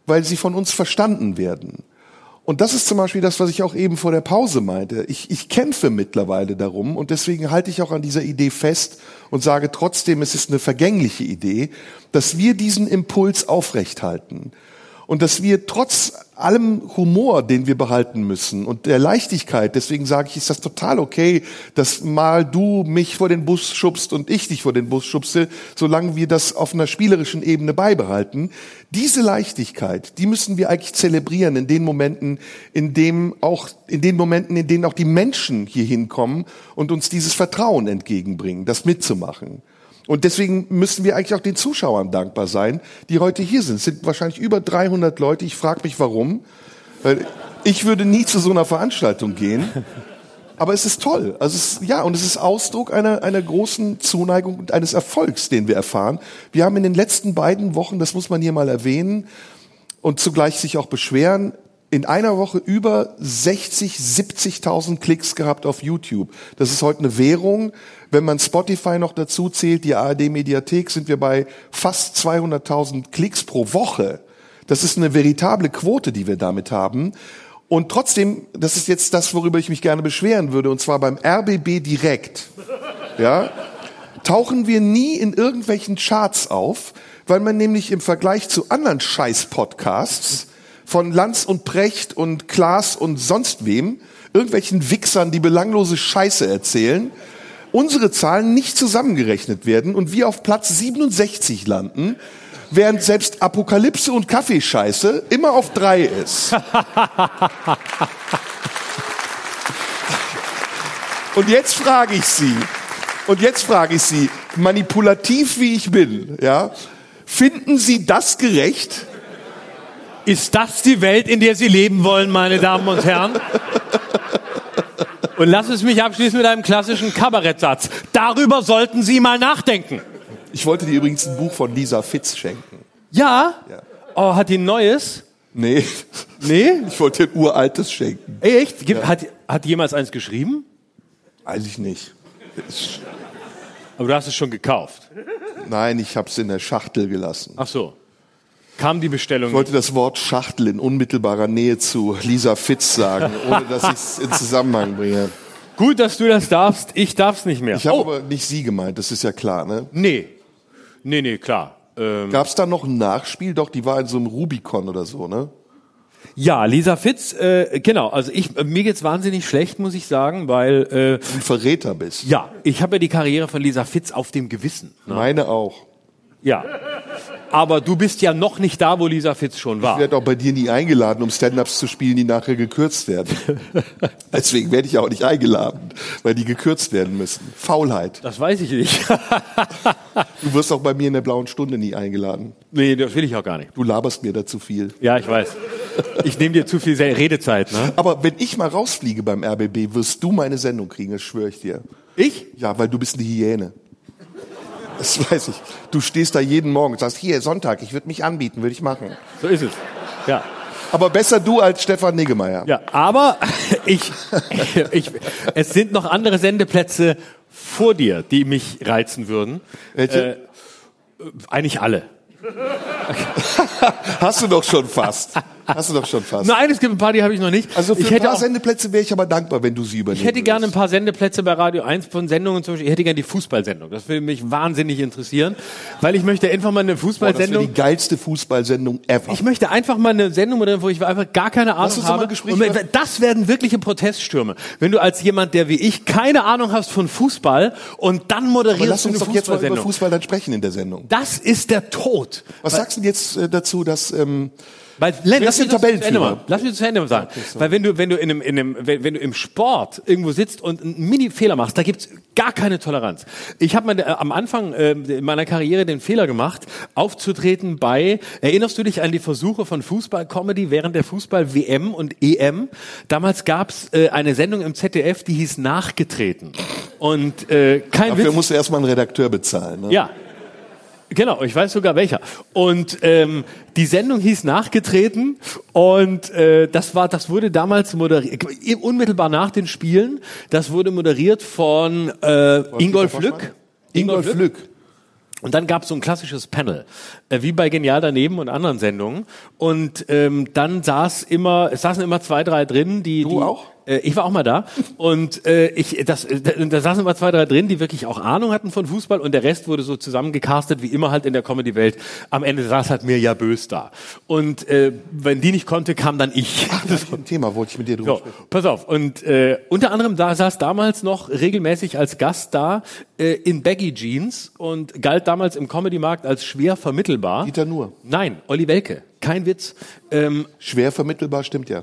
weil sie von uns verstanden werden. Und das ist zum Beispiel das, was ich auch eben vor der Pause meinte. Ich, ich kämpfe mittlerweile darum und deswegen halte ich auch an dieser Idee fest und sage trotzdem, es ist eine vergängliche Idee, dass wir diesen Impuls aufrechthalten und dass wir trotz allem Humor, den wir behalten müssen und der Leichtigkeit, deswegen sage ich, ist das total okay, dass mal du mich vor den Bus schubst und ich dich vor den Bus schubste, solange wir das auf einer spielerischen Ebene beibehalten. Diese Leichtigkeit, die müssen wir eigentlich zelebrieren in den Momenten, in dem auch, in den Momenten, in denen auch die Menschen hier hinkommen und uns dieses Vertrauen entgegenbringen, das mitzumachen. Und deswegen müssen wir eigentlich auch den Zuschauern dankbar sein, die heute hier sind. Es sind wahrscheinlich über 300 Leute. Ich frage mich, warum. Ich würde nie zu so einer Veranstaltung gehen. Aber es ist toll. Also es, ja, und es ist Ausdruck einer, einer großen Zuneigung und eines Erfolgs, den wir erfahren. Wir haben in den letzten beiden Wochen, das muss man hier mal erwähnen, und zugleich sich auch beschweren, in einer Woche über 60, 70.000 Klicks gehabt auf YouTube. Das ist heute eine Währung. Wenn man Spotify noch dazu zählt, die ARD Mediathek, sind wir bei fast 200.000 Klicks pro Woche. Das ist eine veritable Quote, die wir damit haben. Und trotzdem, das ist jetzt das, worüber ich mich gerne beschweren würde, und zwar beim RBB direkt, ja, tauchen wir nie in irgendwelchen Charts auf, weil man nämlich im Vergleich zu anderen Scheiß-Podcasts von Lanz und Precht und Klaas und sonst wem, irgendwelchen Wichsern, die belanglose Scheiße erzählen, unsere Zahlen nicht zusammengerechnet werden und wir auf Platz 67 landen, während selbst Apokalypse und Kaffeescheiße immer auf drei ist. Und jetzt frage ich Sie, und jetzt frage ich Sie, manipulativ wie ich bin, ja, finden Sie das gerecht? Ist das die Welt, in der Sie leben wollen, meine Damen und Herren? Und lass es mich abschließen mit einem klassischen Kabarettsatz. Darüber sollten Sie mal nachdenken. Ich wollte dir übrigens ein Buch von Lisa Fitz schenken. Ja? Ja. Oh, hat die ein neues? Nee. Nee? Ich wollte dir ein uraltes schenken. Ey, echt? Gibt, hat, hat jemals eins geschrieben? Weiß ich nicht. Aber du hast es schon gekauft. Nein, ich habe es in der Schachtel gelassen. Ach so. Kam die Bestellung? Ich wollte das Wort Schachtel in unmittelbarer Nähe zu Lisa Fitz sagen, ohne dass ich es in Zusammenhang bringe. Gut, dass du das darfst. Ich darf's nicht mehr. Ich habe oh, aber nicht sie gemeint, das ist ja klar, ne? nee. Nee, nee, klar. Ähm, Gab es da noch ein Nachspiel? Doch, die war in so einem Rubicon oder so, ne? ja, Lisa Fitz, äh, genau. Also ich, äh, mir geht's wahnsinnig schlecht, muss ich sagen, weil äh, Du ein Verräter bist. ja, ich habe ja die Karriere von Lisa Fitz auf dem Gewissen. Ne? Meine auch. Ja. Aber du bist ja noch nicht da, wo Lisa Fitz schon Ich war. werde auch bei dir nie eingeladen, um Stand-Ups zu spielen, die nachher gekürzt werden. Deswegen werde ich auch nicht eingeladen, weil die gekürzt werden müssen. Faulheit. Das weiß ich nicht. Du wirst auch bei mir in der blauen Stunde nie eingeladen. nee, das will ich auch gar nicht. Du laberst mir da zu viel. Ja, ich weiß. Ich nehme dir zu viel Redezeit, ne? Aber wenn ich mal rausfliege beim RBB, wirst du meine Sendung kriegen, das schwöre ich dir. Ich? Ja, weil du bist eine Hyäne. Das weiß ich. Du stehst da jeden Morgen und sagst, hier, Sonntag, ich würde mich anbieten, würde ich machen. So ist es. Ja. Aber besser du als Stefan Niggemeier. Ja, aber ich, ich, es sind noch andere Sendeplätze vor dir, die mich reizen würden. Welche? Äh, eigentlich alle. Hast du doch schon fast. Hast du doch schon fast. Nein, es gibt ein paar, die habe ich noch nicht. Also für ich ein paar auch, Sendeplätze wäre ich aber dankbar, wenn du sie übernehmen ich hätte gerne ein paar Sendeplätze bei Radio 1 von Sendungen zum Beispiel. Ich hätte gerne die Fußballsendung. Das würde mich wahnsinnig interessieren, weil ich möchte einfach mal eine Boah, das Fußballsendung. die geilste Fußballsendung ever. Ich möchte einfach mal eine Sendung moderieren, wo ich einfach gar keine Ahnung uns doch mal habe. ein Gespräch Und das werden wirkliche Proteststürme. Wenn du als jemand, der wie ich keine Ahnung hast von Fußball und dann aber moderierst lass du uns eine doch jetzt mal über Fußballsendung. Fußball dann sprechen in der Sendung. Das ist der Tod. Was sagst du jetzt äh, dazu, dass ähm, Weil, Len, lass mich das zu Ende mal. Lass mich das zu Ende mal sagen. Weil wenn du, wenn du in einem, in einem, wenn, wenn du im Sport irgendwo sitzt und einen Mini-Fehler machst, da gibt's gar keine Toleranz. Ich habe mal äh, am Anfang äh, in meiner Karriere den Fehler gemacht, aufzutreten bei, erinnerst du dich an die Versuche von Fußball-Comedy während der Fußball-WM und EM? Damals gab's äh, eine Sendung im ZDF, die hieß Nachgetreten. Und äh, kein dafür Witz. musst du erstmal einen Redakteur bezahlen? Ne? Ja. Genau, ich weiß sogar welcher. Und ähm, die Sendung hieß Nachgetreten und äh, das war, das wurde damals moderiert, unmittelbar nach den Spielen. Das wurde moderiert von äh, Ingolf Lück. Ingolf Lück. Und dann gab es so ein klassisches Panel, äh, wie bei Genial daneben und anderen Sendungen. Und ähm, dann saß immer, es saßen immer zwei, drei drin, die. Du die, auch? Äh, ich war auch mal da. Und äh, ich, das, äh, da, da saßen immer zwei, drei drin, die wirklich auch Ahnung hatten von Fußball. Und der Rest wurde so zusammengecastet, wie immer halt in der Comedy-Welt. Am Ende saß halt mir ja bös da. Und äh, wenn die nicht konnte, kam dann ich. Das ist ein Thema, wollte ich mit dir drüber So, sprechen. pass auf. Und äh, unter anderem da saß damals noch regelmäßig als Gast da äh, in Baggy Jeans und galt damals im Comedy-Markt als schwer vermittelbar. Dieter Nuhr. Nein, Olli Welke. Kein Witz. Ähm, Schwer vermittelbar, stimmt ja.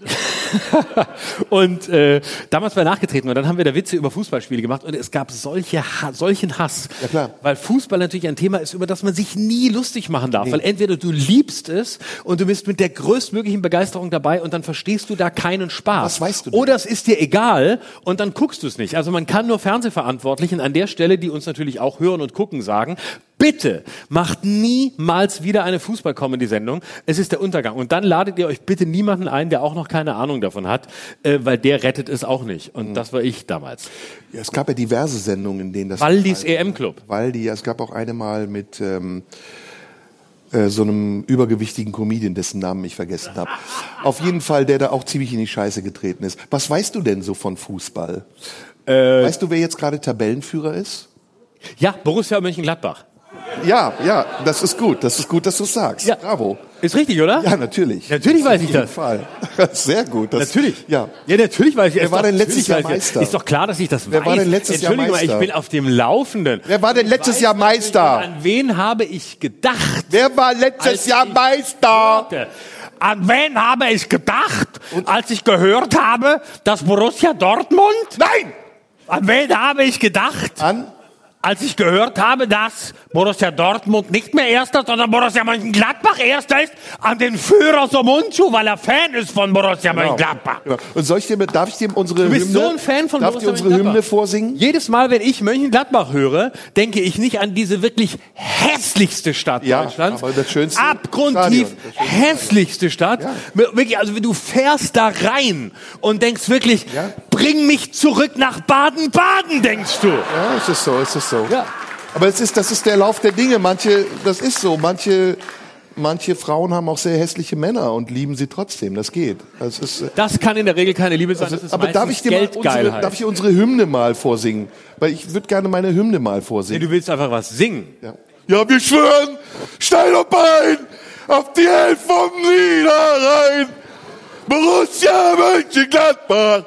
und äh, damals war er nachgetreten und dann haben wir da Witze über Fußballspiele gemacht und es gab solche ha solchen Hass. Ja, klar. Weil Fußball natürlich ein Thema ist, über das man sich nie lustig machen darf. Weil entweder du liebst es und du bist mit der größtmöglichen Begeisterung dabei und dann verstehst du da keinen Spaß. Was weißt du denn? Oder es ist dir egal und dann guckst du es nicht. Also man kann nur Fernsehverantwortlichen an der Stelle, die uns natürlich auch hören und gucken, sagen, bitte macht niemals wieder eine Fußball-Comedy-Sendung. Es ist der Untergang. Und dann ladet ihr euch bitte niemanden ein, der auch noch keine Ahnung davon hat, äh, weil der rettet es auch nicht. Mhm. Und das war ich damals. ja. Es gab ja diverse Sendungen, in denen das. Waldis EM-Club. Waldi, ja, es gab auch eine mal mit ähm, äh, so einem übergewichtigen Comedian, dessen Namen ich vergessen habe. Auf jeden Fall, der da auch ziemlich in die Scheiße getreten ist. Was weißt du denn so von Fußball? Äh, weißt du, wer jetzt gerade Tabellenführer ist? Ja, Borussia Mönchengladbach. Ja, ja, das ist gut. Das ist gut, dass du sagst. Ja. Bravo. Ist richtig, oder? Ja, natürlich. Natürlich weiß ich das. Fall. Sehr gut. Das, Natürlich. Ja. Ja, natürlich weiß ich. Wer war doch- denn letztes Jahr weiß. Meister? Ist doch klar, dass ich das Wer weiß. war denn letztes Jahr Meister? ich bin auf dem Laufenden. Wer war denn letztes Jahr Meister? An wen habe ich gedacht? Wer war letztes Jahr Meister? An wen habe ich gedacht, als ich gehört habe, dass Borussia Dortmund? Nein! An wen habe ich gedacht, An? Als ich gehört habe, dass Borussia Dortmund nicht mehr Erster, sondern Borussia Mönchengladbach Erster ist? An den Führer Somunchu, weil er Fan ist von Borussia Mönchengladbach. Ja. Und soll ich dir, darf ich dir unsere Du bist Hymne, so ein Fan von darf ich dir Borussia unsere Mönchengladbach. Hymne vorsingen? Jedes Mal, wenn ich Mönchengladbach höre, denke ich nicht an diese wirklich hässlichste Stadt Ja, Deutschlands. aber das schönste Abgrundtief Stadion, das schönste hässlichste Stadt. Ja. Wirklich, also du fährst da rein und denkst wirklich, Ja. Bring mich zurück nach Baden-Baden, denkst du. Ja, es ist so, es ist so. Ja. Aber es ist, das ist der Lauf der Dinge. Manche, das ist so. Manche, manche Frauen haben auch sehr hässliche Männer und lieben sie trotzdem. Das geht. Das ist, äh, Das kann in der Regel keine Liebe sein, ist aber darf ich dir mal unsere, darf ich unsere Hymne mal vorsingen? Weil ich würde gerne meine Hymne mal Nee, vorsingen. du willst einfach was singen. Ja. Ja, wir schwören, Stein und Bein, auf die Elf vom Niederrhein. Borussia Mönchengladbach,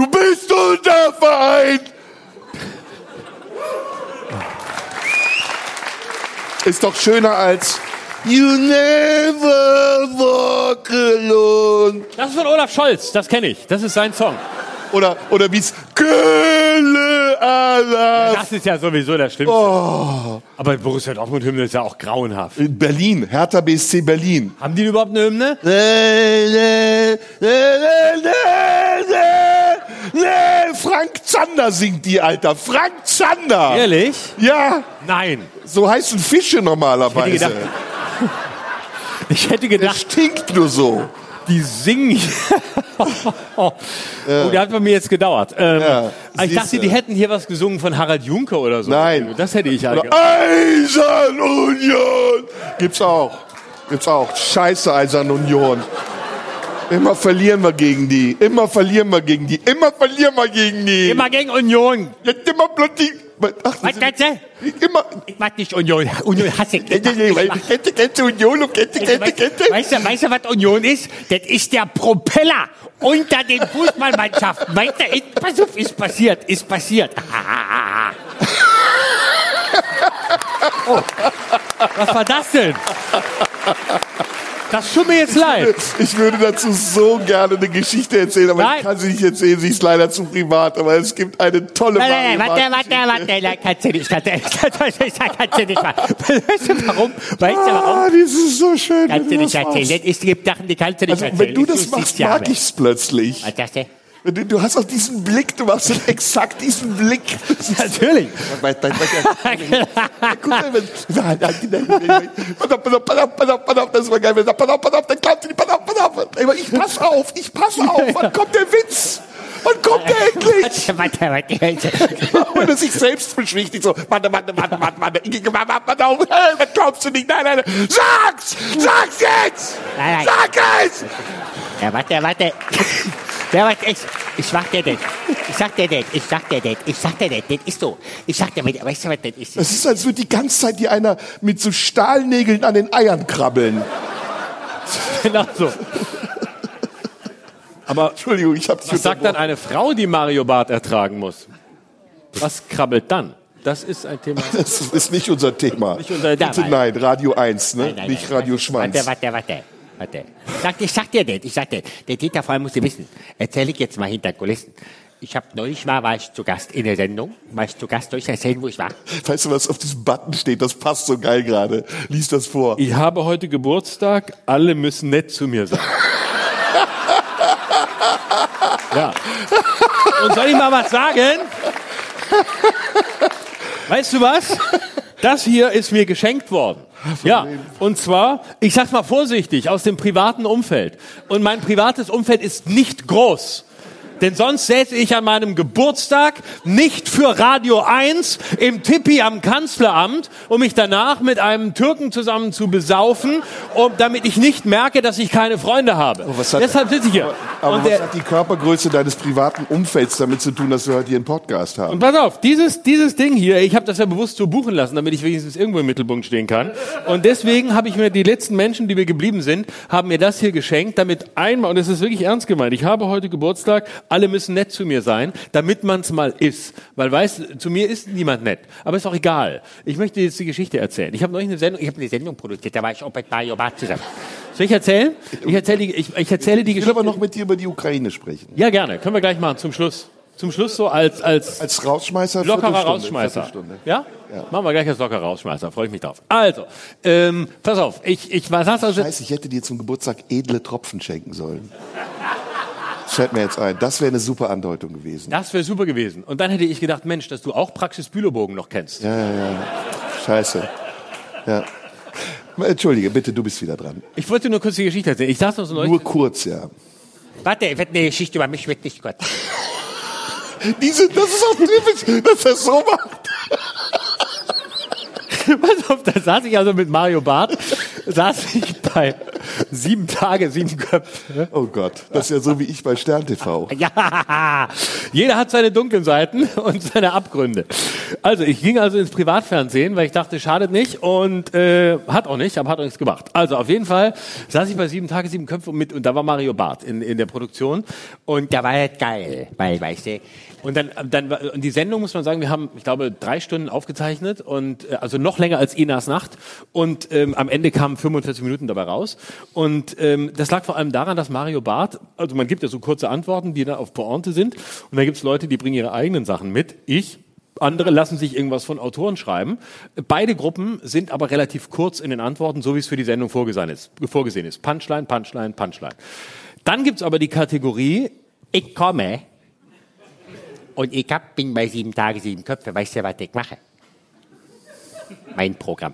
du bist unser Verein. Ist doch schöner als You never walk alone. Das ist von Olaf Scholz, das kenne ich. Das ist sein Song. Oder, oder wie's Kölle Allah. Das ist ja sowieso der Schlimmste. Aber Borussia Dortmund-Hymne ist ja auch grauenhaft. In Berlin, Hertha BSC Berlin. Haben die überhaupt eine Hymne? Nee, Frank Zander singt die, Alter. Frank Zander. Ehrlich? Ja, Nein. so heißen Fische normalerweise. Ich hätte Ich hätte Der gedacht, stinkt nur so. die singen. oh, der hat bei mir jetzt gedauert. Ähm, Ja, ich dachte, die hätten hier was gesungen von Harald Junke oder so. Nein. Das hätte ich halt. Eisern Union. Gibt's auch. Gibt's auch. Scheiße Eisern Union. Immer verlieren wir gegen die. Immer verlieren wir gegen die. Immer verlieren wir gegen die. Immer gegen Union. Jetzt immer plötzlich. Ach, Was meinst du? Immer. Ich mag nicht Union. Union hasse ich. Kennst du, kennst du, kennst Union und kennst du, kennst du, kennst? Weißt du, weißt du, was Union ist? Das ist der Propeller unter den Fußballmannschaften. Weißt du, pass auf, ist passiert, ist passiert. Oh, was war das denn? Das tut mir jetzt leid. Ich würde dazu so gerne eine Geschichte erzählen, aber Nein. ich kann sie nicht erzählen, sie ist leider zu privat, aber es gibt eine tolle Nein, nein, warte, warte, warte, nein, kannst du nicht, kannst du nicht, kannst du nicht. Weißt du warum? Weißt du warum? Ah, das ist so schön. Kannst du nicht erzählen. Es gibt Sachen, die kannst du nicht Also, erzählen. wenn du das Ich machst, mag ich's plötzlich. Was sagst du? Du, du hast auch diesen Blick, du machst exakt diesen Blick. Natürlich. Das war geil. Er dann auf. Aber ich pass auf, ich pass auf. Wann kommt der Witz? Wann kommt der endlich? Warte, warte, warte. Und er sich selbst beschwichtigt so, warte, warte, warte, warte, warte, ich, warte, warte, warte, auf, das glaubst du nicht, nein, nein, nein, sag's, sag's jetzt, sag es. Ja, warte, warte. Ja, warte, ich, ich sag dir das. Ich sag dir das. Ich sag dir das. Ich sag dir das. Das ist so. Ich sag dir, weißt du, was das ist? Es ist, als würde die ganze Zeit dir einer mit so Stahlnägeln an den Eiern krabbeln. Genau so. Aber Entschuldigung, ich hab dich was sagt dann eine Frau, die Mario Barth ertragen muss? Was krabbelt dann? Das ist ein Thema. Das ist nicht unser Thema. Nicht unser Thema. Bitte nein, Radio 1, ne? Nein, nein, nicht nein, Radio Schwanz. Warte, warte, warte. Warte. Ich sag, ich sag dir das. Ich sag dir. Der Dieter vor allem muss wissen. Erzähle ich jetzt mal hinter Kulissen. Ich habe neulich mal, war ich zu Gast in der Sendung. War ich zu Gast, soll ich erzählen, wo ich war? Weißt du, was auf diesem Button steht? Das passt so geil gerade. Lies das vor. Ich habe heute Geburtstag, alle müssen nett zu mir sein. ja. Und soll ich mal was sagen? Weißt du was? Das hier ist mir geschenkt worden. Ja, und zwar, ich sag's mal vorsichtig, aus dem privaten Umfeld. Und mein privates Umfeld ist nicht groß. Denn sonst säße ich an meinem Geburtstag nicht für Radio 1 im Tippi am Kanzleramt, um mich danach mit einem Türken zusammen zu besaufen, um, damit ich nicht merke, dass ich keine Freunde habe. Oh, hat- Deshalb sitze ich hier. Aber und, was der, hat die Körpergröße deines privaten Umfelds damit zu tun, dass wir heute hier einen Podcast haben? und pass auf, dieses, dieses Ding hier, ich habe das ja bewusst so buchen lassen, damit ich wenigstens irgendwo im Mittelpunkt stehen kann. Und deswegen habe ich mir die letzten Menschen, die mir geblieben sind, haben mir das hier geschenkt, damit einmal, und es ist wirklich ernst gemeint, ich habe heute Geburtstag, alle müssen nett zu mir sein, damit man's mal ist. Weil weißt, zu mir ist niemand nett. Aber ist auch egal. Ich möchte jetzt die Geschichte erzählen. Ich habe neulich eine Sendung, ich habe eine Sendung produziert, da war ich auch mit Mario Barth zusammen. Soll ich erzählen? Ich erzähle die, ich, ich erzähle die Ich will Geschichte. aber noch mit dir über die Ukraine sprechen. ja, gerne. Können wir gleich machen, zum Schluss. Zum Schluss so als, als, Als Rausschmeißer? Lockerer Rausschmeißer. Viertelstunde. Ja? Machen wir gleich als lockerer Rausschmeißer. Freue ich mich drauf. Also, ähm, pass auf. Ich, ich was hast also Scheiße, ich hätte dir zum Geburtstag edle Tropfen schenken sollen. Das fällt mir jetzt ein. Das wäre eine super Andeutung gewesen. Das wäre super gewesen. Und dann hätte ich gedacht, Mensch, dass du auch Praxis Bülowbogen noch kennst. Ja, ja, ja. Scheiße. Ja. Entschuldige, bitte, du bist wieder dran. Ich wollte nur kurz die Geschichte erzählen. Ich saß noch so neulich. Nur kurz, ja. Warte, wird eine Geschichte über mich wird nicht gut. Diese, das ist auch typisch, dass er so macht. Pass auf, da saß ich also mit Mario Barth, saß ich bei, sieben Tage, sieben Köpfe. Oh Gott, das ist ja so wie ich bei Stern TV. Ja, jeder hat seine dunklen Seiten und seine Abgründe. Also ich ging also ins Privatfernsehen, weil ich dachte, schadet nicht und äh, hat auch nicht, aber hat auch nichts gemacht. Also auf jeden Fall saß ich bei sieben Tage, sieben Köpfe mit und da war Mario Barth in, in der Produktion und Da war das geil, weil, weißt du, und dann, dann war- und die Sendung muss man sagen, wir haben, ich glaube, drei Stunden aufgezeichnet und äh, also noch länger als Inas Nacht und ähm, am Ende kamen 45 Minuten dabei raus und ähm, das lag vor allem daran, dass Mario Barth, also man gibt ja so kurze Antworten, die dann auf Pointe sind und dann gibt es Leute, die bringen ihre eigenen Sachen mit. Ich andere lassen sich irgendwas von Autoren schreiben. Beide Gruppen sind aber relativ kurz in den Antworten, so wie es für die Sendung vorgesehen ist. Vorgesehen ist. Punchline, Punchline, Punchline. Dann gibt's aber die Kategorie ich komme und ich hab, bin bei sieben Tage, sieben Köpfe. Weißt du, was ich mache? Mein Programm.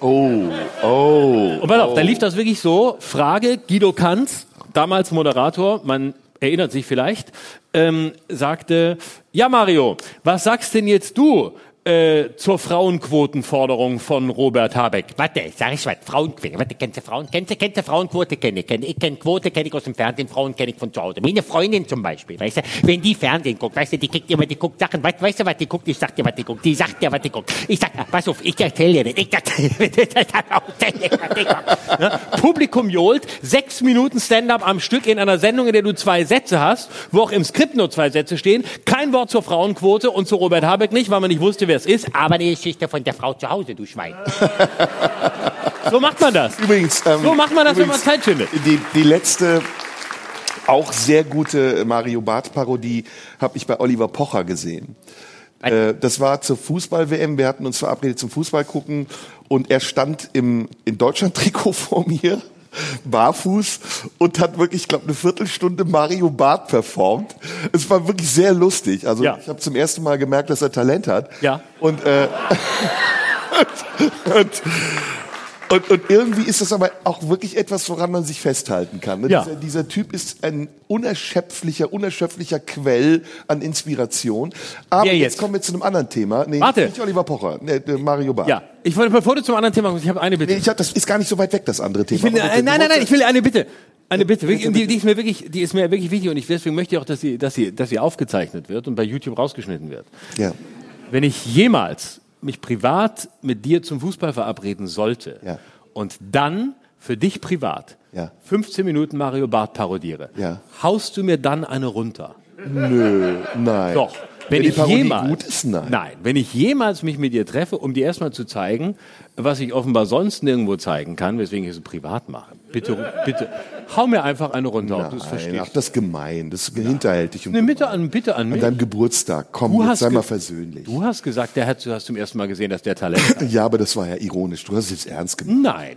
Oh, oh. Und pass auf, da lief das wirklich so. Frage, Guido Kanz, damals Moderator, man erinnert sich vielleicht, ähm, sagte, ja Mario, was sagst denn jetzt du äh, zur Frauenquotenforderung von Robert Habeck? Warte, sag ich was, Frauenquote. Warte, kennst du Frauen? Kennst du, kennst du Frauenquote? Kenne ich. Kenn, ich kenne Quote, kenne ich aus dem Fernsehen, Frauen kenne ich von zu Hause. Meine Freundin zum Beispiel, weißt du, wenn die Fernsehen guckt, weißt du, die kriegt immer, die guckt Sachen, weißt, weißt du, was die guckt? Ich sag dir, was die guckt. Die sagt dir, was die guckt. Ich sag, pass auf, ich erzähl dir nicht. Ich erzähl dir guckt. Ne? Publikum johlt, sechs Minuten Stand-up am Stück in einer Sendung, in der du zwei Sätze hast, wo auch im Skript nur zwei Sätze stehen, kein Wort zur Frauenquote und zu Robert Habeck nicht, weil man nicht wusste, wer es ist. Aber die Geschichte von der Frau zu Hause, du Schwein. So macht man das. Übrigens, ähm, So macht man das, wenn man übrigens, Zeit findet. Die, die letzte auch sehr gute Mario Barth Parodie habe ich bei Oliver Pocher gesehen. Äh, das war zur Fußball-WM. Wir hatten uns verabredet zum Fußball gucken und er stand im in Deutschland-Trikot vor mir, barfuß und hat wirklich, ich glaube, eine Viertelstunde Mario Barth performt. Es war wirklich sehr lustig. Also Ja. ich habe zum ersten Mal gemerkt, dass er Talent hat. Ja. Und äh, und, und, und irgendwie ist das aber auch wirklich etwas, woran man sich festhalten kann. Ne? Ja. Dieser, dieser Typ ist ein unerschöpflicher, unerschöpflicher Quell an Inspiration. Aber jetzt? jetzt? kommen wir zu einem anderen Thema. Nee, Warte. nicht Oliver Pocher, nee, Mario Barth. Ja, ich wollte, bevor du zum anderen Thema kommst, ich habe eine Bitte. Nee, ich hab, das ist gar nicht so weit weg, das andere Thema. Ich will, äh, nein, nein, nein, ich will eine Bitte. Eine Bitte, Bitte, die, die ist mir wirklich, die ist mir wirklich wichtig und ich, deswegen möchte ich auch, dass sie, dass sie, dass sie aufgezeichnet wird und bei YouTube rausgeschnitten wird. Ja. Wenn ich jemals mich privat mit dir zum Fußball verabreden sollte Ja. und dann für dich privat Ja. 15 Minuten Mario Barth parodiere, Ja. haust du mir dann eine runter? Nö, nein. Doch. Wenn, die ich jemals, ist, nein. wenn ich jemals mich mit dir treffe, um dir erstmal zu zeigen, was ich offenbar sonst nirgendwo zeigen kann, weswegen ich es privat mache. Bitte, bitte, hau mir einfach eine runter, ob du es Nein, verstehst. ach, das ist gemein, das ist hinterhältig. Und Eine Bitte an, bitte an an mich. deinem Geburtstag, komm, Du jetzt sei mal versöhnlich. Du hast gesagt, der hat, du hast zum ersten Mal gesehen, dass der Talent hat. Ja, aber das war ja ironisch. Du hast es jetzt ernst gemacht. Nein.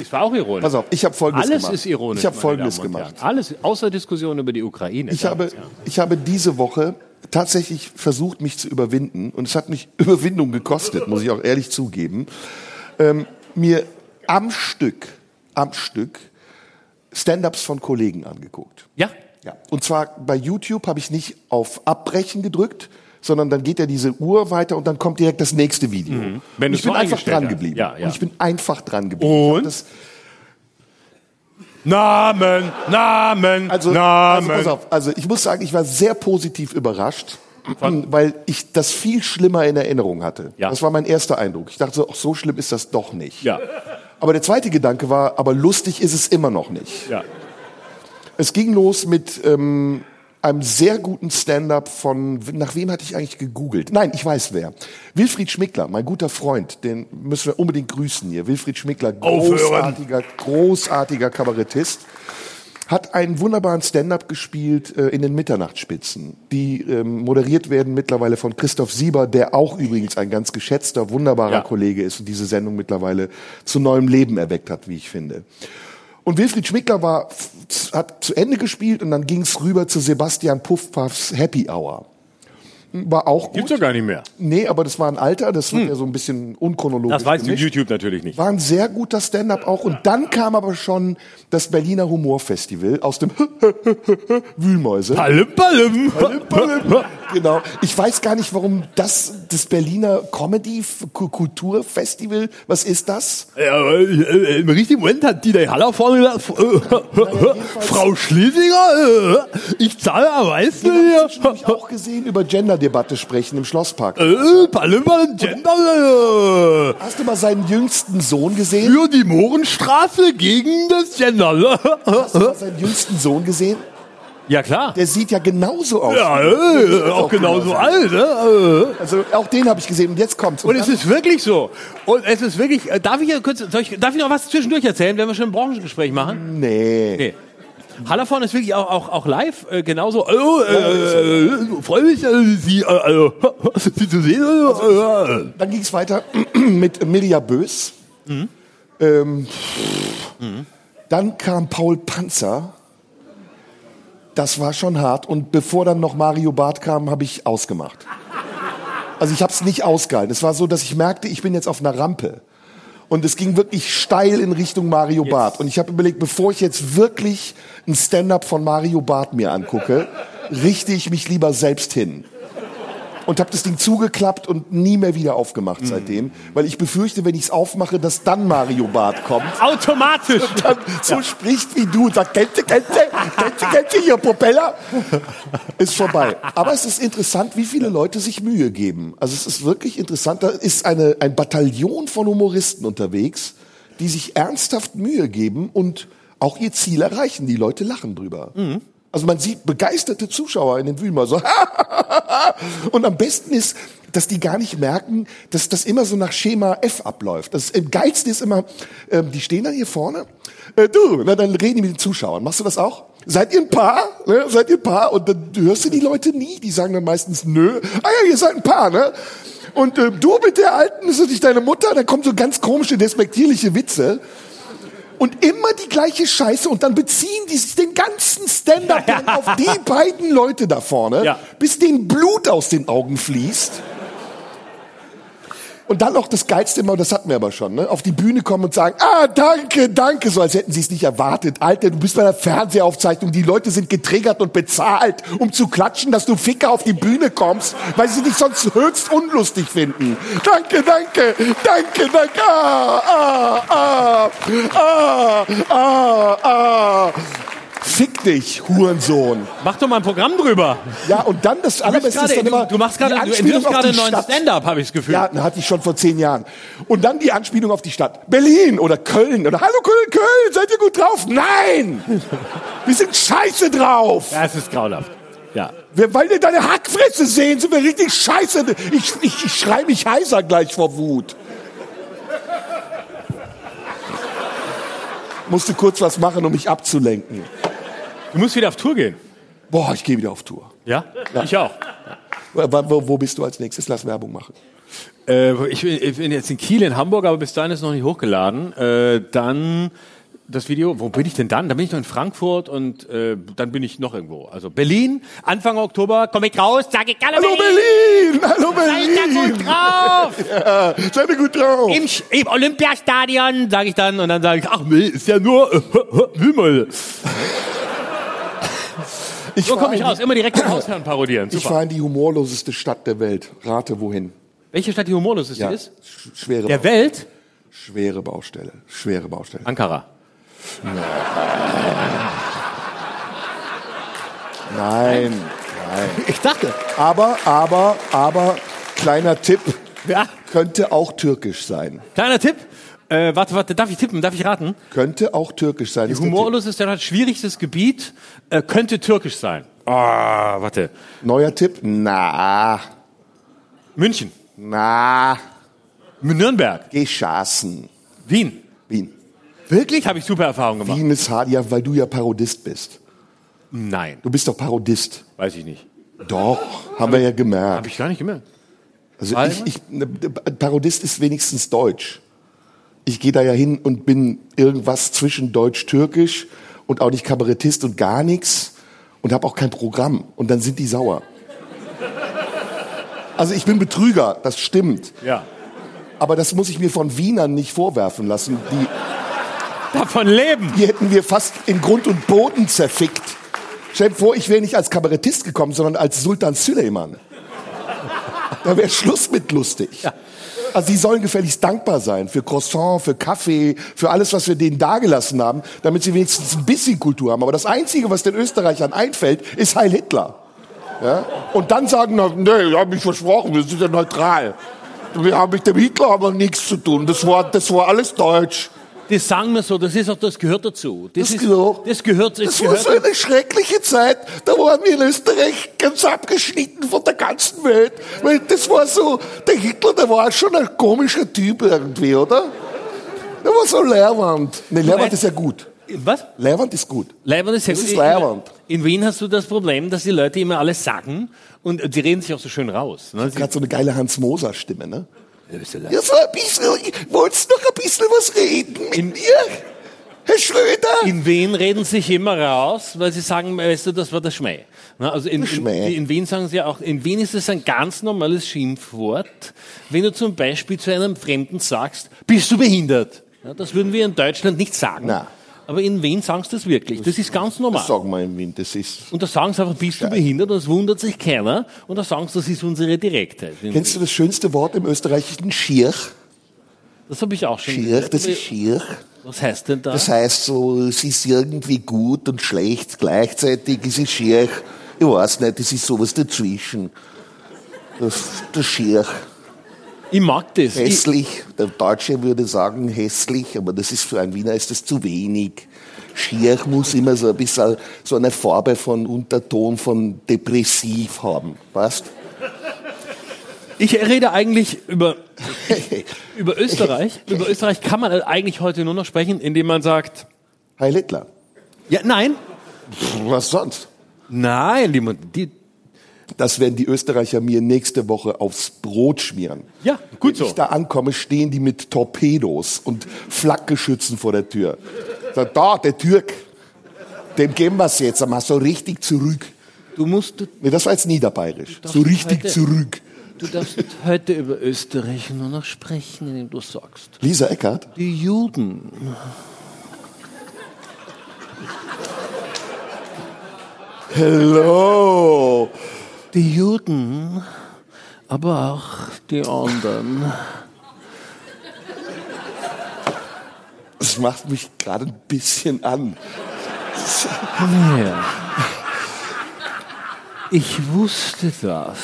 Es war auch ironisch. Pass auf, ich habe Folgendes Alles gemacht. ist ironisch. Ich habe Folgendes gemacht. Alles, außer Diskussion über die Ukraine. Ich Ja, habe, ja. ich habe diese Woche tatsächlich versucht, mich zu überwinden. Und es hat mich Überwindung gekostet, muss ich auch ehrlich zugeben. Ähm, mir am Stück, am Stück Stand-ups von Kollegen angeguckt. Ja? Ja. Und zwar bei YouTube habe ich nicht auf Abbrechen gedrückt, sondern dann geht ja diese Uhr weiter und dann kommt direkt das nächste Video. Wenn und du ich bin einfach dran geblieben. Ja, ja. Und ich bin einfach dran geblieben. Und? Namen, Namen, also, also pass auf, also ich muss sagen, ich war sehr positiv überrascht, weil ich das viel schlimmer in Erinnerung hatte. Ja. Das war mein erster Eindruck. Ich dachte so, ach, so schlimm ist das doch nicht. Ja, Aber der zweite Gedanke war, aber lustig ist es immer noch nicht. ja. Es ging los mit ähm, einem sehr guten Stand-up von, nach wem hatte ich eigentlich gegoogelt? Nein, ich weiß wer. Wilfried Schmickler, mein guter Freund, den müssen wir unbedingt grüßen hier. Wilfried Schmickler, großartiger, großartiger Kabarettist, hat einen wunderbaren Stand-up gespielt äh, in den Mitternachtsspitzen, die ähm, moderiert werden mittlerweile von Christoph Sieber, der auch übrigens ein ganz geschätzter, wunderbarer Ja. Kollege ist und diese Sendung mittlerweile zu neuem Leben erweckt hat, wie ich finde. Und Wilfried Schmickler war, hat zu Ende gespielt und dann ging es rüber zu Sebastian Puffpaffs Happy Hour. War auch gut. Gibt's doch gar nicht mehr. Nee, aber das war ein Alter, das wird ja so ein bisschen unchronologisch. Das weiß gemischt. YouTube natürlich nicht. War ein sehr guter Stand-up auch. Und dann kam aber schon das Berliner Humorfestival aus dem Wühlmäuse. Palim, palim. Genau. Ich weiß gar nicht, warum das, das Berliner Comedy Kulturfestival, was ist das? Ja, äh, Im richtigen Moment hat die der Haller vorne gesagt, äh, Frau Schlesinger, äh, ich zahle am meisten hier. Habe ich auch gesehen, über Genderdebatte sprechen im Schlosspark. Äh, Palimmer, Gender, äh, Hast du mal seinen jüngsten Sohn gesehen? für die Mohrenstraße gegen das Gender. Hast du mal seinen jüngsten Sohn gesehen? Ja, klar. Der sieht ja genauso aus. Ja, äh, auch genauso alt. Ne? Äh. Also auch den habe ich gesehen und jetzt kommt's. Und es ist wirklich so. Und es ist wirklich, äh, darf ich ja kurz, ich, darf ich noch was zwischendurch erzählen, wenn wir schon ein Branchengespräch machen? nee. Nee. Hallervorn ist wirklich auch, auch, auch live äh, genauso. Oh, äh, äh, freue mich, äh, Sie, äh, also, Sie zu sehen. Äh, Dann ging es weiter mit Mirja Bös. Ähm, Dann kam Paul Panzer. Das war schon hart. Und bevor dann noch Mario Barth kam, habe ich ausgemacht. Also ich habe es nicht ausgehalten. Es war so, dass ich merkte, ich bin jetzt auf einer Rampe. Und es ging wirklich steil in Richtung Mario Barth. Und ich habe überlegt, bevor ich jetzt wirklich ein Stand-up von Mario Barth mir angucke, richte ich mich lieber selbst hin und habe das Ding zugeklappt und nie mehr wieder aufgemacht seitdem, weil ich befürchte, wenn ich es aufmache, dass dann Mario Barth kommt. automatisch. Dann so spricht wie du und sagt, kennt ihr, kennt ihr, kennt ihr, kennt ihr hier Propeller? Ist vorbei. Aber es ist interessant, wie viele Leute sich Mühe geben. Also es ist wirklich interessant. Da ist eine, ein Bataillon von Humoristen unterwegs, die sich ernsthaft Mühe geben und auch ihr Ziel erreichen. Die Leute lachen drüber. Also man sieht begeisterte Zuschauer in den mal so. Und am besten ist, dass die gar nicht merken, dass das immer so nach Schema F abläuft. Das geilste ist immer, ähm, die stehen dann hier vorne. Äh, du, na, dann reden die mit den Zuschauern. Machst du das auch? Seid ihr ein Paar? Ne? Seid ihr ein Paar? Und dann hörst du die Leute nie. Die sagen dann meistens nö. Ah ja, ihr seid ein Paar, ne? Und äh, du mit der Alten, ist das nicht deine Mutter? Da kommen so ganz komische, despektierliche Witze. Und immer die gleiche Scheiße und dann beziehen die sich den ganzen Stand-up auf die beiden Leute da vorne, Ja. bis denen Blut aus den Augen fließt. Und dann noch das Geilste immer, das hatten wir aber schon, ne? auf die Bühne kommen und sagen, ah, danke, danke, so als hätten sie es nicht erwartet. Alter, du bist bei der Fernsehaufzeichnung, die Leute sind getriggert und bezahlt, um zu klatschen, dass du Ficker auf die Bühne kommst, weil sie dich sonst höchst unlustig finden. Danke, danke, danke, danke, ah, ah, ah, ah, ah, ah. Fick dich, Hurensohn. Mach doch mal ein Programm drüber. Ja, und dann das Allerbeste ist dann immer du, du machst gerade, du entwirfst gerade einen neuen. Stand-up, habe ich das Gefühl. Ja, hatte ich schon vor zehn Jahren. Und dann die Anspielung auf die Stadt. Berlin oder Köln oder Hallo Köln, Köln, seid ihr gut drauf? Nein! Wir sind scheiße drauf. Ja, es ist grauenhaft. Ja. Wir wollen dir deine Hackfresse sehen, sind wir richtig scheiße. Ich, ich, ich schrei mich heiser gleich vor Wut. Musste kurz was machen, um mich abzulenken. Du musst wieder auf Tour gehen. Boah, ich gehe wieder auf Tour. Ja? Ich auch. Wo, wo, bist du als nächstes? Lass Werbung machen. Äh, ich, bin, ich bin jetzt in Kiel, in Hamburg, aber bis dahin ist es noch nicht hochgeladen. Äh, dann das Video, wo bin ich denn dann? Dann bin ich noch in Frankfurt und äh, dann bin ich noch irgendwo. Also Berlin, Anfang Oktober, komm ich raus, sage ich Hallo Hallo Berlin! Hallo Seid ihr Berlin! gut drauf? Ja, seid ihr gut drauf? Im, im Olympiastadion, sage ich dann, und dann sage ich, ach nee, ist ja nur Himmel. Ich So komme ich raus, immer direkt im Hausherrn parodieren. die- Ich Super. fahre in die humorloseste Stadt der Welt. Rate wohin? Welche Stadt die humorloseste Ja, ist? sch- schwere, Der Welt? schwere Baustelle. Schwere Baustelle. Ankara. Nein. Ich dachte. Aber, aber, aber, kleiner Tipp, Ja. könnte auch türkisch sein. Kleiner Tipp. Äh, warte, warte, darf ich tippen? Darf ich raten? Könnte auch türkisch sein. Humorlos ist der schwierigstes Gebiet, äh, könnte türkisch sein. Ah, warte. Neuer Tipp? Na, München. na, Nürnberg. geschassen. Wien. Wien. Wirklich? Habe ich super Erfahrungen gemacht. Wien ist hart, ja, weil du ja Parodist bist. Nein, Du bist doch Parodist. weiß ich nicht. Doch, haben wir ja gemerkt. Habe ich gar nicht gemerkt. Also ich, ich, ne, Parodist ist wenigstens Deutsch. Ich gehe da ja hin und bin irgendwas zwischen Deutsch-Türkisch und auch nicht Kabarettist und gar nichts und habe auch kein Programm. Und dann sind die sauer. Also ich bin Betrüger, das stimmt. Ja. Aber das muss ich mir von Wienern nicht vorwerfen lassen. Die, Davon leben. die hätten wir fast in Grund und Boden zerfickt. Stell dir vor, ich wäre nicht als Kabarettist gekommen, sondern als Sultan Süleyman. Da wäre Schluss mit lustig. Also die sollen gefälligst dankbar sein für Croissant, für Kaffee, für alles, was wir denen dagelassen haben, damit sie wenigstens ein bisschen Kultur haben. Aber das Einzige, was den Österreichern einfällt, ist Heil Hitler. Ja? Und dann sagen, nee, wir haben mich versprochen, wir sind ja neutral. Wir haben mit dem Hitler aber nichts zu tun. Das war, das war alles deutsch. Das sagen wir so, das ist auch, das gehört dazu. Das, Das ist, gehört- das gehört, das Das war gehört so eine schreckliche Zeit. Da waren wir in Österreich ganz abgeschnitten von der ganzen Welt. Weil das war so, der Hitler, der war schon ein komischer Typ irgendwie, oder? Der war so Leerwand. Ne, Leerwand ist ja gut. Was? Leerwand ist gut. Leibwand ist sehr Das gut. ist Leibwand. In Wien hast du das Problem, dass die Leute immer alles sagen und die reden sich auch so schön raus. Ne? Sie- Gerade so eine geile Hans-Moser-Stimme, ne? Ja, so ein bisschen, wolltest noch ein bisschen was reden mit mir? Herr Schröder? In Wien reden sich immer raus, weil sie sagen, weißt du, das war der Schmäh. Na, also in, in, Schmäh. in Wien sagen sie auch, in Wien ist es ein ganz normales Schimpfwort, wenn du zum Beispiel zu einem Fremden sagst, bist du behindert? Ja, das würden wir in Deutschland nicht sagen. Na. Aber in Wien sagen sie das wirklich. Das ist ganz normal. Das sagen wir im Wien, das ist... Und da sagen sie einfach, bist du behindert? Und das wundert sich keiner. Und da sagen sie, das ist unsere Direktheit. Kennst du das schönste Wort im Österreichischen? Schier. Das habe ich auch schon Schier, das ist Schier. Was heißt denn da? Das heißt so, es ist irgendwie gut und schlecht gleichzeitig, es ist schier. Ich weiß nicht, es ist sowas dazwischen. Das, das schier. Ich mag das. Ich, Hässlich. Der Deutsche würde sagen hässlich, aber das ist für einen Wiener ist das zu wenig. Schier muss immer so ein bisschen so eine Farbe von Unterton von depressiv haben. Weißt? ich rede eigentlich über, über Österreich. über Österreich kann man eigentlich heute nur noch sprechen, indem man sagt, Heil Hitler. ja, nein, Pff, Was sonst? nein, die, die Das werden die Österreicher mir nächste Woche aufs Brot schmieren. ja, gut Wenn so. ich da ankomme, stehen die mit Torpedos und Flakgeschützen vor der Tür. Sag, da, der Türk, dem geben wir's jetzt einmal so richtig zurück. Du musst, du, Nee, das war jetzt niederbayerisch. So richtig heute- zurück. du darfst heute über Österreich nur noch sprechen, indem du sagst, Lisa Eckert? die Juden. Hello. Die Juden, aber auch die anderen. Das macht mich gerade ein bisschen an. Her. Ich wusste das.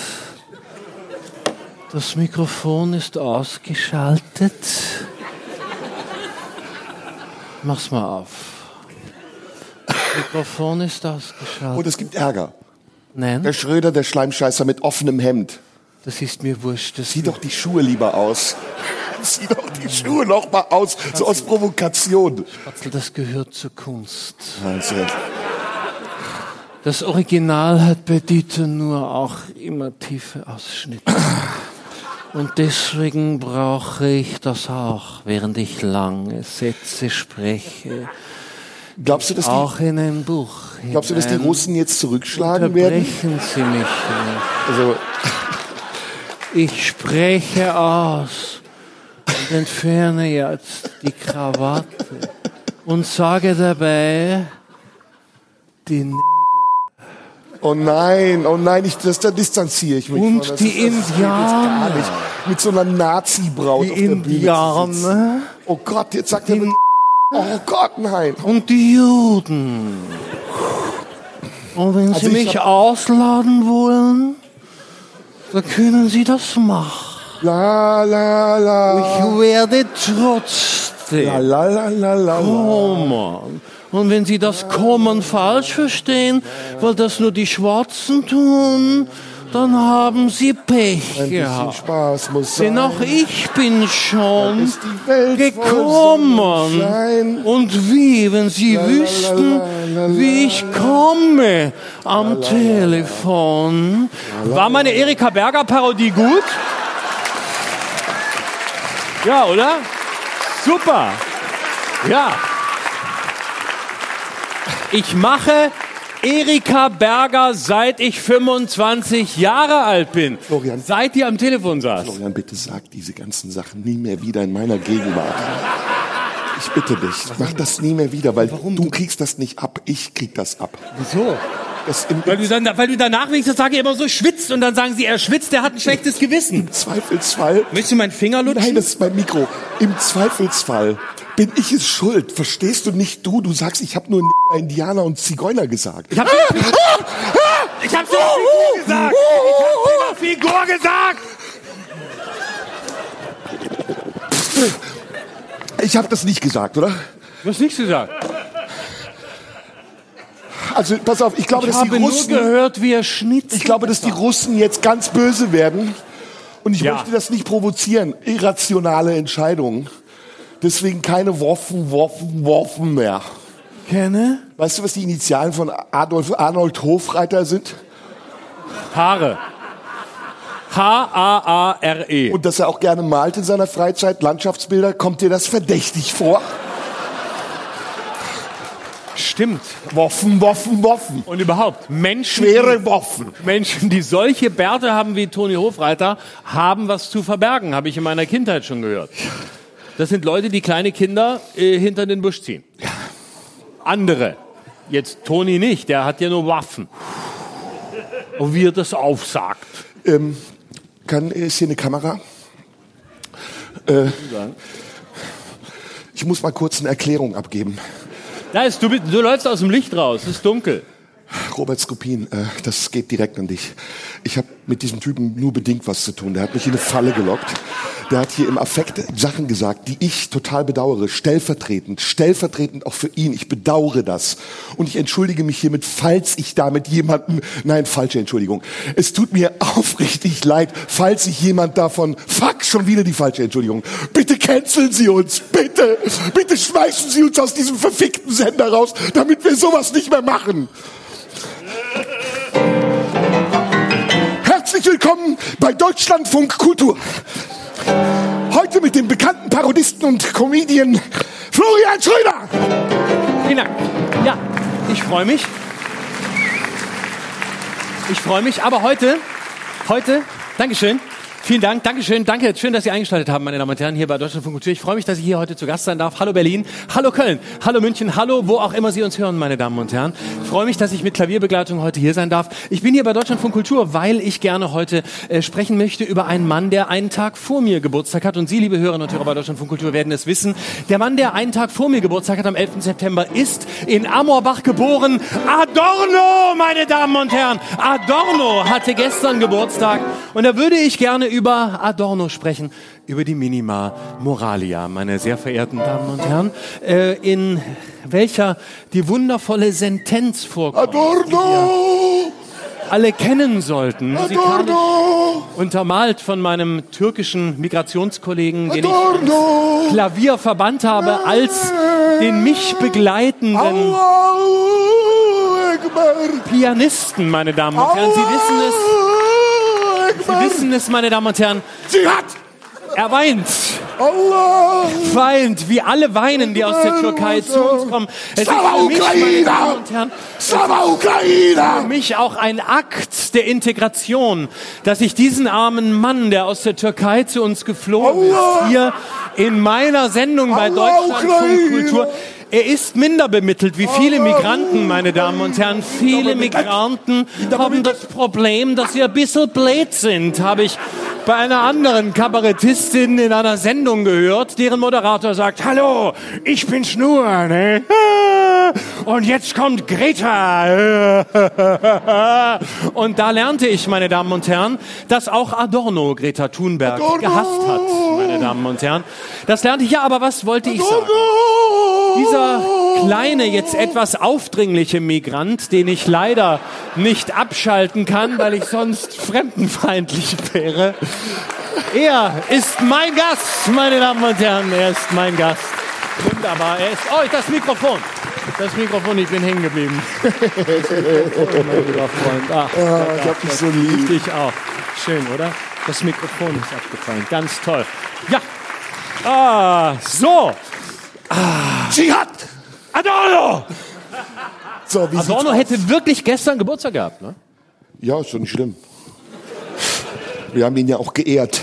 Das Mikrofon ist ausgeschaltet. Mach's mal auf. Das Mikrofon ist ausgeschaltet. Und es gibt Ärger. Der Nein, Schröder, der Schleimscheißer mit offenem Hemd. das ist mir wurscht. Das Zieh doch die Schuhe lieber aus. Zieh doch die Schuhe noch mal aus. So aus Provokation. Spatzel, das gehört zur Kunst. Also, Das Original hat bei Dieter nur auch immer tiefe Ausschnitte. Und deswegen brauche ich das auch, während ich lange Sätze spreche. glaubst du, dass Auch in ein Buch. Glaubst du, dass die hinein. Russen jetzt zurückschlagen werden? Sie mich nicht. Also, Ich spreche aus und entferne jetzt die Krawatte und sage dabei, die N oh nein, oh nein, ich, das, da distanziere ich mich Und von. Die ist- Indianer. Gar nicht. Mit so einer Nazi-Braut auf der Bühne. Indianer Oh Gott, jetzt sagt er, oh Gott, nein. und die Juden. Und wenn Also Sie ich mich hab- ausladen wollen, dann können Sie das machen. La, la, la. Ich werde trotzdem la, la, la, la, la. kommen. Und wenn Sie das Kommen falsch verstehen, weil das nur die Schwarzen tun, dann haben Sie Pech Ein gehabt. Spaß muss Denn sein. auch ich bin schon gekommen. Und wie, wenn Sie la, wüssten, la, la, wie ich komme am Telefon. War meine Erika Berger Parodie gut? Ja, oder? Super. Ja. Ich mache Erika Berger, seit ich 25 Jahre alt bin. Florian. Seit die am Telefon saß. Florian, bitte sag diese ganzen Sachen nie mehr wieder in meiner Gegenwart. Ich bitte dich, mach das nie mehr wieder, weil du kriegst das nicht ab, ich krieg das ab. Wieso? Das im, Weil du, dann, weil du danach wenigstens sage immer so schwitzt und dann sagen sie, er schwitzt, der hat ein schlechtes Gewissen. Zweifelsfall. Möchtest du meinen Finger lutschen? Nein, das ist mein Mikro. Im Zweifelsfall bin ich es schuld. Verstehst du nicht du? Du sagst, ich habe nur Neger, Indianer und Zigeuner gesagt. Ich hab, ich hab Figur gesagt. Ich hab Figur gesagt. Ich habe das nicht gesagt, oder? Du hast nichts gesagt. Also pass auf, ich glaube, Ich dass die habe nur Russen, gehört, wie er schnitzt. ich glaube, dass die Russen jetzt ganz böse werden. Und ich Ja. möchte das nicht provozieren. Irrationale Entscheidungen. Deswegen keine Waffen, Waffen, Waffen mehr. kenne. Weißt du, was die Initialen von Adolf Arnold Hofreiter sind? Haare. H-A-A-R-E. Und dass er auch gerne malt in seiner Freizeit, Landschaftsbilder. Kommt dir das verdächtig vor? Stimmt. Waffen, Waffen, Waffen. Und überhaupt, Menschen, Schwere Waffen. Menschen, die solche Bärte haben wie Toni Hofreiter, haben was zu verbergen, habe ich in meiner Kindheit schon gehört. Das sind Leute, die kleine Kinder äh, hinter den Busch ziehen. Andere. Jetzt Toni nicht, der hat ja nur Waffen. Und wie er das aufsagt. Ähm, kann, ist hier eine Kamera? Äh, ich muss mal kurz eine Erklärung abgeben. Ist, du, du läufst aus dem Licht raus, es ist dunkel. Robert Skopin, äh, das geht direkt an dich. Ich habe mit diesem Typen nur bedingt was zu tun. Der hat mich in eine Falle gelockt. Der hat hier im Affekt Sachen gesagt, die ich total bedauere. Stellvertretend, stellvertretend auch für ihn. Ich bedauere das. Und ich entschuldige mich hiermit, falls ich damit jemanden, nein, falsche Entschuldigung. Es tut mir aufrichtig leid, falls ich jemand davon, fuck, schon wieder die falsche Entschuldigung. Bitte canceln Sie uns, bitte, bitte schmeißen Sie uns aus diesem verfickten Sender raus, damit wir sowas nicht mehr machen. Herzlich willkommen bei Deutschlandfunk Kultur. Heute mit dem bekannten Parodisten und Comedian Florian Schröder. Vielen Dank. Ja, ich freue mich. Ich freue mich, aber heute, heute, Dankeschön. Vielen Dank, Dankeschön, danke. Schön, dass Sie eingeschaltet haben, meine Damen und Herren, hier bei Deutschland von Kultur. Ich freue mich, dass ich hier heute zu Gast sein darf. Hallo Berlin, hallo Köln, hallo München, hallo wo auch immer Sie uns hören, meine Damen und Herren. Ich freue mich, dass ich mit Klavierbegleitung heute hier sein darf. Ich bin hier bei Deutschland von Kultur, weil ich gerne heute äh, sprechen möchte über einen Mann, der einen Tag vor mir Geburtstag hat. Und Sie, liebe Hörerinnen und Hörer bei Deutschland von Kultur, werden es wissen. Der Mann, der einen Tag vor mir Geburtstag hat, am 11. September, ist in Amorbach geboren. Adorno, meine Damen und Herren. Adorno hatte gestern Geburtstag. Und da würde ich gerne über Adorno sprechen, über die Minima Moralia, meine sehr verehrten Damen und Herren, äh, in welcher die wundervolle Sentenz vorkommt, Adorno! alle kennen sollten. Adorno! untermalt von meinem türkischen Migrationskollegen, den ich Adorno! Klavier verbannt habe, als den mich begleitenden! Pianisten, meine Damen und Herren. Sie wissen es! Sie wissen es, meine Damen und Herren. Sie hat! Er weint. Allah! Weint, wie alle weinen, die aus der Türkei zu uns kommen. Es ist Slava für mich, meine! Damen und Herren, für mich auch ein Akt der Integration, dass ich diesen armen Mann, der aus der Türkei zu uns geflohen Allah! ist, hier in meiner Sendung bei Allah! Kultur. Er ist minder bemittelt wie viele Migranten, meine Damen und Herren. Viele Migranten haben das Problem, dass sie ein bisschen blöd sind, habe ich bei einer anderen Kabarettistin in einer Sendung gehört, deren Moderator sagt, hallo, ich bin Schnur, ne? Und jetzt kommt Greta. Und da lernte ich, meine Damen und Herren, dass auch Adorno Greta Thunberg Adorno! gehasst hat, meine Damen und Herren. Das lernte ich ja, aber was wollte ich sagen? Dieser kleine, jetzt etwas aufdringliche Migrant, den ich leider nicht abschalten kann, weil ich sonst fremdenfeindlich wäre. Er ist mein Gast, meine Damen und Herren. Er ist mein Gast. Wunderbar. Er ist, oh, das Mikrofon. Das Mikrofon, ich bin hängen geblieben. Das Mikrofon, mein lieber Freund. Ach, Ich hab dich so lieb. dich auch. Schön, oder? Das Mikrofon ist abgefallen. Ganz toll. Ja. Ah, so. Dschihad! Adorno! So, wie Adorno hätte wirklich gestern Geburtstag gehabt, ne? Ja, ist schon nicht schlimm. Wir haben ihn ja auch geehrt.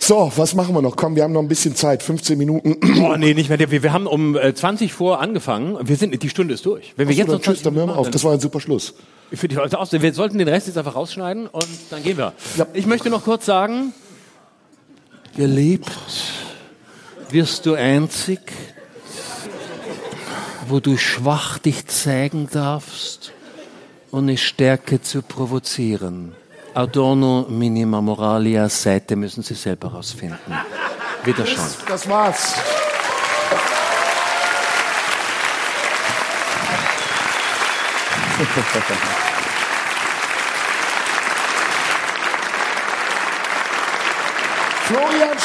So, was machen wir noch? Komm, wir haben noch ein bisschen Zeit, 15 Minuten. Boah, nee, nicht mehr. Wir, wir haben um äh, 20 vor angefangen. Wir sind, die Stunde ist durch. Wenn wir Achso, jetzt dann noch tschüss, dann hören wir auf. Das war ein super Schluss. Ich finde heute aus. Wir sollten den Rest jetzt einfach rausschneiden und dann gehen wir. Ja. Ich möchte noch kurz sagen, geliebt wirst du einzig, wo du schwach dich zeigen darfst, ohne Stärke zu provozieren. Adorno minima moralia, Seite müssen Sie selber rausfinden. Wiederschauen. Das war's. Florian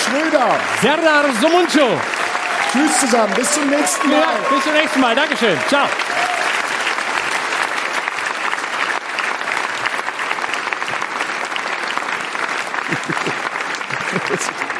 Schröder. Serdar Somuncu. Tschüss zusammen. Bis zum nächsten Mal. Ja, bis zum nächsten Mal. Dankeschön. Ciao. darauf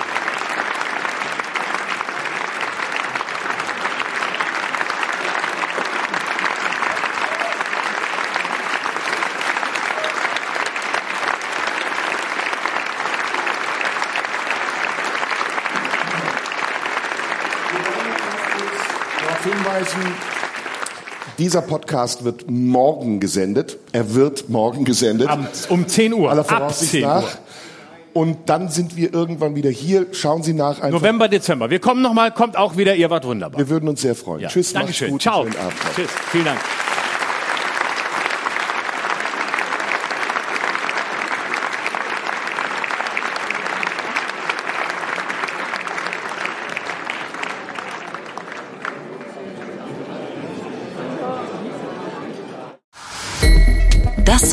dieser Podcast wird morgen gesendet. Er wird morgen gesendet. Am, um 10 Uhr. aller Ab Voraussicht 10 nach. Uhr. Und dann sind wir irgendwann wieder hier. Schauen Sie nach. Einfach. November, Dezember. Wir kommen nochmal, kommt auch wieder. Ihr wart wunderbar. Wir würden uns sehr freuen. Ja. Tschüss. Dankeschön. gut, Ciao. Schönen Abend. noch. Tschüss. Vielen Dank.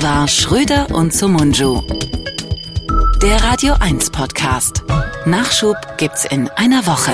Das war Schröder und Sumunju. Der Radio 1 Podcast. Nachschub gibt's in einer Woche.